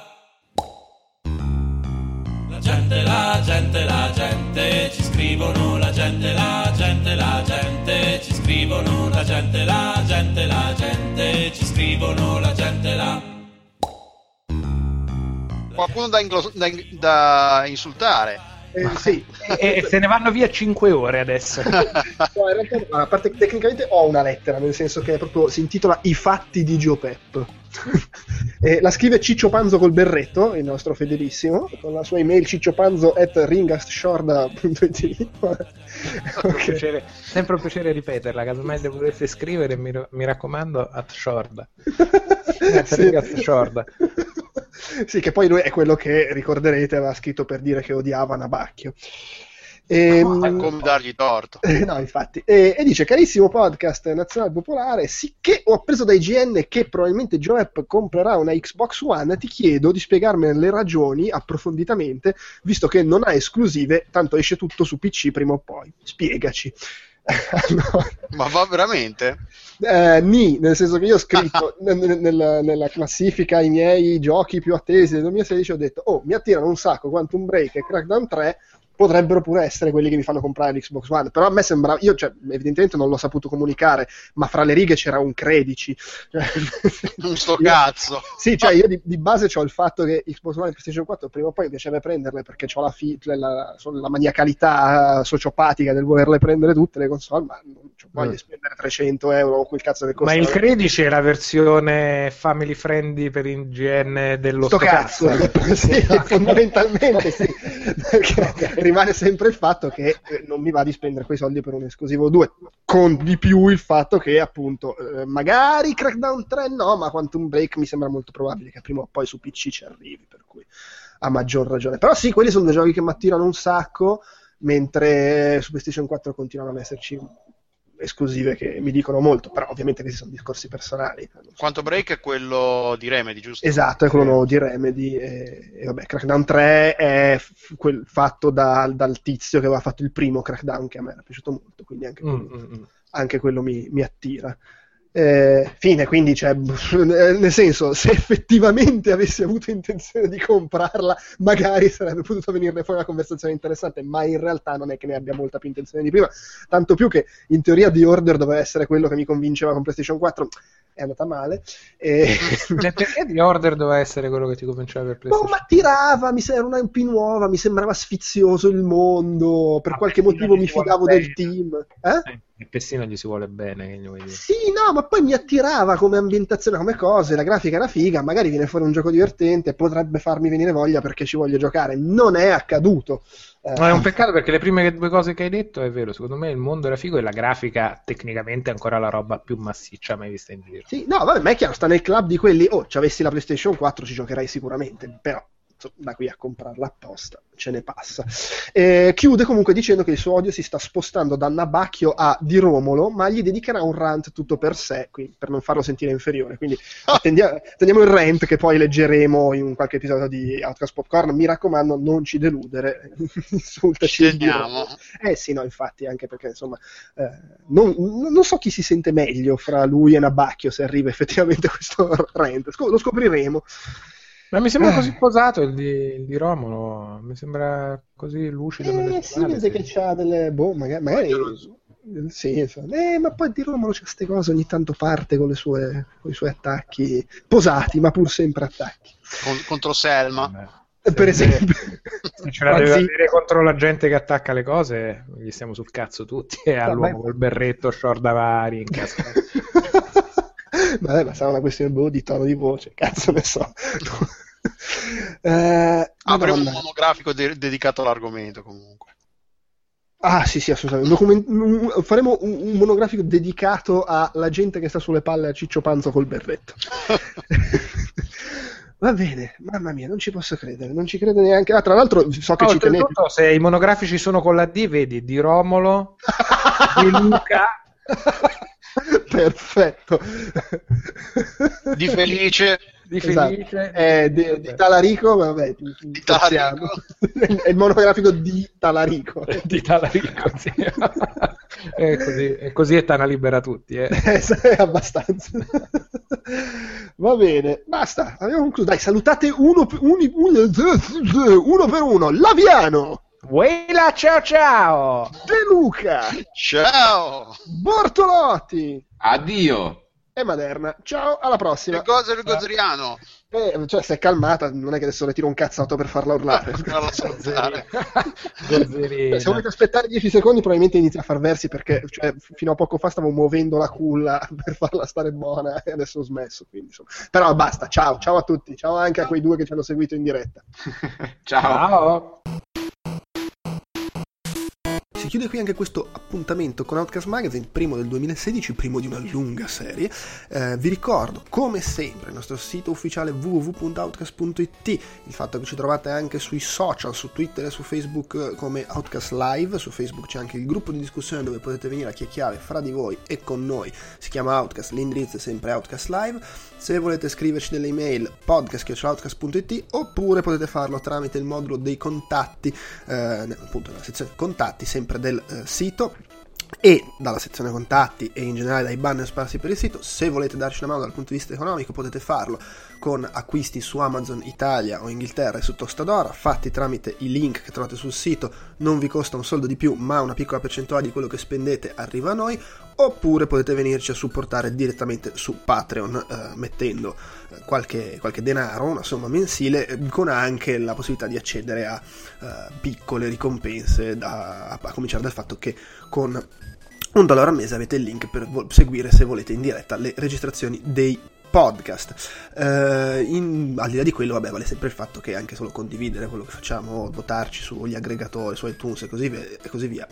La gente, la gente, la gente, ci scrivono la gente, la gente, la gente, ci scrivono la gente, la gente, la gente, ci scrivono la gente, la... Qualcuno da, inglo- da, da insultare. Eh, sì. e, e, se ne vanno via 5 ore adesso. no, in realtà, a parte tecnicamente ho una lettera, nel senso che proprio si intitola I fatti di Gio Pep. la scrive Ciccio Panzo col berretto, il nostro fedelissimo, con la sua email cicciopanzo at ringastshorda.it. okay. sempre un piacere ripeterla, casomai le volesse scrivere, mi, mi raccomando, at shorda. sì. Shorda. sì, che poi lui è quello che ricorderete aveva scritto per dire che odiava Nabacchio. E, ehm, come dargli torto. Eh, no, infatti. E, e, dice: Carissimo podcast nazionale popolare, sicché ho appreso da IGN che probabilmente Joep comprerà una Xbox One, ti chiedo di spiegarmi le ragioni approfonditamente, visto che non ha esclusive, tanto esce tutto su PC prima o poi. Spiegaci. Allora, Ma va veramente? Eh, ni, nel senso che io ho scritto nel, nel, nella classifica i miei giochi più attesi del 2016 ho detto oh mi attirano un sacco Quantum Break e Crackdown 3 potrebbero pure essere quelli che mi fanno comprare l'Xbox One. Però a me sembrava, io cioè, evidentemente non l'ho saputo comunicare, ma fra le righe c'era un credici. non sto cazzo. Sì, cioè io di, di base ho il fatto che Xbox One e PlayStation 4 prima o poi mi piacerebbe prenderle perché ho la, fi- la, la, la, maniacalità sociopatica del volerle prendere tutte le console, ma non c'ho voglia di spendere 300 euro o quel cazzo che costa. Ma il 13 è la versione family friendly per IGN dello Sto sto cazzo, sì, fondamentalmente sì, perché rimane sempre il fatto che eh, non mi va di spendere quei soldi per un esclusivo 2, con di più il fatto che appunto eh, magari Crackdown 3 no, ma Quantum Break mi sembra molto probabile che prima o poi su PC ci arrivi, per cui a maggior ragione. Però sì, quelli sono due giochi che mi attirano un sacco, mentre su PlayStation 4 continuano ad esserci esclusive che mi dicono molto, però ovviamente questi sono discorsi personali. Quanto Break è quello di Remedy, giusto? Esatto, è quello nuovo di Remedy e, e vabbè, Crackdown 3 è f- quel fatto da- dal tizio che aveva fatto il primo Crackdown che a me era piaciuto molto, quindi anche quello, Mm, mm, mm. anche quello mi, mi attira. Eh, fine, quindi cioè, nel senso, se effettivamente avessi avuto intenzione di comprarla, magari sarebbe potuta venirne fuori una conversazione interessante, ma in realtà non è che ne abbia molta più intenzione di prima. Tanto più che in teoria The Order doveva essere quello che mi convinceva con PlayStation 4, è andata male. E... Perché The Order doveva essere quello che ti convinceva per Boh, PlayStation? ma tirava, mi era una più nuova, mi sembrava sfizioso il mondo, per Ma qualche motivo mi fidavo bene. del team. Eh? Eh, Il pessino gli si vuole bene, che gli vuoi dire. Sì, no, ma poi mi attirava come ambientazione, come cose, la grafica era figa, magari viene fuori un gioco divertente, potrebbe farmi venire voglia perché ci voglio giocare. Non è accaduto. Eh, No, è un peccato perché le prime due cose che hai detto è vero, secondo me il mondo era figo e la grafica tecnicamente è ancora la roba più massiccia mai vista in giro. Sì, no, vabbè, ma è chiaro, sta nel club di quelli, oh, ci avessi la PlayStation 4 ci giocherai sicuramente, però insomma, da qui a comprarla apposta ce ne passa. Eh, chiude comunque dicendo che il suo odio si sta spostando da Nabacchio a Di Romolo, ma gli dedicherà un rant tutto per sé, quindi, per non farlo sentire inferiore. Quindi attendia- attendiamo il rant che poi leggeremo in qualche episodio di Outcast Popcorn. Mi raccomando, non ci deludere. Insultaci. Romolo. Eh sì, no, infatti, anche perché insomma, eh, non, non so chi si sente meglio fra lui e Nabacchio se arriva effettivamente questo rant. Lo scopriremo. Ma mi sembra Eh. così posato il di, il di Romolo, mi sembra così lucido. Eh sì, parole, vede che c'ha delle. Boh, magari. magari sì. Eh, ma poi di Romolo c'è queste cose, ogni tanto parte con, le sue, con i suoi attacchi posati, ma pur sempre attacchi. Con- contro Selma. Vabbè. Eh, Per esempio. Se ce la deve avere contro la gente che attacca le cose, gli stiamo sul cazzo tutti. E all'uomo Vabbè. col berretto, short davari, in ma sarà una questione boh, di tono di voce, cazzo ne so. Eh, Avremo un Madonna. monografico de- dedicato all'argomento comunque. Ah, sì, sì, assolutamente. Un document- un- faremo un, un monografico dedicato alla gente che sta sulle palle a Ciccio Panzo col berretto. Va bene, mamma mia, non ci posso credere, non ci credo neanche. Ah, tra l'altro, so che ci tenete. Se i monografici sono con la D, vedi di Romolo, di Luca. Perfetto. Di Felice. Di Esatto. Felice. Eh, di, di Talarico, vabbè, di Talarico. È il monografico di Talarico. di Talarico, sì. è, così, è così e Tana libera tutti. Eh. è abbastanza. Va bene, basta, abbiamo concluso. Dai, salutate uno, per- uno, uno per uno. Laviano, Weila, ciao ciao! De Luca, Ciao! Bortolotti Addio. e Maderna. Ciao, alla prossima. Il Gozer il Gozeriano. Eh, cioè, si è calmata, non è che adesso le tiro un cazzotto per farla urlare. Farla salutare. Gozzerina. Se volete aspettare 10 secondi, probabilmente inizia a far versi perché cioè, fino a poco fa stavo muovendo la culla per farla stare buona e adesso ho smesso. Quindi, insomma. Però basta, ciao, ciao a tutti, ciao anche a quei due che ci hanno seguito in diretta. Ciao. Ciao! Si chiude qui anche questo appuntamento con Outcast Magazine, primo del 2016, primo di una lunga serie. Eh, vi ricordo, come sempre, il nostro sito ufficiale www.outcast.it, il fatto che ci trovate anche sui social, su Twitter e su Facebook eh, come Outcast Live, su Facebook c'è anche il gruppo di discussione dove potete venire a chiacchierare fra di voi e con noi, si chiama Outcast, l'indirizzo è sempre Outcast Live. Se volete scriverci delle email podcast.outcast.it oppure potete farlo tramite il modulo dei contatti, eh, appunto nella sezione contatti sempre del eh, sito e dalla sezione contatti e in generale dai banner sparsi per il sito. Se volete darci una mano dal punto di vista economico potete farlo con acquisti su Amazon Italia o Inghilterra e su Tostadora, fatti tramite i link che trovate sul sito, non vi costa un soldo di più, ma una piccola percentuale di quello che spendete arriva a noi, oppure potete venirci a supportare direttamente su Patreon eh, mettendo qualche, qualche denaro, una somma mensile, con anche la possibilità di accedere a eh, piccole ricompense, da- a, a cominciare dal fatto che con un dollaro al mese avete il link per vo- seguire se volete in diretta le registrazioni dei podcast. Eh, in, al di là di quello, vabbè, vale sempre il fatto che anche solo condividere quello che facciamo, votarci sugli aggregatori, su iTunes e così, ve- e così via,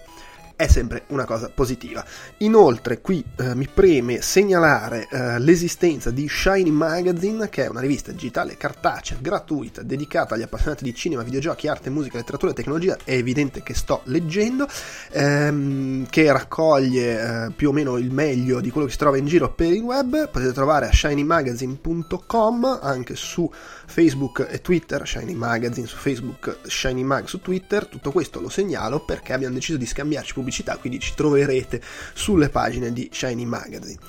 è sempre una cosa positiva. Inoltre qui eh, mi preme segnalare eh, l'esistenza di Shiny Magazine, che è una rivista digitale cartacea gratuita dedicata agli appassionati di cinema, videogiochi, arte, musica, letteratura e tecnologia. È evidente che sto leggendo, ehm, che raccoglie eh, più o meno il meglio di quello che si trova in giro per il web. Potete trovare a shinymagazine.com anche su Facebook e Twitter, Shiny Magazine su Facebook, Shiny Mag su Twitter. Tutto questo lo segnalo perché abbiamo deciso di scambiarci pubblicità, quindi ci troverete sulle pagine di Shiny Magazine.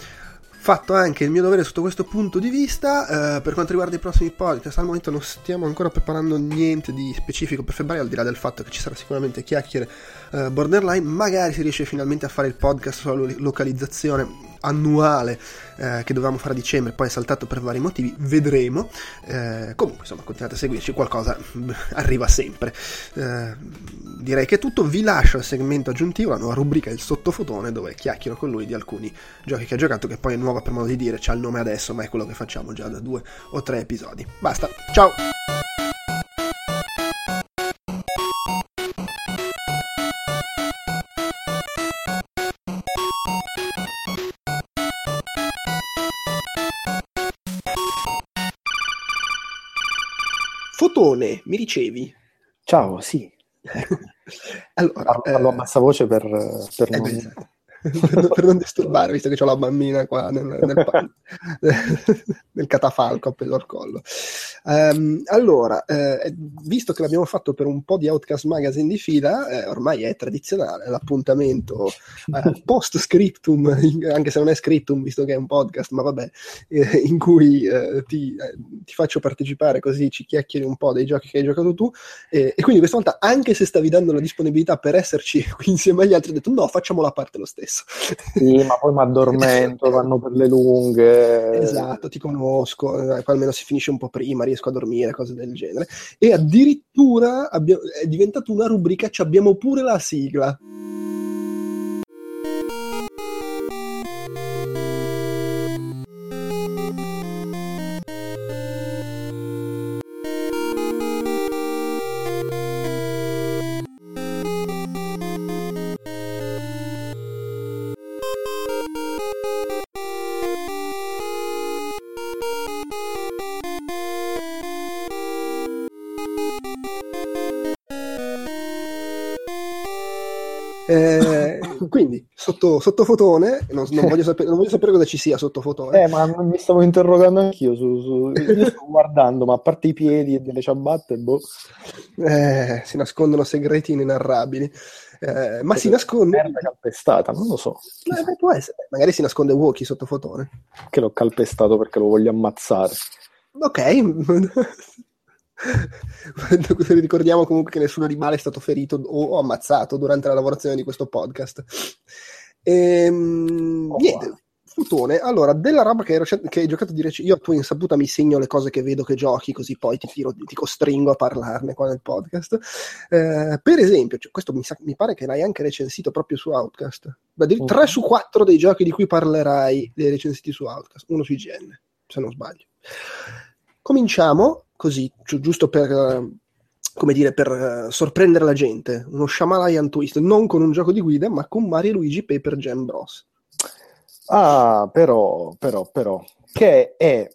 Fatto anche il mio dovere sotto questo punto di vista, eh, per quanto riguarda i prossimi podcast, al momento non stiamo ancora preparando niente di specifico per febbraio, al di là del fatto che ci sarà sicuramente chiacchiere eh, borderline, magari si riesce finalmente a fare il podcast sulla lo- localizzazione annuale eh, che dovevamo fare a dicembre, poi è saltato per vari motivi, vedremo. Eh, comunque, insomma, continuate a seguirci, qualcosa arriva sempre. Eh, direi che è tutto, vi lascio il segmento aggiuntivo, la nuova rubrica Il sottofotone, dove chiacchiero con lui di alcuni giochi che ha giocato, che poi è nuova per modo di dire, c'ha il nome adesso, ma è quello che facciamo già da due o tre episodi. Basta, ciao! Fotone, mi ricevi? Ciao, sì. allora, Parlo, parlo a eh, bassa voce per, per eh, non... beh, esatto. per, non- per non disturbare, visto che ho la bambina qua nel, nel, pa- nel catafalco appeso al collo. Ehm, allora, eh, visto che l'abbiamo fatto per un po' di Outcast Magazine di fila, eh, ormai è tradizionale l'appuntamento eh, post scriptum, anche se non è scriptum, visto che è un podcast, ma vabbè, eh, in cui eh, ti, eh, ti faccio partecipare così ci chiacchieri un po' dei giochi che hai giocato tu. E quindi questa volta, anche se stavi dando la disponibilità per esserci qui insieme agli altri, ho detto no, facciamo la parte lo stesso. Sì, ma poi mi addormento, vanno per le lunghe. Esatto, ti conosco, eh, poi almeno si finisce un po' prima, riesco a dormire, cose del genere. E addirittura abbia- è diventata una rubrica, abbiamo pure la sigla. Quindi, sotto, sottofotone, non, non voglio sapere, non voglio sapere cosa ci sia sottofotone. Eh, ma mi stavo interrogando anch'io su, su... Io sto guardando, ma a parte i piedi e delle ciabatte, boh. Eh, si nascondono segreti inenarrabili. Eh, ma si nasconde. Merda calpestata, non lo so. Eh, può essere. Magari si nasconde Wookie sotto fotone. Che l'ho calpestato perché lo voglio ammazzare. Ok. Ricordiamo comunque che nessun animale è stato ferito o ammazzato durante la lavorazione di questo podcast. Ehm, Oh, niente. wow. Futone, allora, della roba che, ero- che hai giocato di recente, io a tua insaputa mi segno le cose che vedo che giochi, così poi ti, tiro- ti costringo a parlarne qua nel podcast. Eh, per esempio, cioè, questo mi, sa- mi pare che l'hai anche recensito proprio su Outcast. Beh, di- Mm. 3 su 4 dei giochi di cui parlerai li hai recensiti su Outcast, uno su IGN, se non sbaglio. Cominciamo così, gi- giusto per, come dire, per eh, sorprendere la gente, uno Shyamalan twist, non con un gioco di guida, ma con Mario Luigi Paper Jam Bros. Ah, però, però, però, che è...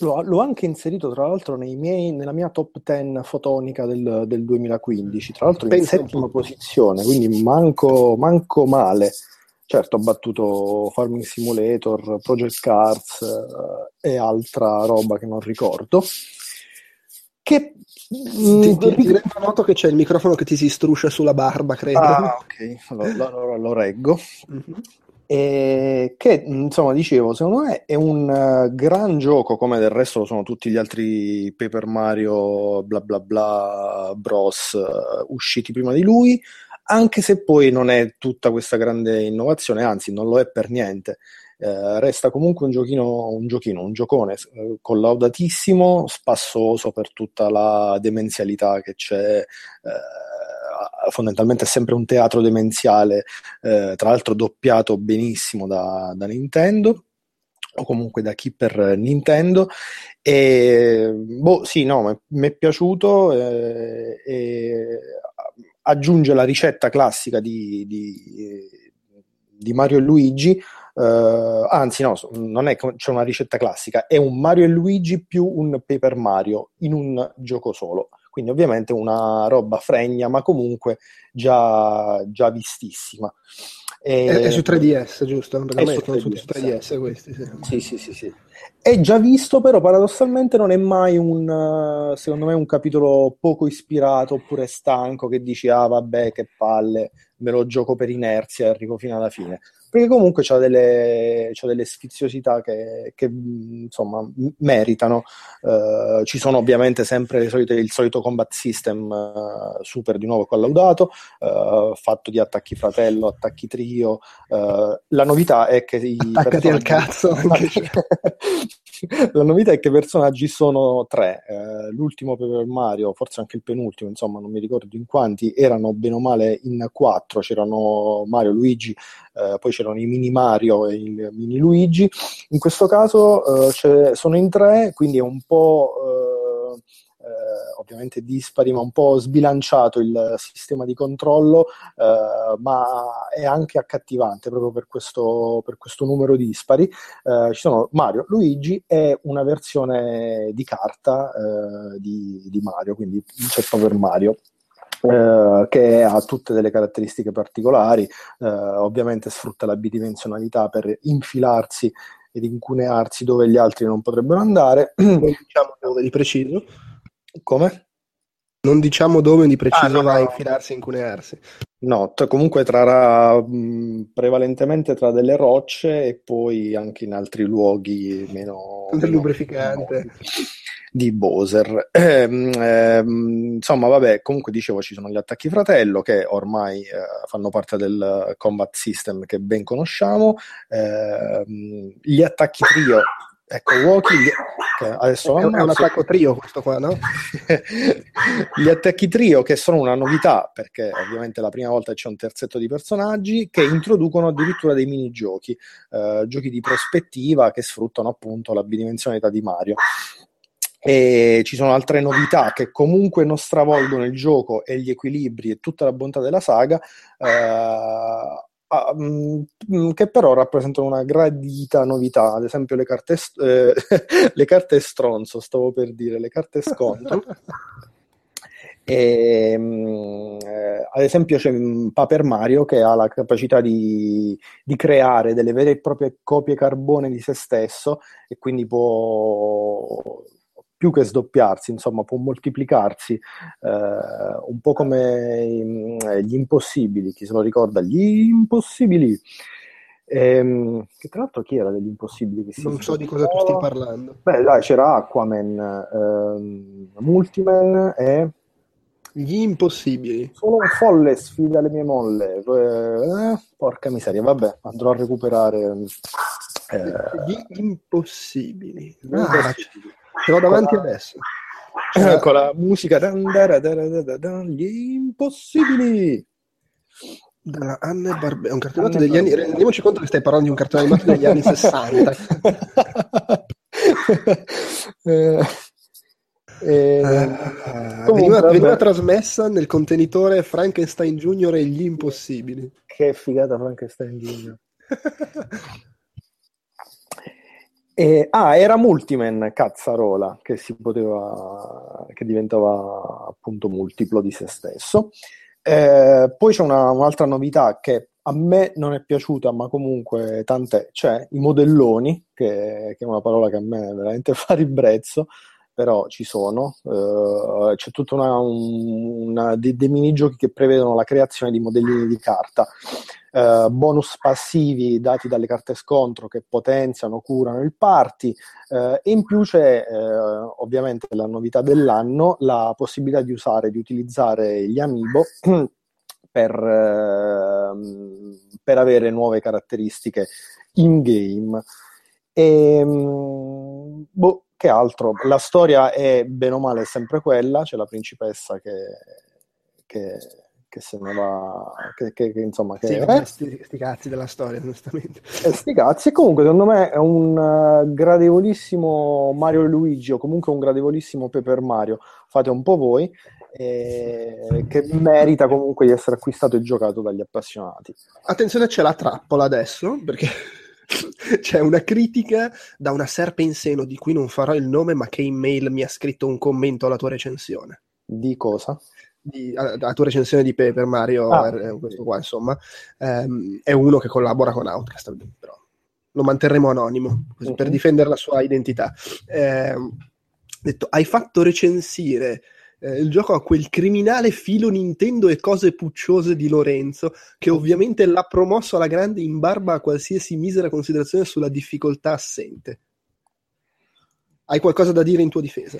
L'ho, l'ho anche inserito tra l'altro nei miei, nella mia top 10 fotonica del, del 2015, tra l'altro in Pensa un settima posizione, quindi manco, manco male. Certo, ho battuto Farming Simulator, Project Cars eh, e altra roba che non ricordo. Che... mm, Ti, ti, ti rendo noto che c'è il microfono che ti si struscia sulla barba, credo. Ah, ok, allora, allora lo reggo. Mhm. E che insomma dicevo secondo me è un eh, gran gioco come del resto lo sono tutti gli altri Paper Mario bla bla bla Bros eh, usciti prima di lui anche se poi non è tutta questa grande innovazione anzi non lo è per niente Eh, resta comunque un giochino un giochino un giocone eh, collaudatissimo spassoso per tutta la demenzialità che c'è eh, fondamentalmente è sempre un teatro demenziale, eh, tra l'altro doppiato benissimo da, da Nintendo o comunque da chi per Nintendo. E boh, sì, no, mi è piaciuto eh, e aggiunge la ricetta classica di, di, di Mario e Luigi. Uh, anzi, no, non è c'è una ricetta classica, è un Mario e Luigi più un Paper Mario in un gioco solo. Quindi, ovviamente, una roba fregna, ma comunque già, già vistissima. E... È, è, su 3DS, giusto? Perché a me sono su 3DS questi. Sì. sì, sì, sì, sì. È già visto, però paradossalmente non è mai un, secondo me, un capitolo poco ispirato oppure stanco che dici, ah vabbè, che palle, me lo gioco per inerzia e arrivo fino alla fine perché comunque c'ha delle, c'ha delle sfiziosità che, che insomma meritano. Uh, ci sono ovviamente sempre solite, il solito combat system uh, super di nuovo collaudato, uh, fatto di attacchi fratello, attacchi trio. la novità è che i Attaccati al cazzo. la novità è che i personaggi sono tre. l'ultimo Paper Mario, forse anche il penultimo, insomma, non mi ricordo in quanti, erano bene o male in quattro. C'erano Mario, Luigi, poi c'era c'erano i mini Mario e il mini Luigi. In questo caso eh, sono in tre, quindi è un po' eh, eh, ovviamente dispari, ma un po' sbilanciato il sistema di controllo, eh, ma è anche accattivante proprio per questo, per questo numero dispari. Eh, ci sono Mario, Luigi e una versione di carta eh, di, di Mario, quindi c'è proprio Mario. Eh, che ha tutte delle caratteristiche particolari, eh, ovviamente sfrutta la bidimensionalità per infilarsi ed incunearsi dove gli altri non potrebbero andare. Non diciamo dove di preciso. Come? Non diciamo dove di preciso ah, no, va a infilarsi e incunearsi. No, t- comunque tra, mh, prevalentemente tra delle rocce e poi anche in altri luoghi meno... Del lubrificante. Meno di Bowser. Ehm, ehm, insomma, vabbè, comunque dicevo ci sono gli attacchi fratello che ormai eh, fanno parte del combat system che ben conosciamo. Ehm, gli attacchi trio Ecco, Walking, adesso è, un, è un attacco trio questo qua, no? Gli attacchi trio che sono una novità, perché ovviamente la prima volta c'è un terzetto di personaggi che introducono addirittura dei minigiochi, eh, giochi di prospettiva che sfruttano appunto la bidimensionalità di Mario. E ci sono altre novità che comunque non stravolgono il gioco e gli equilibri e tutta la bontà della saga, eh, uh, che però rappresentano una gradita novità. Ad esempio, le carte, eh, le carte stronzo, stavo per dire, le carte scontro. E, eh, ad esempio c'è Paper Mario che ha la capacità di, di, creare delle vere e proprie copie carbone di se stesso e quindi può più che sdoppiarsi, insomma, può moltiplicarsi eh, un po' come gli impossibili, chi se lo ricorda, gli impossibili. Ehm, che tra l'altro chi era degli impossibili? Che non so di cosa tu stai parlando. Beh, dai, c'era Aquaman, ehm, Multiman e... Gli impossibili. Sono un folle, sfida le mie molle. Eh, porca miseria, vabbè, andrò a recuperare... Eh... Gli impossibili. Ah, impossibili. Ce l'ho davanti con adesso. La... Con la musica gli impossibili della Anne Barbera, un cartone animato degli anni. Rendiamoci conto che stai parlando di un cartone animato degli anni 60. eh, eh, uh, veniva, veniva, trasmessa nel contenitore Frankenstein Junior e gli impossibili. Che figata Frankenstein Junior. E, ah, era Multiman, cazzarola, che si poteva, che diventava appunto multiplo di se stesso. Eh, poi c'è una, un'altra novità che a me non è piaciuta, ma comunque tant'è, cioè i modelloni, che, che è una parola che a me veramente fa ribrezzo, però ci sono. Uh, c'è tutta una, una dei, dei minigiochi che prevedono la creazione di modellini di carta. Uh, bonus passivi dati dalle carte scontro che potenziano, curano il party uh, e in più c'è ovviamente la novità dell'anno la possibilità di usare, di utilizzare gli amiibo per, ehm, per avere nuove caratteristiche in game. E, ehm, boh, che altro? La storia è bene o male sempre quella, c'è la principessa che, che, che se ne va, che, che- che, insomma, che Sì, eh? sti, sti cazzi della storia, onestamente. E sti cazzi. Comunque, secondo me è un eh, gradevolissimo Mario e Luigi, o comunque un gradevolissimo Paper Mario. Fate un po' voi, eh, che merita comunque di essere acquistato e giocato dagli appassionati. Attenzione, c'è la trappola adesso, perché c'è una critica da una serpe in seno di cui non farò il nome, ma che in mail mi ha scritto un commento alla tua recensione. Di cosa? Di, alla tua recensione di Paper Mario, Ah. eh, questo qua, insomma, ehm, è uno che collabora con Outcast, però lo manterremo anonimo così, per Mhm. difendere la sua identità. Ehm, detto, hai fatto recensire eh, il gioco a quel criminale filo Nintendo e cose pucciose di Lorenzo, che ovviamente l'ha promosso alla grande in barba a qualsiasi misera considerazione sulla difficoltà assente. Hai qualcosa da dire in tua difesa?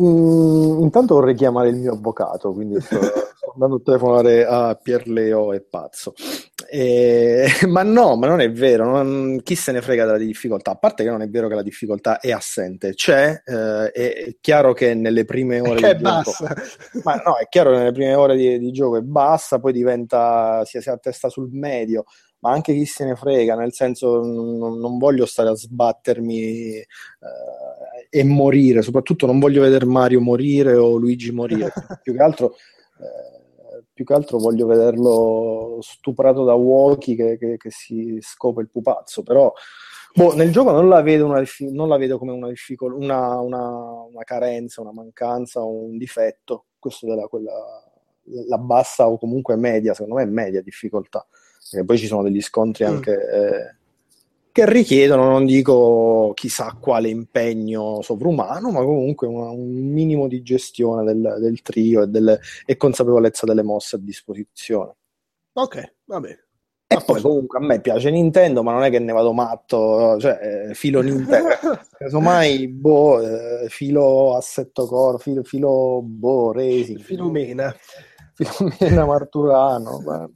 Mm, intanto vorrei chiamare il mio avvocato, quindi sto, sto andando a telefonare a Pierleo e Pazzo. E- ma no, ma non è vero, non- chi se ne frega della difficoltà? A parte che non è vero che la difficoltà è assente, c'è, eh, è chiaro che nelle prime ore Che di gioco- bassa. ma no, è chiaro che nelle prime ore di, di gioco è bassa, poi diventa, si, si attesta sul medio, ma anche chi se ne frega, nel senso non, non voglio stare a sbattermi eh, e morire, soprattutto non voglio vedere Mario morire o Luigi morire, più che altro, eh, più che altro voglio vederlo stuprato da Woki che, che- che si scopa il pupazzo, però boh, nel gioco non la vedo, una non la vedo come una, difficol- una, una, una carenza, una mancanza un difetto, questo della quella, la bassa o comunque media, secondo me è media difficoltà, perché poi ci sono degli scontri Mm. anche eh, che richiedono, non dico chissà quale impegno sovrumano, ma comunque una- un minimo di gestione del, del trio e, delle- e consapevolezza delle mosse a disposizione. Ok, va bene. E A poi posto. comunque a me piace Nintendo, ma non è che ne vado matto, cioè eh, filo Nintendo, casomai boh, eh, filo Assetto Core, filo, filo boh, Racing, Filomena. Filomena Marturano, ma-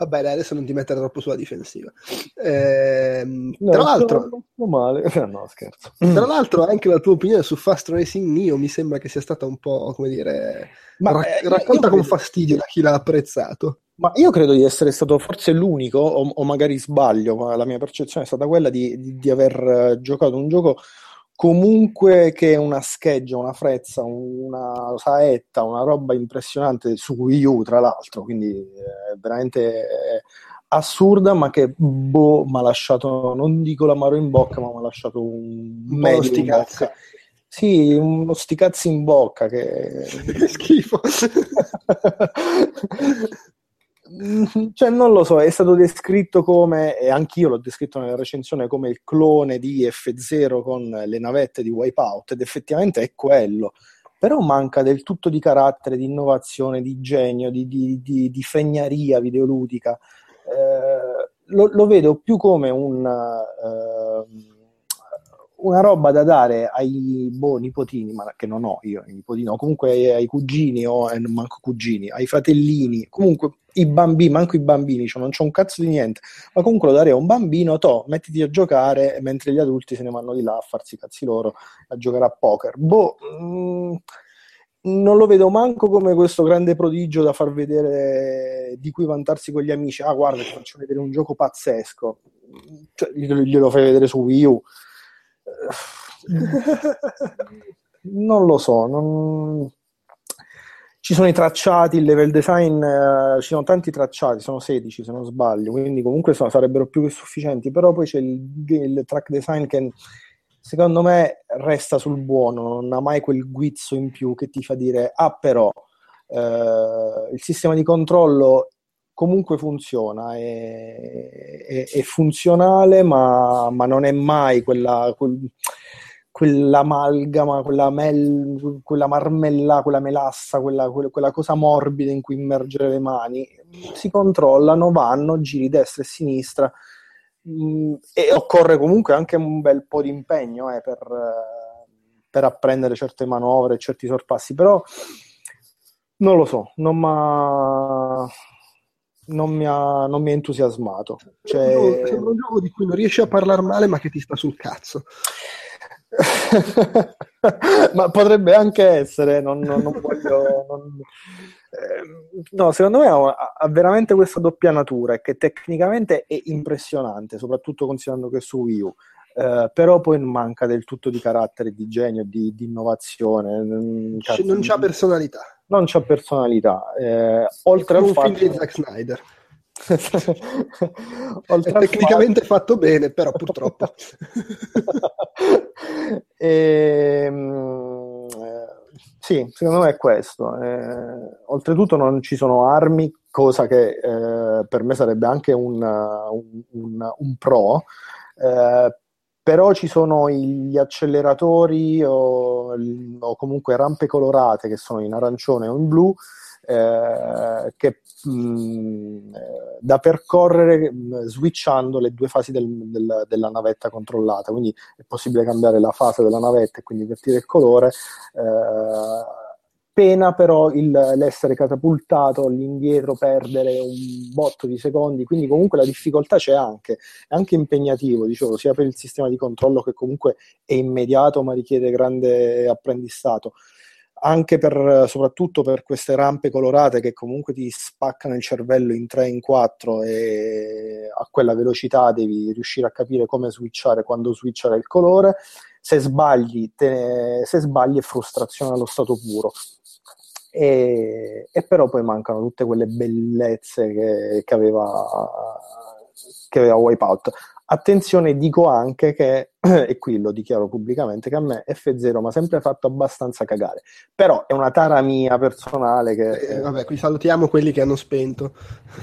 Va bene, adesso non ti mettere troppo sulla difensiva. Ehm, no, tra l'altro, male, no scherzo. Tra l'altro, anche la tua opinione su Fast Racing Neo mi sembra che sia stata un po', come dire, Ma, ra- eh, raccolta io con credo- fastidio da chi l'ha apprezzato. Ma io credo di essere stato forse l'unico, o, o magari sbaglio, ma la mia percezione è stata quella di, di- di aver eh, giocato un gioco comunque che una scheggia, una frezza, una saetta, una roba impressionante su Wii U, tra l'altro, quindi eh, veramente eh, assurda, ma che boh, mi ha lasciato, non dico l'amaro in bocca, ma mi ha lasciato un po' medio in bocca. Sì, uno sticazzi in bocca che Che schifo. Cioè, non lo so, è stato descritto come, e anch'io l'ho descritto nella recensione, come il clone di F0 con le navette di Wipeout, ed effettivamente è quello. Però manca del tutto di carattere, di innovazione, di genio, di, di- di- di fregnaria videoludica. Eh, lo, lo vedo più come un, ehm, una roba da dare ai boh, nipotini, ma che non ho io, nipotini, comunque ai, ai cugini o eh, manco cugini, ai fratellini, comunque i bambini, manco i bambini, cioè non c'ho un cazzo di niente, ma comunque lo darei a un bambino, to, mettiti a giocare mentre gli adulti se ne vanno di là a farsi i cazzi loro, a giocare a poker. Boh, mm, non lo vedo manco come questo grande prodigio da far vedere, di cui vantarsi con gli amici. Ah, guarda, ti faccio vedere un gioco pazzesco. Cioè, glielo, glielo fai vedere su Wii U. Non lo so, non- ci sono i tracciati, il level design, eh, ci sono tanti tracciati, sono 16 se non sbaglio, quindi comunque sono- sarebbero più che sufficienti, però poi c'è il, il track design che secondo me resta sul buono, non ha mai quel guizzo in più che ti fa dire, ah però eh, il sistema di controllo comunque funziona, è, è- è funzionale, ma, ma non è mai quella, quel- quell'amalgama, quella, mel- quella marmella, quella melassa, quella, quella- cosa morbida in cui immergere le mani. Si controllano, vanno, giri destra e sinistra. Mm, e occorre comunque anche un bel po' di impegno eh, per, per apprendere certe manovre, certi sorpassi, però non lo so, non non mi ha, non mi ha entusiasmato. Cioè, Sembra un gioco di cui non riesci a parlare male, ma che ti sta sul cazzo. Ma potrebbe anche essere, non, non, non voglio... Non... Eh, no, secondo me ha, ha, veramente questa doppia natura e che tecnicamente è impressionante, soprattutto considerando che è su Wii U. Eh, però poi manca del tutto di carattere, di genio, di, di innovazione. Cazzo, non c'ha personalità. Non c'ha personalità. Eh, oltre al un fatto... film di Zack Snyder. È tecnicamente fatto... fatto bene, però purtroppo. e, ehm, eh, sì, secondo me è questo. Eh, oltretutto non ci sono armi, cosa che eh, per me sarebbe anche un, un, un, un pro, eh, però ci sono gli acceleratori o, o, comunque rampe colorate che sono in arancione o in blu eh, che, mh, mm, da percorrere mh, mm, switchando le due fasi del, del, della navetta controllata. Quindi è possibile cambiare la fase della navetta e quindi invertire il colore. Eh, pena però il, l'essere catapultato all'indietro, perdere un botto di secondi, quindi comunque la difficoltà c'è anche, è anche impegnativo, dicevo, sia per il sistema di controllo che comunque è immediato ma richiede grande apprendistato anche per, soprattutto per queste rampe colorate che comunque ti spaccano il cervello in 3 in 4 e a quella velocità devi riuscire a capire come switchare, quando switchare il colore. Se sbagli, te, se sbagli è frustrazione allo stato puro e, e, però poi mancano tutte quelle bellezze che, che, aveva, che aveva Wipeout. Attenzione, dico anche che, e qui lo dichiaro pubblicamente, che a me F0 mi ha sempre fatto abbastanza cagare, però è una tara mia personale che... Eh, vabbè, qui salutiamo quelli che hanno spento.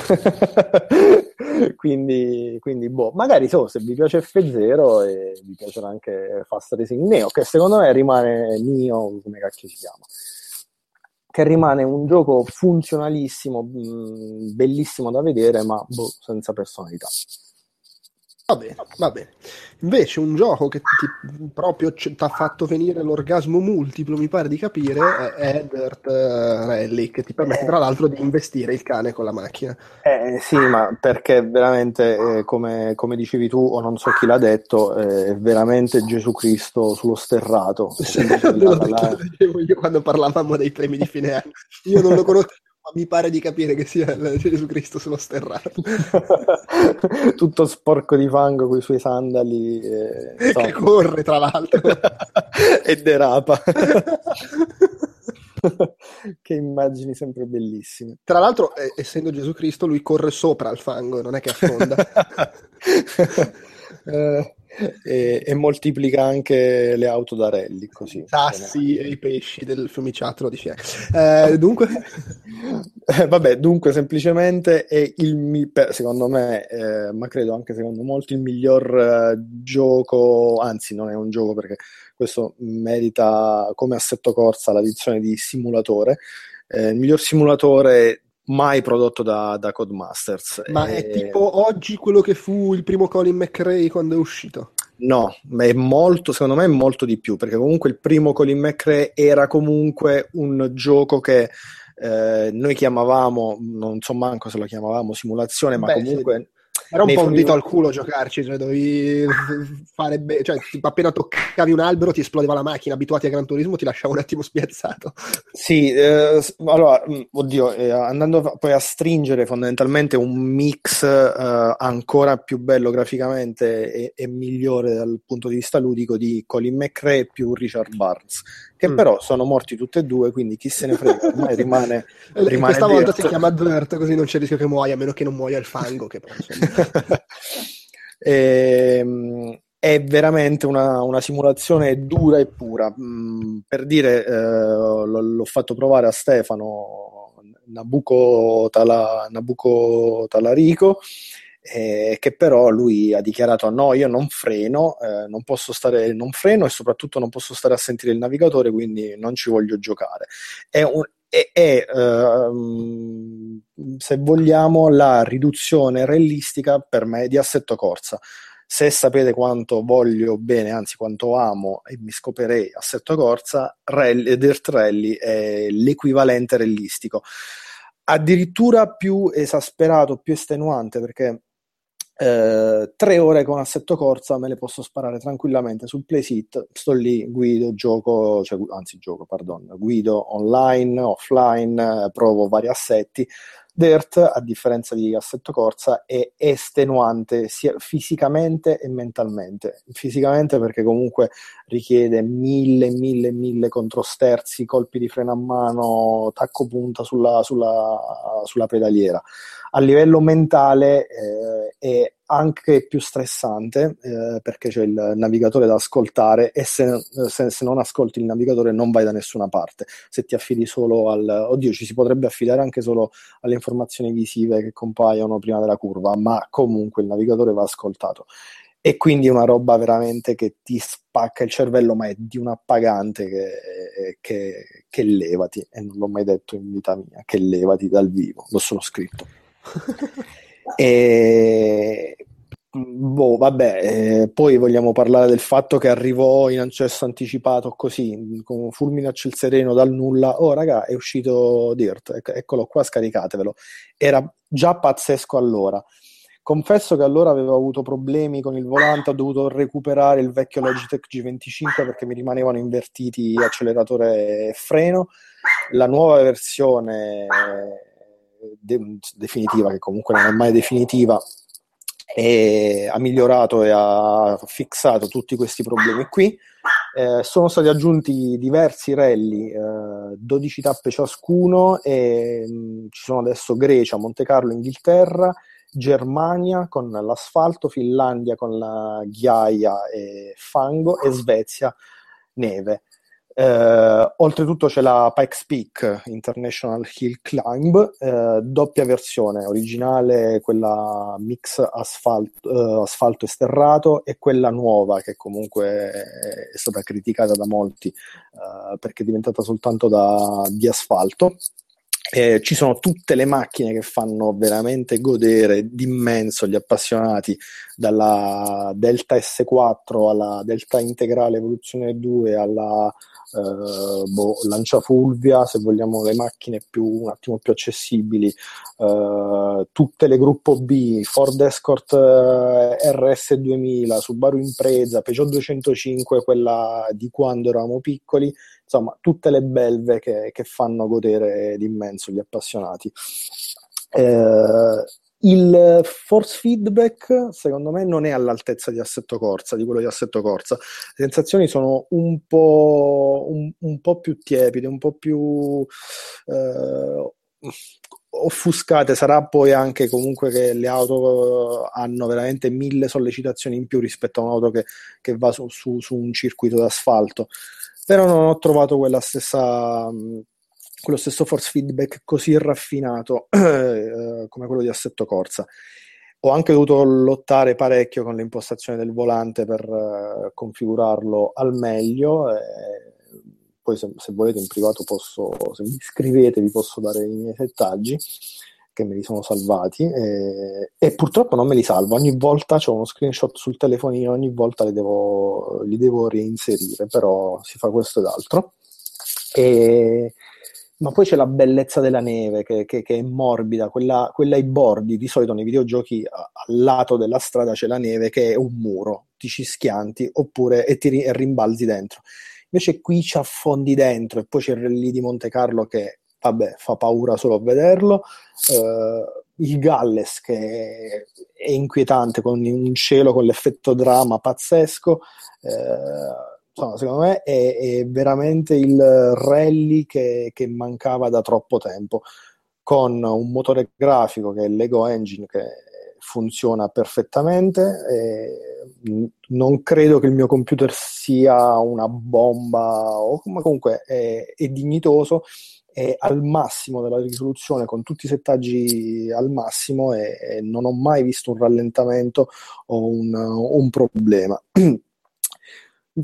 quindi, quindi, boh, magari so, se vi piace F0 e vi piacerà anche Fast Racing Neo, che secondo me rimane mio, come cacchio si chiama che rimane un gioco funzionalissimo, mh, bellissimo da vedere, ma boh, senza personalità. Va bene, va bene. Invece un gioco che ti proprio ti ha fatto venire l'orgasmo multiplo, mi pare di capire, è Dirt eh, Rally, che ti permette tra l'altro di investire il cane con la macchina. Eh, sì, ma perché veramente, eh, come, come, dicevi tu, o non so chi l'ha detto, eh, è veramente Gesù Cristo sullo sterrato. la... lo dicevo io quando parlavamo dei premi di fine anno. Io non lo conosco mi pare di capire che sia Gesù Cristo sullo sterrato. Tutto sporco di fango con i suoi sandali. E, che corre, tra l'altro. e derapa. che immagini sempre bellissime. Tra l'altro, eh, essendo Gesù Cristo, lui corre sopra il fango, non è che affonda. eh, e, e, moltiplica anche le auto da rally così. Sassi e i pesci del fiumiciattolo di fianco. Eh, dunque... eh, vabbè, dunque semplicemente è il, secondo me, eh, ma credo anche secondo molti, il miglior eh, gioco, anzi non è un gioco perché questo merita come assetto corsa l'edizione di simulatore, eh, il miglior simulatore mai prodotto da, da Codemasters. Ma e... è tipo oggi quello che fu il primo Colin McRae quando è uscito? No, ma è molto, secondo me è molto di più, perché comunque il primo Colin McRae era comunque un gioco che eh, noi chiamavamo, non so manco se lo chiamavamo simulazione, ma Beh, comunque era un po' un dito al culo giocarci, cioè dovevi fare be- cioè appena toccavi un albero ti esplodeva la macchina, abituati a Gran Turismo ti lasciava un attimo spiazzato. Sì, eh, allora, mm, oddio, eh, andando poi a stringere fondamentalmente un mix eh, ancora più bello graficamente e, e, migliore dal punto di vista ludico di Colin McRae più Richard Barnes, che mm. però sono morti tutti e due, quindi chi se ne frega, ormai rimane, rimane Questa volta si chiama Dirt, così non c'è il rischio che muoia, a meno che non muoia il fango, che e, ehm, è veramente una, una, simulazione dura e pura. Mm, per dire, eh, l'ho, fatto provare a Stefano Nabucco, Tala, Nabucco Talarico. Eh, che però lui ha dichiarato no, io non freno, eh, non posso stare, non freno e soprattutto non posso stare a sentire il navigatore, quindi non ci voglio giocare. È, un, è, è uh, se vogliamo, la riduzione realistica per me di assetto corsa. Se sapete quanto voglio bene, anzi quanto amo e mi scoperei assetto corsa, rally, Dirt Rally è l'equivalente realistico. Addirittura più esasperato, più estenuante, perché eh, tre ore con assetto corsa me le posso sparare tranquillamente sul playsit, sto lì, guido, gioco, cioè, anzi gioco, pardon, guido online, offline, eh, provo vari assetti. Dirt, a differenza di assetto corsa, è estenuante sia fisicamente e mentalmente. Fisicamente perché comunque richiede mille, mille, mille controsterzi, colpi di freno a mano, tacco punta sulla, sulla, sulla pedaliera a livello mentale eh, è anche più stressante eh, perché c'è il navigatore da ascoltare e se, se, se, non ascolti il navigatore non vai da nessuna parte. Se ti affidi solo al... Oddio, ci si potrebbe affidare anche solo alle informazioni visive che compaiono prima della curva, ma comunque il navigatore va ascoltato. E quindi è una roba veramente che ti spacca il cervello, ma è di un appagante che, che, che levati, e non l'ho mai detto in vita mia, che levati dal vivo, l'ho solo scritto. e boh, vabbè, eh, poi vogliamo parlare del fatto che arrivò in accesso anticipato così, con fulmine a ciel sereno dal nulla. Oh, raga, è uscito Dirt, ec- eccolo qua, scaricatevelo. Era già pazzesco allora. Confesso che allora avevo avuto problemi con il volante, ho dovuto recuperare il vecchio Logitech G25 perché mi rimanevano invertiti acceleratore e freno. La nuova versione de- definitiva, che comunque non è mai definitiva, e ha migliorato e ha fissato tutti questi problemi qui. Eh, sono stati aggiunti diversi rally, eh, 12 tappe ciascuno, e mh, mm, ci sono adesso Grecia, Monte Carlo, Inghilterra, Germania con l'asfalto, Finlandia con la ghiaia e fango e Svezia neve. Eh, oltretutto c'è la Pikes Peak International Hill Climb, eh, doppia versione, originale quella mix asfalto, eh, asfalto esterrato e quella nuova che comunque è stata criticata da molti eh, perché è diventata soltanto da, di asfalto. Eh, ci sono tutte le macchine che fanno veramente godere d'immenso gli appassionati, dalla Delta S4 alla Delta Integrale Evoluzione 2 alla eh, boh, Lanciafulvia, se vogliamo le macchine più, un attimo più accessibili, eh, tutte le gruppo B, Ford Escort eh, RS2000, Subaru Impreza, Peugeot 205, quella di quando eravamo piccoli, insomma tutte le belve che, che fanno godere d'immenso gli appassionati. Eh, il force feedback secondo me non è all'altezza di Assetto Corsa, di quello di Assetto Corsa. Le sensazioni sono un po', un, un po più tiepide, un po' più eh, offuscate. Sarà poi anche comunque che le auto hanno veramente mille sollecitazioni in più rispetto a un'auto che, che va su, su, su un circuito d'asfalto. Però non ho trovato quella stessa quello stesso force feedback così raffinato eh, come quello di Assetto Corsa. Ho anche dovuto lottare parecchio con l'impostazione del volante per uh, configurarlo al meglio. E poi, se, se, volete, in privato posso, se mi scrivete, vi posso dare i miei settaggi che me li sono salvati. E, e purtroppo non me li salvo. Ogni volta ho uno screenshot sul telefonino, ogni volta li devo, li devo reinserire, però si fa questo ed altro. E ma poi c'è la bellezza della neve che, che, che è morbida, quella, quella, ai bordi. Di solito nei videogiochi al lato della strada c'è la neve che è un muro, ti ci schianti oppure e ti e rimbalzi dentro. Invece qui ci affondi dentro e poi c'è il rally di Monte Carlo che, vabbè, fa paura solo a vederlo. Uh, il Galles che è inquietante con un cielo con l'effetto drama pazzesco. Uh, insomma, secondo me è, è, veramente il rally che, che, mancava da troppo tempo, con un motore grafico che è Lego Engine che funziona perfettamente. non credo che il mio computer sia una bomba, ma comunque è, è dignitoso è al massimo della risoluzione con tutti i settaggi al massimo e, e non ho mai visto un rallentamento o un, un problema.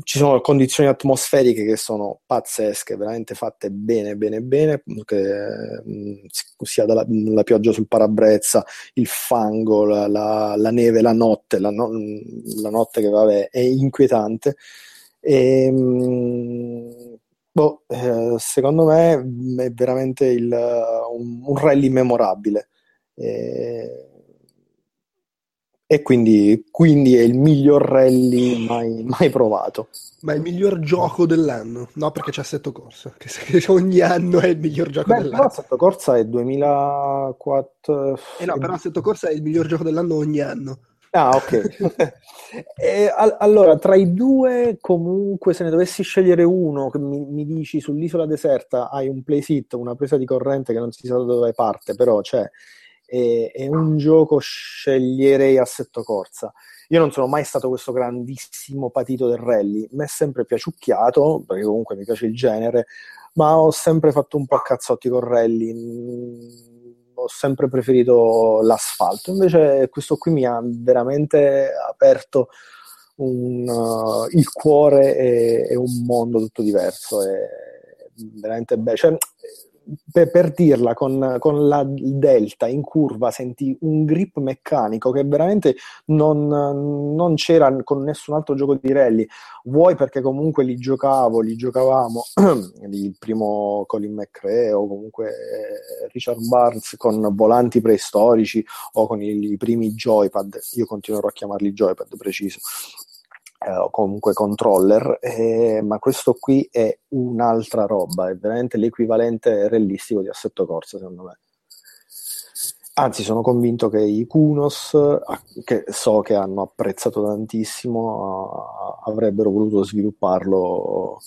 ci sono condizioni atmosferiche che sono pazzesche, veramente fatte bene, bene, bene, che, mh, sia dalla, la pioggia sul parabrezza, il fango, la, la, la neve, la notte, la, no, la, notte che vabbè è inquietante. E, mh, boh, eh, secondo me è veramente il, un, un rally memorabile. E, e quindi, quindi è il miglior rally mai, mai provato. Ma è il miglior gioco dell'anno? No, perché c'è Assetto Corsa, che, che ogni anno è il miglior gioco Beh, dell'anno. però Assetto Corsa è 2004. Eh no, però Assetto Corsa è il miglior gioco dell'anno ogni anno. Ah, ok. e, al- allora, tra i due, comunque, se ne dovessi scegliere uno, che mi, mi dici sull'isola deserta hai un playsit, una presa di corrente che non si sa da dove parte, però c'è. È, è un gioco, sceglierei Assetto Corsa. Io non sono mai stato questo grandissimo patito del rally, mi è sempre piaciucchiato, perché comunque mi piace il genere, ma ho sempre fatto un po' a cazzotti con rally. Mm, Ho sempre preferito l'asfalto. Invece questo qui mi ha veramente aperto un, uh, il cuore e, e un mondo tutto diverso. È veramente bello. Cioè, per, per dirla, con, con la Delta in curva senti un grip meccanico che veramente non, non c'era con nessun altro gioco di rally. Vuoi perché comunque li giocavo, li giocavamo il primo Colin McRae o comunque eh, Richard Barnes con volanti preistorici o con i, i primi joypad, io continuerò a chiamarli joypad preciso, eh, o comunque controller, eh, ma questo qui è un'altra roba, è veramente l'equivalente realistico di Assetto Corsa secondo me. Anzi, sono convinto che i Kunos, che so che hanno apprezzato tantissimo, avrebbero voluto svilupparlo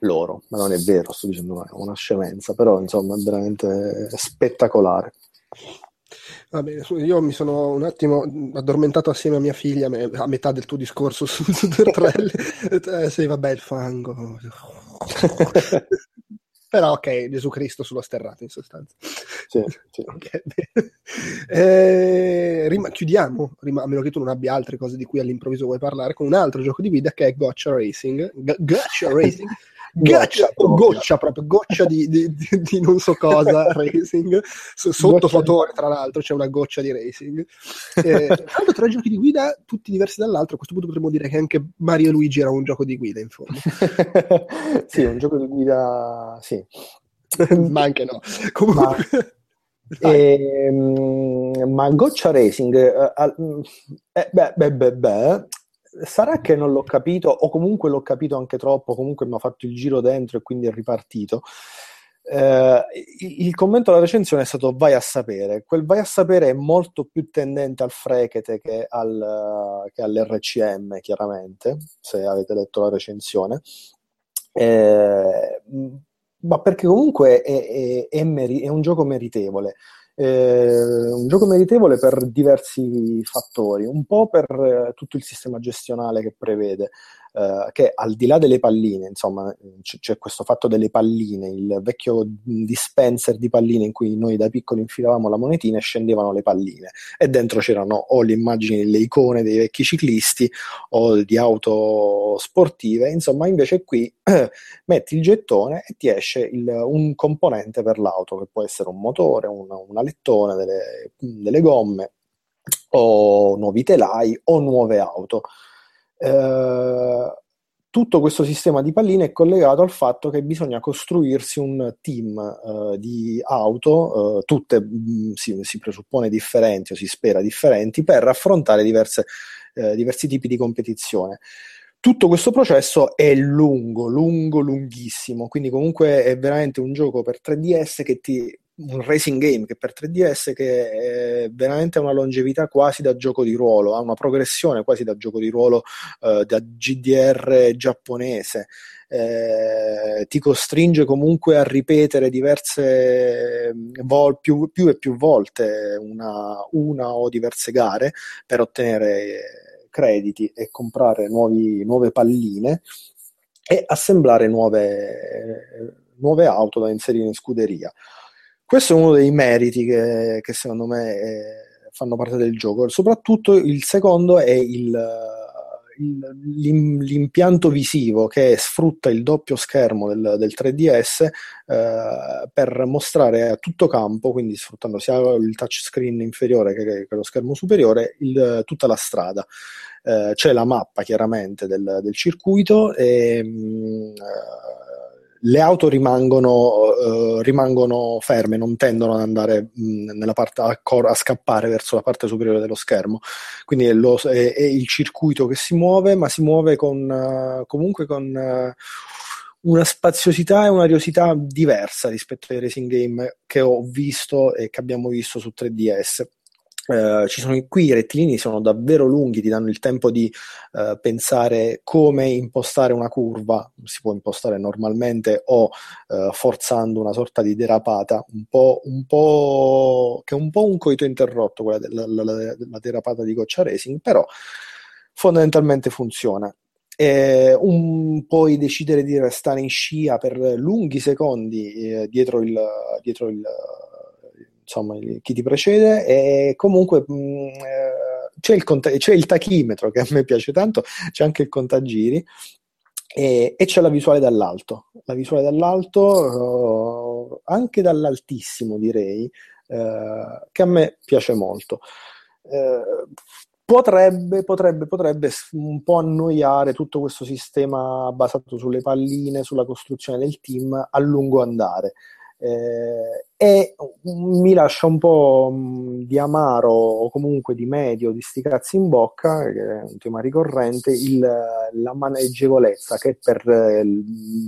loro, ma non è vero, sto dicendo una, una scemenza, però insomma è veramente spettacolare. Va bene, io mi sono un attimo addormentato assieme a mia figlia a metà del tuo discorso su, Rally. Eh, sì, vabbè, il fango. Però ok, Gesù Cristo sullo sterrato in sostanza. Sì, sì. Ok, bene. Eh, rim- chiudiamo, rim- a meno che tu non abbia altre cose di cui all'improvviso vuoi parlare, con un altro gioco di guida che è Gotcha Racing. G- Gotcha Racing. Gotcha, o goccia proprio, goccia di, di- di- non so cosa racing, sotto Goccia- fotone tra l'altro c'è una goccia di racing. Eh, tra l'altro tre giochi di guida tutti diversi dall'altro, a questo punto potremmo dire che anche Mario e Luigi era un gioco di guida in fondo, sì, un gioco di guida, sì. ma anche no. Comunque... Vai. Ehm, ma Goccia Racing, eh, eh, beh, beh, beh, beh, sarà che non l'ho capito, o comunque l'ho capito anche troppo, comunque mi ha fatto il giro dentro e quindi è ripartito. Eh, il commento alla recensione è stato vai a sapere. Quel vai a sapere è molto più tendente al Frekete che, al, che all'RCM, chiaramente, se avete letto la recensione. Eh, ma perché comunque è, è- è meri- è un gioco meritevole. Eh, un gioco meritevole per diversi fattori, un po' per eh, tutto il sistema gestionale che prevede, eh, che al di là delle palline, insomma, c- c'è questo fatto delle palline, il vecchio dispenser di palline in cui noi da piccoli infilavamo la monetina e scendevano le palline, e dentro c'erano o le immagini, le icone dei vecchi ciclisti o di auto sportive, insomma, invece qui metti il gettone e ti esce il- un componente per l'auto, che può essere un motore, un, un alettone, delle, delle gomme, o nuovi telai o nuove auto. Eh, tutto questo sistema di palline è collegato al fatto che bisogna costruirsi un team eh, di auto, eh, tutte mh, si, si presuppone differenti o si spera differenti, per affrontare diverse, eh, diversi tipi di competizione. Tutto questo processo è lungo, lungo, lunghissimo, quindi comunque è veramente un gioco per 3DS che ti un racing game che per 3DS che è veramente una longevità quasi da gioco di ruolo, ha una progressione quasi da gioco di ruolo eh, da GDR giapponese. Eh, ti costringe comunque a ripetere diverse vol- più, più e più volte una, una o diverse gare per ottenere crediti e comprare nuovi- nuove palline e assemblare nuove, nuove auto da inserire in scuderia. Questo è uno dei meriti che, che secondo me eh, fanno parte del gioco. Soprattutto il secondo è il, il- l'im- l'impianto visivo che sfrutta il doppio schermo del, del 3DS eh, per mostrare a tutto campo, quindi sfruttando sia il touchscreen inferiore che, che lo schermo superiore, il- tutta la strada. Eh, c'è la mappa chiaramente del, del circuito e mh, eh, le auto rimangono, eh, rimangono, ferme, non tendono ad andare mh, parte, a, cor- a, scappare verso la parte superiore dello schermo. Quindi è, lo, è, è il circuito che si muove, ma si muove con, uh, comunque con uh, una spaziosità e una riosità diversa rispetto ai racing game che ho visto e che abbiamo visto su 3DS. Uh, ci sono qui i rettilini sono davvero lunghi, ti danno il tempo di uh, pensare come impostare una curva, si può impostare normalmente o uh, forzando una sorta di derapata, un po', un po', che è un po' un coito interrotto quella della la, la, la derapata di Goccia Racing, però fondamentalmente funziona. E un, puoi decidere di restare in scia per lunghi secondi eh, dietro il, dietro il insomma, chi ti precede e comunque mh, mm, eh, c'è, il cont- c'è il tachimetro che a me piace tanto, c'è anche il contagiri e, e c'è la visuale dall'alto, la visuale dall'alto uh, anche dall'altissimo direi, uh, che a me piace molto. Uh, potrebbe, potrebbe, potrebbe un po' annoiare tutto questo sistema basato sulle palline, sulla costruzione del team a lungo andare eh, e mi lascia un po' di amaro o comunque di medio, di sti cazzi in bocca, che è un tema ricorrente, il, la maneggevolezza che per eh,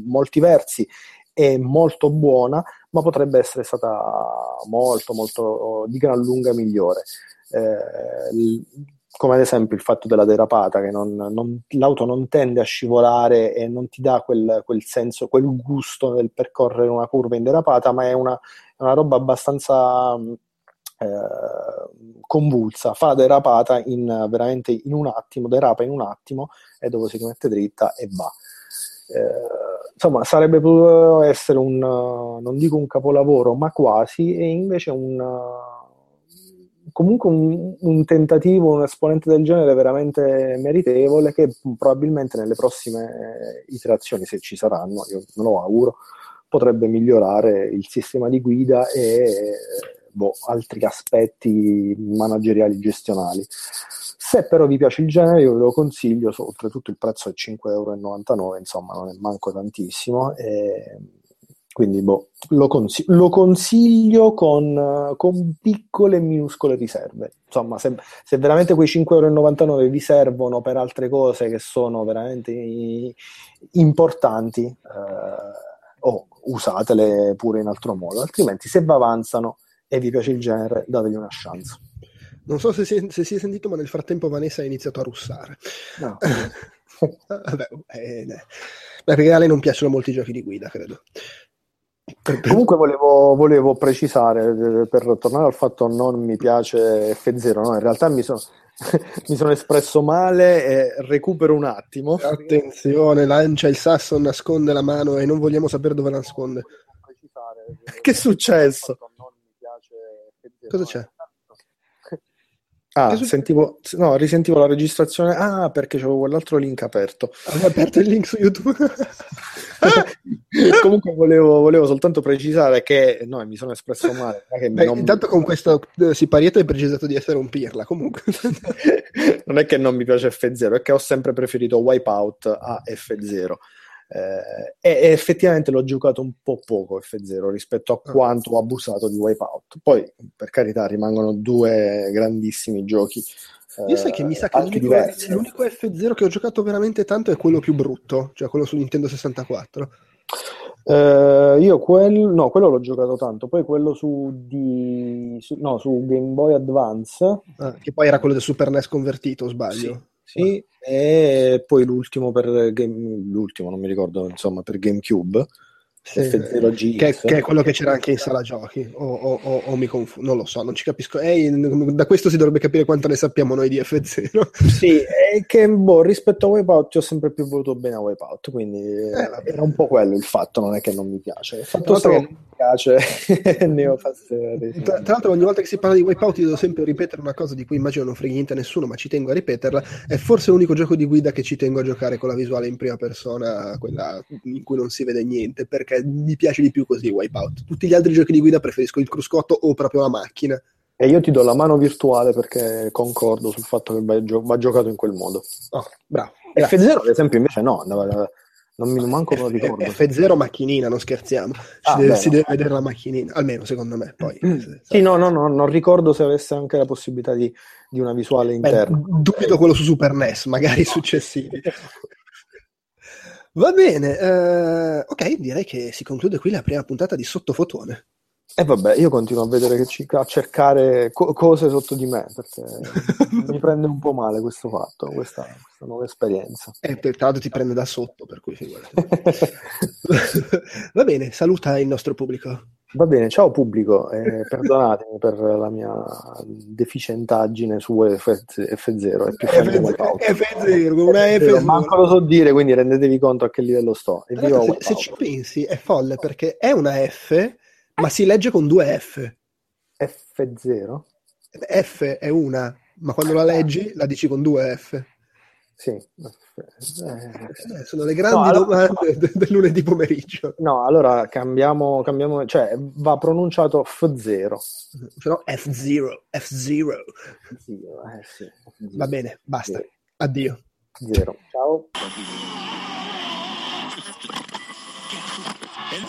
molti versi è molto buona, ma potrebbe essere stata molto, molto di gran lunga migliore. Eh, come ad esempio il fatto della derapata, che non, non, l'auto non tende a scivolare e non ti dà quel, quel, senso, quel gusto nel percorrere una curva in derapata, ma è una, una roba abbastanza eh, convulsa. Fa derapata in, veramente in un attimo, derapa in un attimo e dopo si rimette dritta e va. Eh, insomma, sarebbe potuto essere un, non dico un capolavoro, ma quasi, e invece un comunque un, un, tentativo, un esponente del genere veramente meritevole che probabilmente nelle prossime iterazioni, se ci saranno, io me lo auguro, potrebbe migliorare il sistema di guida e boh, altri aspetti manageriali gestionali. Se però vi piace il genere, io ve lo consiglio, oltretutto il prezzo è 5,99 euro, insomma non è manco tantissimo. E quindi boh, lo, consig- lo, consiglio con, con, piccole e minuscole riserve. Insomma, se, se veramente quei 5,99 euro vi servono per altre cose che sono veramente importanti, eh, oh, usatele pure in altro modo. Altrimenti, se vi avanzano e vi piace il genere, dategli una chance. Non so se si, è, se si è sentito, ma nel frattempo Vanessa ha iniziato a russare. No. Vabbè, eh, perché a lei non piacciono molti giochi di guida, credo. Comunque volevo, volevo, precisare, per tornare al fatto non mi piace F0, no? in realtà mi sono, mi sono espresso male e recupero un attimo. Attenzione, lancia il sasso, nasconde la mano e non vogliamo sapere dove la nasconde. Che è successo? Cosa c'è? Ah, sentivo, no, risentivo la registrazione. Ah, perché c'avevo quell'altro link aperto. Avevo aperto il link su YouTube. Comunque volevo, volevo, soltanto precisare che no, mi sono espresso male. Beh, non... Intanto con questo eh, siparietto hai precisato di essere un pirla. Comunque, non è che non mi piace F0, è che ho sempre preferito Wipeout a F0. Eh, e, effettivamente l'ho giocato un po' poco F0 rispetto a ah. quanto ho abusato di Wipeout. Poi, per carità, rimangono due grandissimi giochi. Io sai che mi sa che l'unico, l'unico, F0 che ho giocato veramente tanto è quello più brutto, cioè quello su Nintendo 64. Uh, io quello, no, quello l'ho giocato tanto, poi quello su, di, su, no, su Game Boy Advance, ah, che poi era quello del Super NES convertito, sbaglio. Sì, sì e poi l'ultimo per game, l'ultimo, non mi ricordo, insomma, per GameCube sì, che, che, è quello che c'era anche in sala giochi. O, o, o, o mi confondo, non lo so, non ci capisco. Ehi, da questo si dovrebbe capire quanto ne sappiamo noi di F0 sì, è che boh, rispetto a Wipeout ho sempre più voluto bene a Wipeout quindi eh, era un po' quello il fatto, non è che non mi piace. Il fatto che non mi piace ne ho fatte tra, tra l'altro ogni volta che si parla di Wipeout io devo sempre ripetere una cosa di cui immagino non freghi niente a nessuno ma ci tengo a ripeterla è forse l'unico gioco di guida che ci tengo a giocare con la visuale in prima persona quella in cui non si vede niente perché mi piace di più così Wipeout. Tutti gli altri giochi di guida preferisco il cruscotto o proprio la macchina. E io ti do la mano virtuale perché concordo sul fatto che va, gio- va giocato in quel modo. Oh, bravo. F0 ad esempio invece no, andava, Non mi manco me lo ricordo. F0 macchinina, non scherziamo. Si, Ah, deve, beh, si deve vedere la macchinina, almeno secondo me. Poi, Sì, no, no, no, non ricordo se avesse anche la possibilità di, di una visuale Beh, interna. dubito quello su Super NES, magari successivi. Va bene, eh, ok, direi che si conclude qui la prima puntata di Sottofotone. E vabbè, io continuo a vedere che ci, a cercare co- cose sotto di me, perché mi prende un po' male questo fatto, questa, questa nuova esperienza. E tra l'altro ti prende da sotto, per cui figurati. Va bene, saluta il nostro pubblico. Va bene, ciao pubblico, e perdonatemi per la mia deficientaggine su F- F0, è più forte del Paolo. F0, con una Vero, F0. Manco lo so dire, quindi rendetevi conto a che livello sto. Uwe se, se ci pensi è folle perché è una F, ma si legge con due F. F0? F è una, ma quando la leggi la dici con due F. Sì. Eh, sono le grandi No, allora- domande de- del lunedì pomeriggio. No, allora cambiamo, cambiamo, cioè va pronunciato F0. Se no F0, F0. Eh, sì, Va bene, basta. Addio. Zero. Ciao.